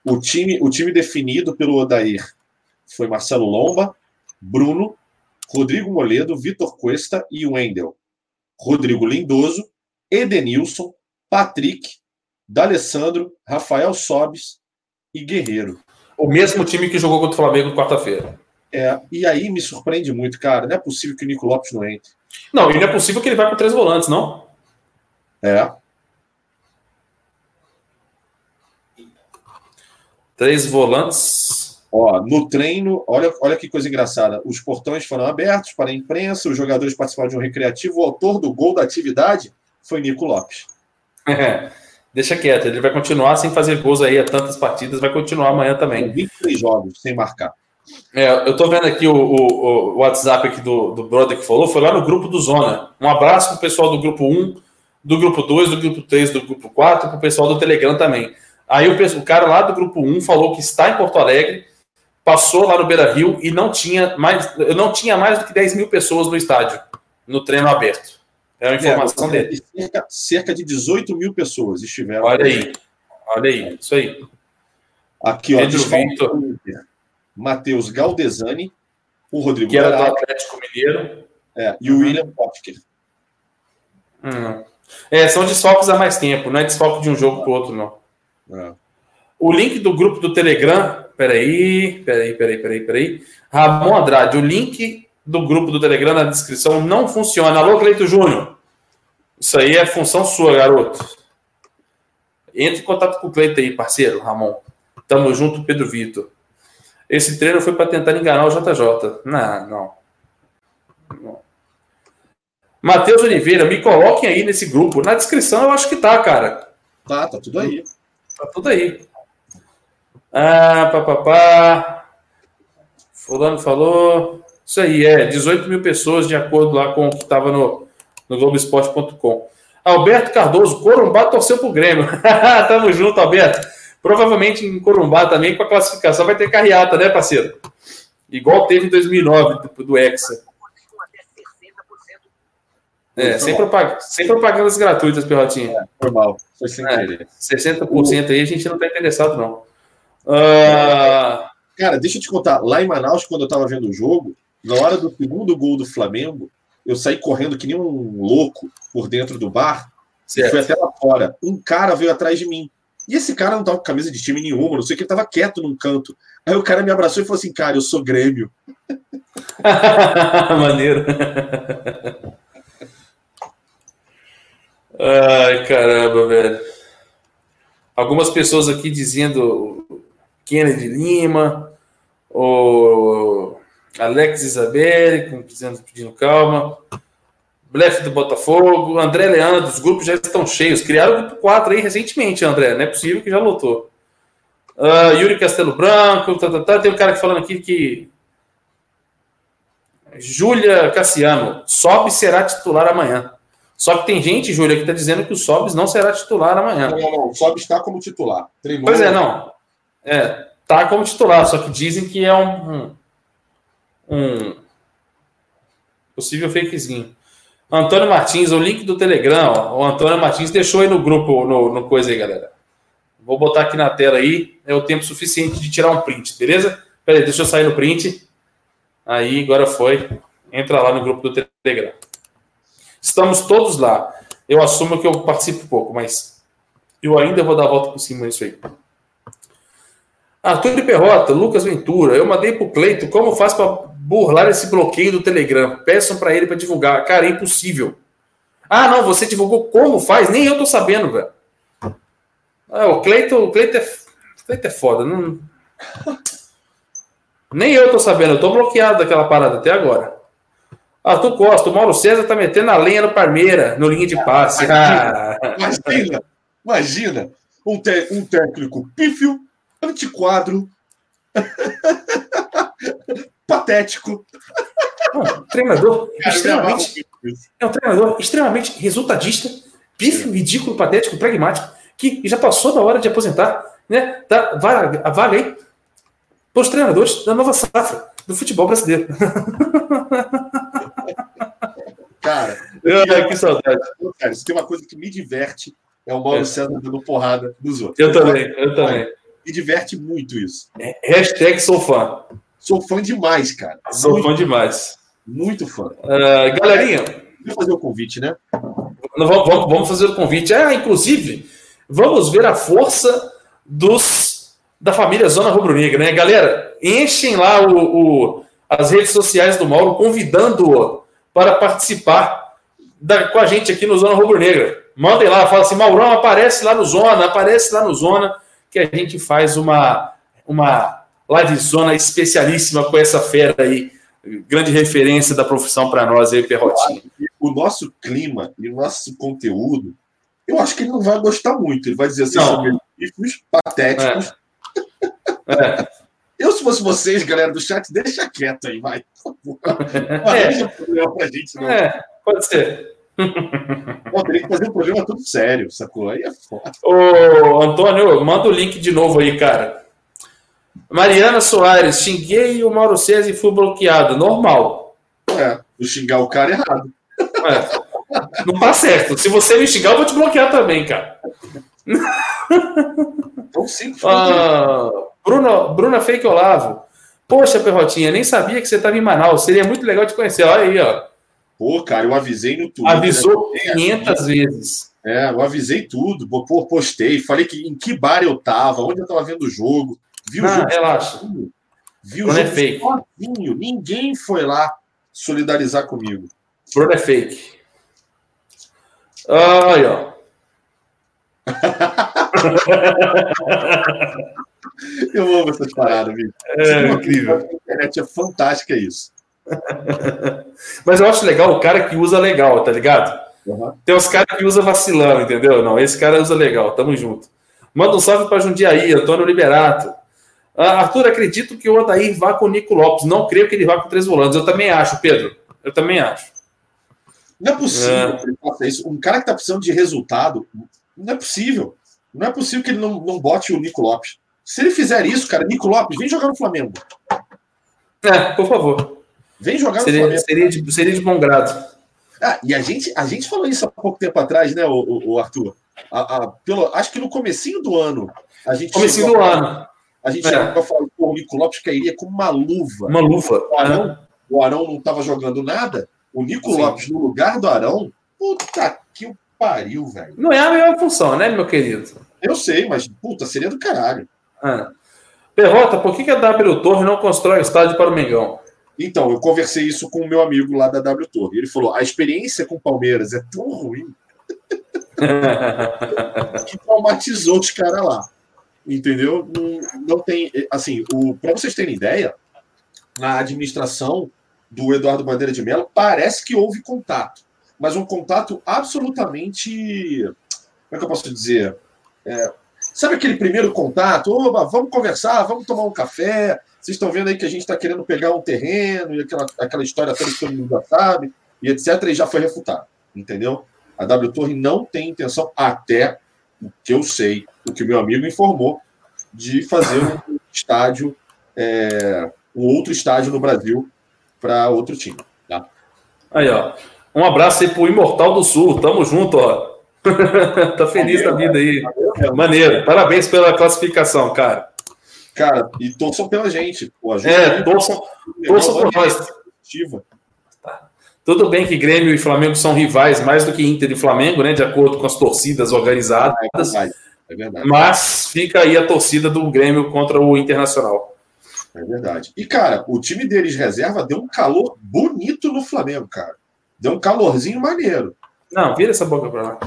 O time, o time definido pelo Odair foi Marcelo Lomba, Bruno, Rodrigo Moledo, Vitor Cuesta e Wendel. Rodrigo Lindoso, Edenilson, Patrick, D'Alessandro, Rafael Sobes e Guerreiro. O mesmo time que jogou contra o Flamengo quarta-feira. É, e aí me surpreende muito, cara. Não é possível que o Nico Lopes não entre. Não, e não é possível que ele vá com três volantes, não? É. Três volantes. Ó, no treino, olha, olha que coisa engraçada. Os portões foram abertos para a imprensa, os jogadores participaram de um recreativo. O autor do gol da atividade foi Nico Lopes. É, deixa quieto, ele vai continuar sem fazer gols aí a tantas partidas, vai continuar amanhã também. 23 jogos sem marcar. É, eu tô vendo aqui o, o, o, WhatsApp aqui do, do brother que falou, foi lá no grupo do Zona. Um abraço pro pessoal do grupo 1, do grupo 2, do grupo 3, do grupo 4, pro pessoal do Telegram também. Aí o, o cara lá do grupo 1 falou que está em Porto Alegre, passou lá no Beira Rio e não tinha mais, não tinha mais do que 10 mil pessoas no estádio, no treino aberto. É a informação é, dele. Cerca, cerca, de 18 mil pessoas estiveram. Olha aí. Olha aí, isso aí. Aqui, ó. Pedro Vitor. Matheus Galdesani, o Rodrigo que era do Atlético Mineiro. É, e o William Potker. Hum. É, são desfalques há mais tempo, não é desfalque de um jogo para o outro, não. É. O link do grupo do Telegram. Peraí, peraí, peraí, peraí, peraí. Ramon Andrade, o link do grupo do Telegram na descrição não funciona. Alô, Cleito Júnior. Isso aí é função sua, garoto. Entre em contato com o Cleito aí, parceiro, Ramon. Tamo junto, Pedro Vitor. Esse treino foi para tentar enganar o JJ. Não, não. não. Matheus Oliveira, me coloquem aí nesse grupo. Na descrição eu acho que tá, cara. Tá, tá tudo aí. Tá tudo aí. Ah, papapá. Fulano falou. Isso aí, é. 18 mil pessoas, de acordo lá com o que estava no, no Globoesporte.com. Alberto Cardoso, Corumbá torceu pro Grêmio. Tamo junto, Alberto. Provavelmente em Corumbá também, com a classificação, vai ter carreata, né, parceiro? Igual teve em 2009, do, do Hexa. É, sem, propag sem propagandas gratuitas, Perrotinha. É, normal, foi sem é, querer. 60% aí a gente não está interessado, não. Uh... Cara, deixa eu te contar. Lá em Manaus, quando eu estava vendo o jogo, na hora do segundo gol do Flamengo, eu saí correndo que nem um louco por dentro do bar certo. e fui até lá fora. Um cara veio atrás de mim. E esse cara não tava com camisa de time nenhuma, não sei que ele tava quieto num canto. Aí o cara me abraçou e falou assim: Cara, eu sou Grêmio. Maneiro. Ai, caramba, velho. Algumas pessoas aqui dizendo Kennedy Lima, o Alex Isabelle, dizendo, pedindo calma. Blefe do Botafogo, André Leandro, os grupos já estão cheios. Criaram o grupo 4 aí recentemente, André. Não é possível que já lotou. Uh, Yuri Castelo Branco, tá, tá, tá. tem um cara falando aqui que. Júlia Cassiano, sobe será titular amanhã. Só que tem gente, Júlia, que está dizendo que o Sobis não será titular amanhã. Não, não, não. O Sobis está como titular. Treinou... Pois é, não. É, tá como titular, só que dizem que é um, um, um possível fakezinho. Antônio Martins, o link do Telegram, ó, o Antônio Martins deixou aí no grupo, no, no coisa aí, galera. Vou botar aqui na tela aí, é o tempo suficiente de tirar um print, beleza? Pera aí, deixa eu sair no print. Aí, agora foi. Entra lá no grupo do Telegram. Estamos todos lá. Eu assumo que eu participo pouco, mas eu ainda vou dar a volta por cima disso aí. Arthur de Perrota, Lucas Ventura, eu mandei pro Cleito como faz para burlar esse bloqueio do Telegram. Peçam para ele para divulgar. Cara, é impossível. Ah, não, você divulgou como faz? Nem eu tô sabendo, velho. Ah, o Cleito, o Cleito é, Cleito é foda. Não... Nem eu tô sabendo, eu tô bloqueado daquela parada até agora. Arthur Costa, o Mauro César tá metendo a lenha no Parmeira, no linha de passe. Imagina, ah. imagina, imagina um, um técnico pífio, antiquadro, patético. Um treinador Cara, extremamente. É um treinador extremamente resultadista, pífio, ridículo, patético, pragmático, que já passou da hora de aposentar, né? Tá, vaga, a vaga aí para os treinadores da nova safra do futebol brasileiro. Cara, eu, que saudade. Cara, isso tem uma coisa que me diverte, é o Mauro é. César dando porrada nos outros. Eu também, eu também. Me diverte muito isso. É, hashtag sou fã. Sou fã demais, cara. Sou muito, fã demais. Muito fã. Uh, galerinha. Vamos fazer o convite, né? Vamos, vamos fazer o convite. Ah, inclusive, vamos ver a força dos da família Zona Rubro Negra, né? Galera, enchem lá o, o as redes sociais do Mauro, convidando-o para participar da, com a gente aqui no Zona Rubro Negra. Mandem lá, fala assim, Maurão, aparece lá no Zona, aparece lá no Zona, que a gente faz uma, uma live zona especialíssima com essa fera aí, grande referência da profissão para nós aí, Perrotinho. O nosso clima e o nosso conteúdo, eu acho que ele não vai gostar muito. Ele vai dizer assim, são patéticos. É. É. Eu, se fosse vocês, galera do chat, deixa quieto aí, vai. Não é. problema pra gente, não. É, pode ser. Pô, teria que fazer um programa tudo sério, sacou? Aí é foda. Ô, Antônio, manda o link de novo aí, cara. Mariana Soares, xinguei o Mauro César e fui bloqueado. Normal. É, vou xingar o cara errado. É. Não tá certo. Se você me xingar, eu vou te bloquear também, cara. Então, sim, ah, Bruna, Bruna Fake Olavo. Poxa, Perrotinha, nem sabia que você estava em Manaus. Seria muito legal te conhecer. Olha aí, ó. Pô, cara, eu avisei no Twitter. Avisou né? 500 vezes. É, eu avisei tudo. Pô, postei. Falei que em que bar eu tava, onde eu tava vendo o jogo. Viu o jogo relaxa. Viu o jogo é fake. sozinho. Ninguém foi lá solidarizar comigo. Bruno é fake. Aí, ó. Eu amo essas paradas, viu? É incrível. A internet é fantástica isso. Mas eu acho legal o cara que usa legal, tá ligado? Uhum. Tem uns caras que usa vacilando, entendeu? Não, esse cara usa legal, tamo junto. Manda um salve para Jundiaí, Antônio Liberato. Ah, Arthur, acredito que o Odair vá com o Nico Lopes. Não creio que ele vá com três volantes. Eu também acho, Pedro. Eu também acho. Não é possível é. que ele faça isso. Um cara que está precisando de resultado, não é possível. Não é possível que ele não, não bote o Nico Lopes. Se ele fizer isso, cara, Nico Lopes, vem jogar no Flamengo. É, por favor. Vem jogar seria, no Flamengo. Seria de, seria de bom grado. Ah, e a gente, a gente falou isso há pouco tempo atrás, né, o, o, Arthur? A, a, pelo, acho que no comecinho do ano. A gente comecinho do ano. A gente é. chegou a falar que o Nico Lopes cairia com uma luva. Uma luva. O Arão, é. o Arão não estava jogando nada. O Nico Sim. Lopes no lugar do Arão. Puta que pariu, velho. Não é a mesma função, né, meu querido? Eu sei, mas puta, seria do caralho. Ah. Perrota, por que, que a W Torre não constrói o estádio para o Mengão? Então, eu conversei isso com o meu amigo lá da W Torre. Ele falou: a experiência com o Palmeiras é tão ruim que traumatizou os caras lá. Entendeu? Não, não tem. Assim, para vocês terem ideia, na administração do Eduardo Bandeira de Mello, parece que houve contato. Mas um contato absolutamente. Como é que eu posso dizer? É, sabe aquele primeiro contato? Oba, vamos conversar, vamos tomar um café. Vocês estão vendo aí que a gente está querendo pegar um terreno e aquela, aquela história toda que todo mundo já sabe, e etc. E já foi refutado. Entendeu? A W Torre não tem intenção, até o que eu sei, o que o meu amigo informou, de fazer um estádio, é, um outro estádio no Brasil para outro time. Tá? Aí, ó. Um abraço aí pro Imortal do Sul. Tamo junto, ó. tá feliz da vida aí. Maneiro. Parabéns pela classificação, cara. Cara, e torçam pela gente. Pô, é, torçam, torçam por nós. Tudo bem que Grêmio e Flamengo são rivais mais do que Inter e Flamengo, né? De acordo com as torcidas organizadas. É verdade, é verdade. Mas fica aí a torcida do Grêmio contra o Internacional. É verdade. E, cara, o time deles reserva deu um calor bonito no Flamengo, cara. Deu um calorzinho maneiro. Não, vira essa boca pra lá.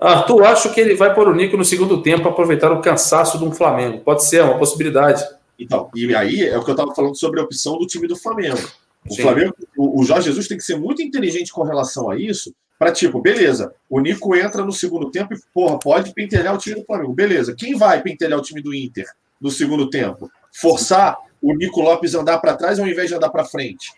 Arthur, acho que ele vai pôr o Nico no segundo tempo para aproveitar o cansaço do Flamengo. Pode ser, é uma possibilidade. Então, e aí é o que eu estava falando sobre a opção do time do Flamengo. O Sim. Flamengo, o, Jorge Jesus tem que ser muito inteligente com relação a isso, para tipo, beleza, o Nico entra no segundo tempo e, porra, pode pentelhar o time do Flamengo. Beleza, quem vai pentelhar o time do Inter no segundo tempo? Forçar o Nico Lopes andar para trás ao invés de andar para frente.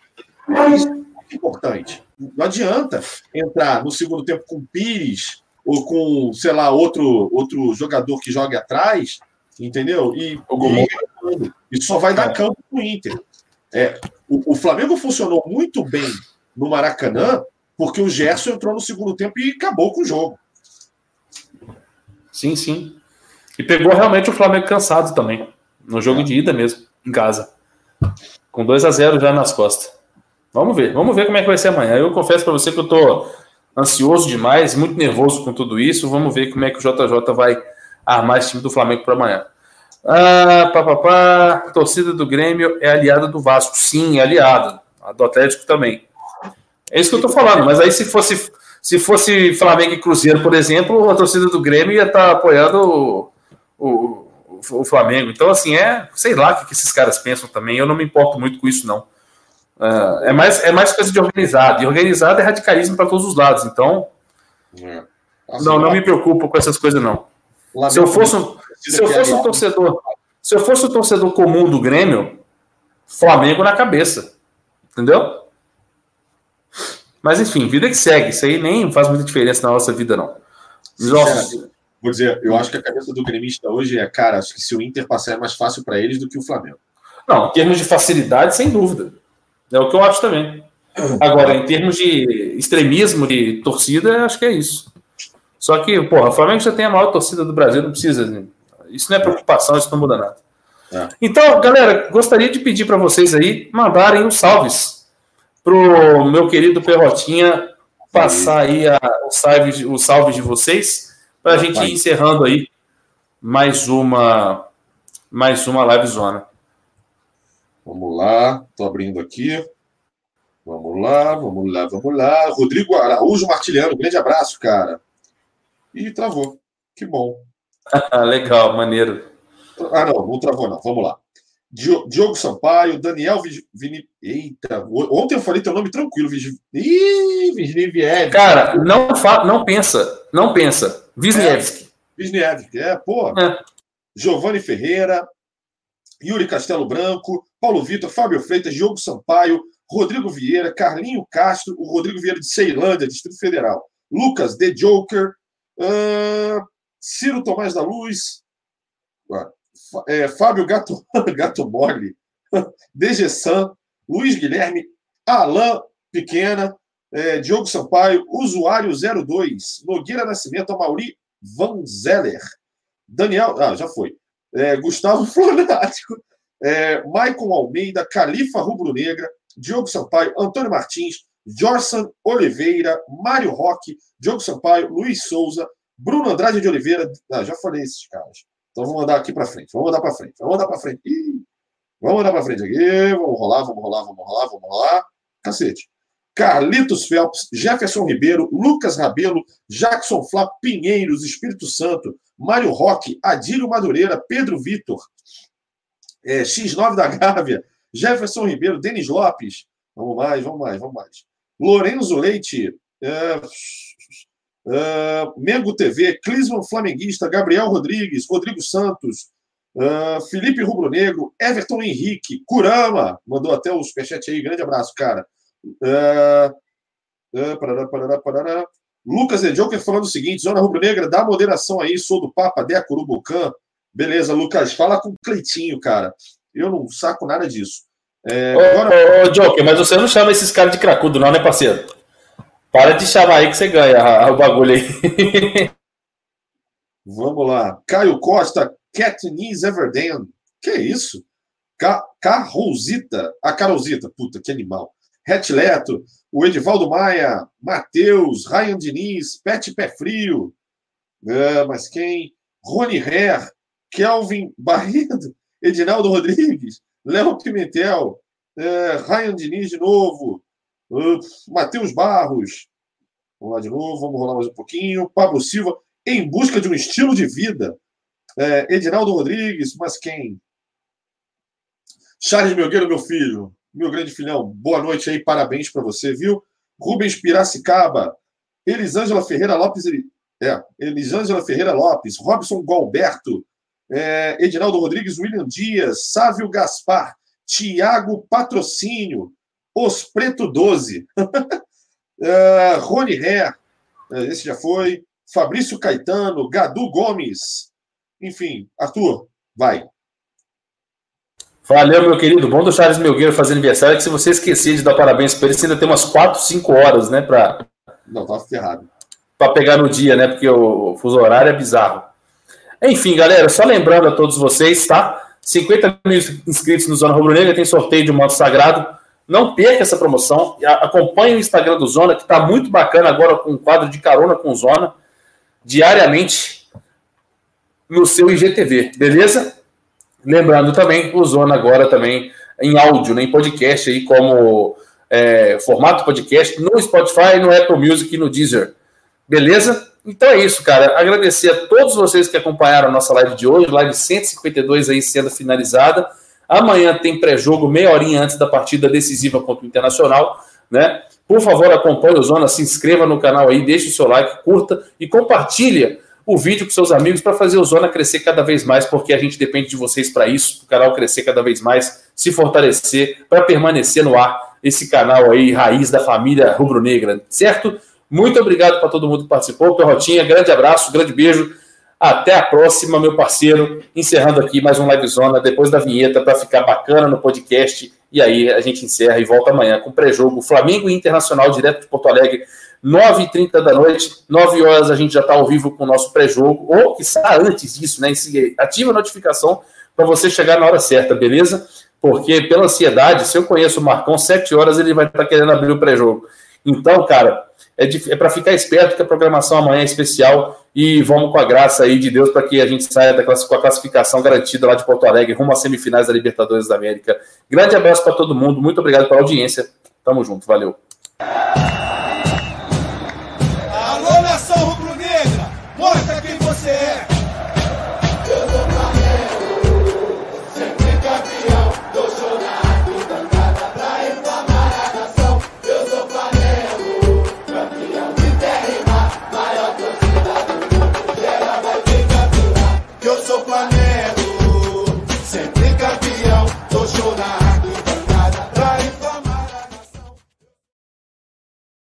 Isso é muito importante. Não adianta entrar no segundo tempo com Pires ou com, sei lá, outro, outro jogador que jogue atrás, entendeu? E, e, e só vai dar campo pro Inter. É, o, o, Flamengo funcionou muito bem no Maracanã porque o Gerson entrou no segundo tempo e acabou com o jogo. Sim, sim. E pegou realmente o Flamengo cansado também. No jogo é. de ida mesmo, em casa. Com 2 a 0 já nas costas. Vamos ver, vamos ver como é que vai ser amanhã. Eu confesso para você que eu tô ansioso demais, muito nervoso com tudo isso. Vamos ver como é que o JJ vai armar esse time do Flamengo para amanhã. Ah, pá, pá, pá. A torcida do Grêmio é aliada do Vasco. Sim, é aliada. A do Atlético também. É isso que eu tô falando. Mas aí, se fosse, se fosse Flamengo e Cruzeiro, por exemplo, a torcida do Grêmio ia estar tá apoiando o, o, o, Flamengo. Então, assim, é. Sei lá o que, esses caras pensam também. Eu não me importo muito com isso, não. Uh, é, mais, é mais coisa de organizado. E organizado é radicalismo para todos os lados. Então. É. Assim, não, não me preocupo com essas coisas, não. Se eu fosse um, se eu fosse um torcedor, se eu fosse um torcedor comum do Grêmio, Flamengo na cabeça. Entendeu? Mas enfim, vida que segue. Isso aí nem faz muita diferença na nossa vida, não. Nossa. Vou dizer, eu acho que a cabeça do gremista hoje é, cara, acho que se o Inter passar é mais fácil para eles do que o Flamengo. Não, em termos de facilidade, sem dúvida. É o que eu acho também. Agora, em termos de extremismo de torcida, acho que é isso. Só que, porra, o Flamengo já tem a maior torcida do Brasil, não precisa. Né? Isso não é preocupação, isso não muda nada. É. Então, galera, gostaria de pedir para vocês aí mandarem os salves pro meu querido Perrotinha passar aí a, o, salve, o salve de vocês para a gente ir encerrando aí mais uma mais uma live zona. Vamos lá, estou abrindo aqui. Vamos lá, vamos lá, vamos lá. Rodrigo Araújo Martiliano, grande abraço, cara. E travou. Que bom. Legal, maneiro. Ah, não, não travou, não. Vamos lá. Diogo Sampaio, Daniel Vini. Eita, ontem eu falei teu nome tranquilo, Ih, Wisniewski. Cara, não, fa... não pensa, não pensa. Wisniewski. É, é, pô. É. Giovanni Ferreira, Yuri Castelo Branco, Paulo Vitor, Fábio Freitas, Diogo Sampaio, Rodrigo Vieira, Carlinho Castro, o Rodrigo Vieira de Ceilândia, Distrito Federal, Lucas The Joker, uh, Ciro Tomás da Luz, é, Fábio Gato, Gato Mole, DG San, Luiz Guilherme, Alain Pequena, é, Diogo Sampaio, Usuário 02, Nogueira Nascimento, Mauri Van Zeller, Daniel, ah, já foi, é, Gustavo Flonático, é, Maicon Almeida, Califa Rubro Negra, Diogo Sampaio, Antônio Martins, Jorson Oliveira, Mário Roque, Diogo Sampaio, Luiz Souza, Bruno Andrade de Oliveira. Ah, já falei esses caras. Então vamos mandar aqui para frente. Vamos mandar para frente. Vamos mandar para frente. Ih, vamos mandar para frente aqui. Vamos rolar, vamos rolar, vamos rolar, vamos rolar. Cacete. Carlitos Phelps, Jefferson Ribeiro, Lucas Rabelo, Jackson Flá Pinheiros, Espírito Santo, Mário Roque, Adílio Madureira, Pedro Vitor, é, X9 da Gávea, Jefferson Ribeiro, Denis Lopes. Vamos mais, vamos mais, vamos mais. Lorenzo Leite, é, Uh, Mengo TV, Clisman Flamenguista, Gabriel Rodrigues, Rodrigo Santos, uh, Felipe Rubro Negro, Everton Henrique, Curama, mandou até o superchat aí, grande abraço, cara. Uh, parará, parará, parará. Lucas The Joker falando o seguinte: Zona Rubro Negra, dá moderação aí, sou do Papa Dé Curubucan. Beleza, Lucas, fala com o Cleitinho, cara. Eu não saco nada disso. É, ô, agora... ô, Joker, mas você não chama esses caras de cracudo, não, né, parceiro? Para de chamar aí que você ganha o bagulho aí. Vamos lá. Caio Costa, Katniss Everden. Que isso? Ca Carrosita. A Carolzita. Puta, que animal. Retleto, o Edivaldo Maia, Matheus, Ryan Diniz, Pet Pé Frio. É, mas quem? Rony Herr, Kelvin Barredo, Edinaldo Rodrigues, Léo Pimentel, é, Ryan Diniz de novo, Uh, Matheus Barros. Vamos lá de novo, vamos rolar mais um pouquinho. Pablo Silva, em busca de um estilo de vida. É, Edinaldo Rodrigues, mas quem? Charles Melgueiro, meu filho, meu grande filhão, boa noite aí, parabéns para você, viu? Rubens Piracicaba, Elisângela Ferreira Lopes, é, Elisângela Ferreira Lopes, Robson Galberto, é, Edinaldo Rodrigues, William Dias, Sávio Gaspar, Tiago Patrocínio, os Preto 12. uh, Rony Ré, uh, esse já foi. Fabrício Caetano, Gadu Gomes. Enfim, Arthur, vai. Valeu, meu querido. Bom do Charles Melgueiro fazer aniversário. É que se você esquecer de dar parabéns para ele, você ainda tem umas 4, 5 horas, né? Pra... Não, tá ferrado. Para pegar no dia, né? Porque o fuso horário é bizarro. Enfim, galera, só lembrando a todos vocês, tá? 50 mil inscritos no Zona Rubro Negra, tem sorteio de um manto sagrado. Não perca essa promoção. Acompanhe o Instagram do Zona, que está muito bacana agora com um quadro de carona com Zona, diariamente no seu IGTV, beleza? Lembrando também o Zona agora também em áudio, né, em podcast aí como é, formato podcast no Spotify, no Apple Music e no Deezer. Beleza? Então é isso, cara. Agradecer a todos vocês que acompanharam a nossa live de hoje, live 152 aí sendo finalizada. Amanhã tem pré-jogo, meia horinha antes da partida decisiva contra o Internacional, né? Por favor, acompanhe o Zona, se inscreva no canal aí, deixe o seu like, curta e compartilha o vídeo com seus amigos para fazer o Zona crescer cada vez mais, porque a gente depende de vocês para isso, o canal crescer cada vez mais, se fortalecer, para permanecer no ar esse canal aí, raiz da família rubro-negra, certo? Muito obrigado para todo mundo que participou. Perrotinha, grande abraço, grande beijo. Até a próxima, meu parceiro. Encerrando aqui mais um Live Zona depois da vinheta para ficar bacana no podcast. E aí a gente encerra e volta amanhã com pré-jogo Flamengo e Internacional direto de Porto Alegre, 9h30 da noite. 9 horas a gente já está ao vivo com o nosso pré-jogo. Ou que está antes disso, né? Ativa a notificação para você chegar na hora certa, beleza? Porque pela ansiedade, se eu conheço o Marcão, sete horas ele vai estar tá querendo abrir o pré-jogo. Então, cara, é, é para ficar esperto que a programação amanhã é especial e vamos com a graça aí de Deus para que a gente saia da com a classificação garantida lá de Porto Alegre, rumo às semifinais da Libertadores da América. Grande abraço para todo mundo, muito obrigado pela audiência. Tamo junto, valeu.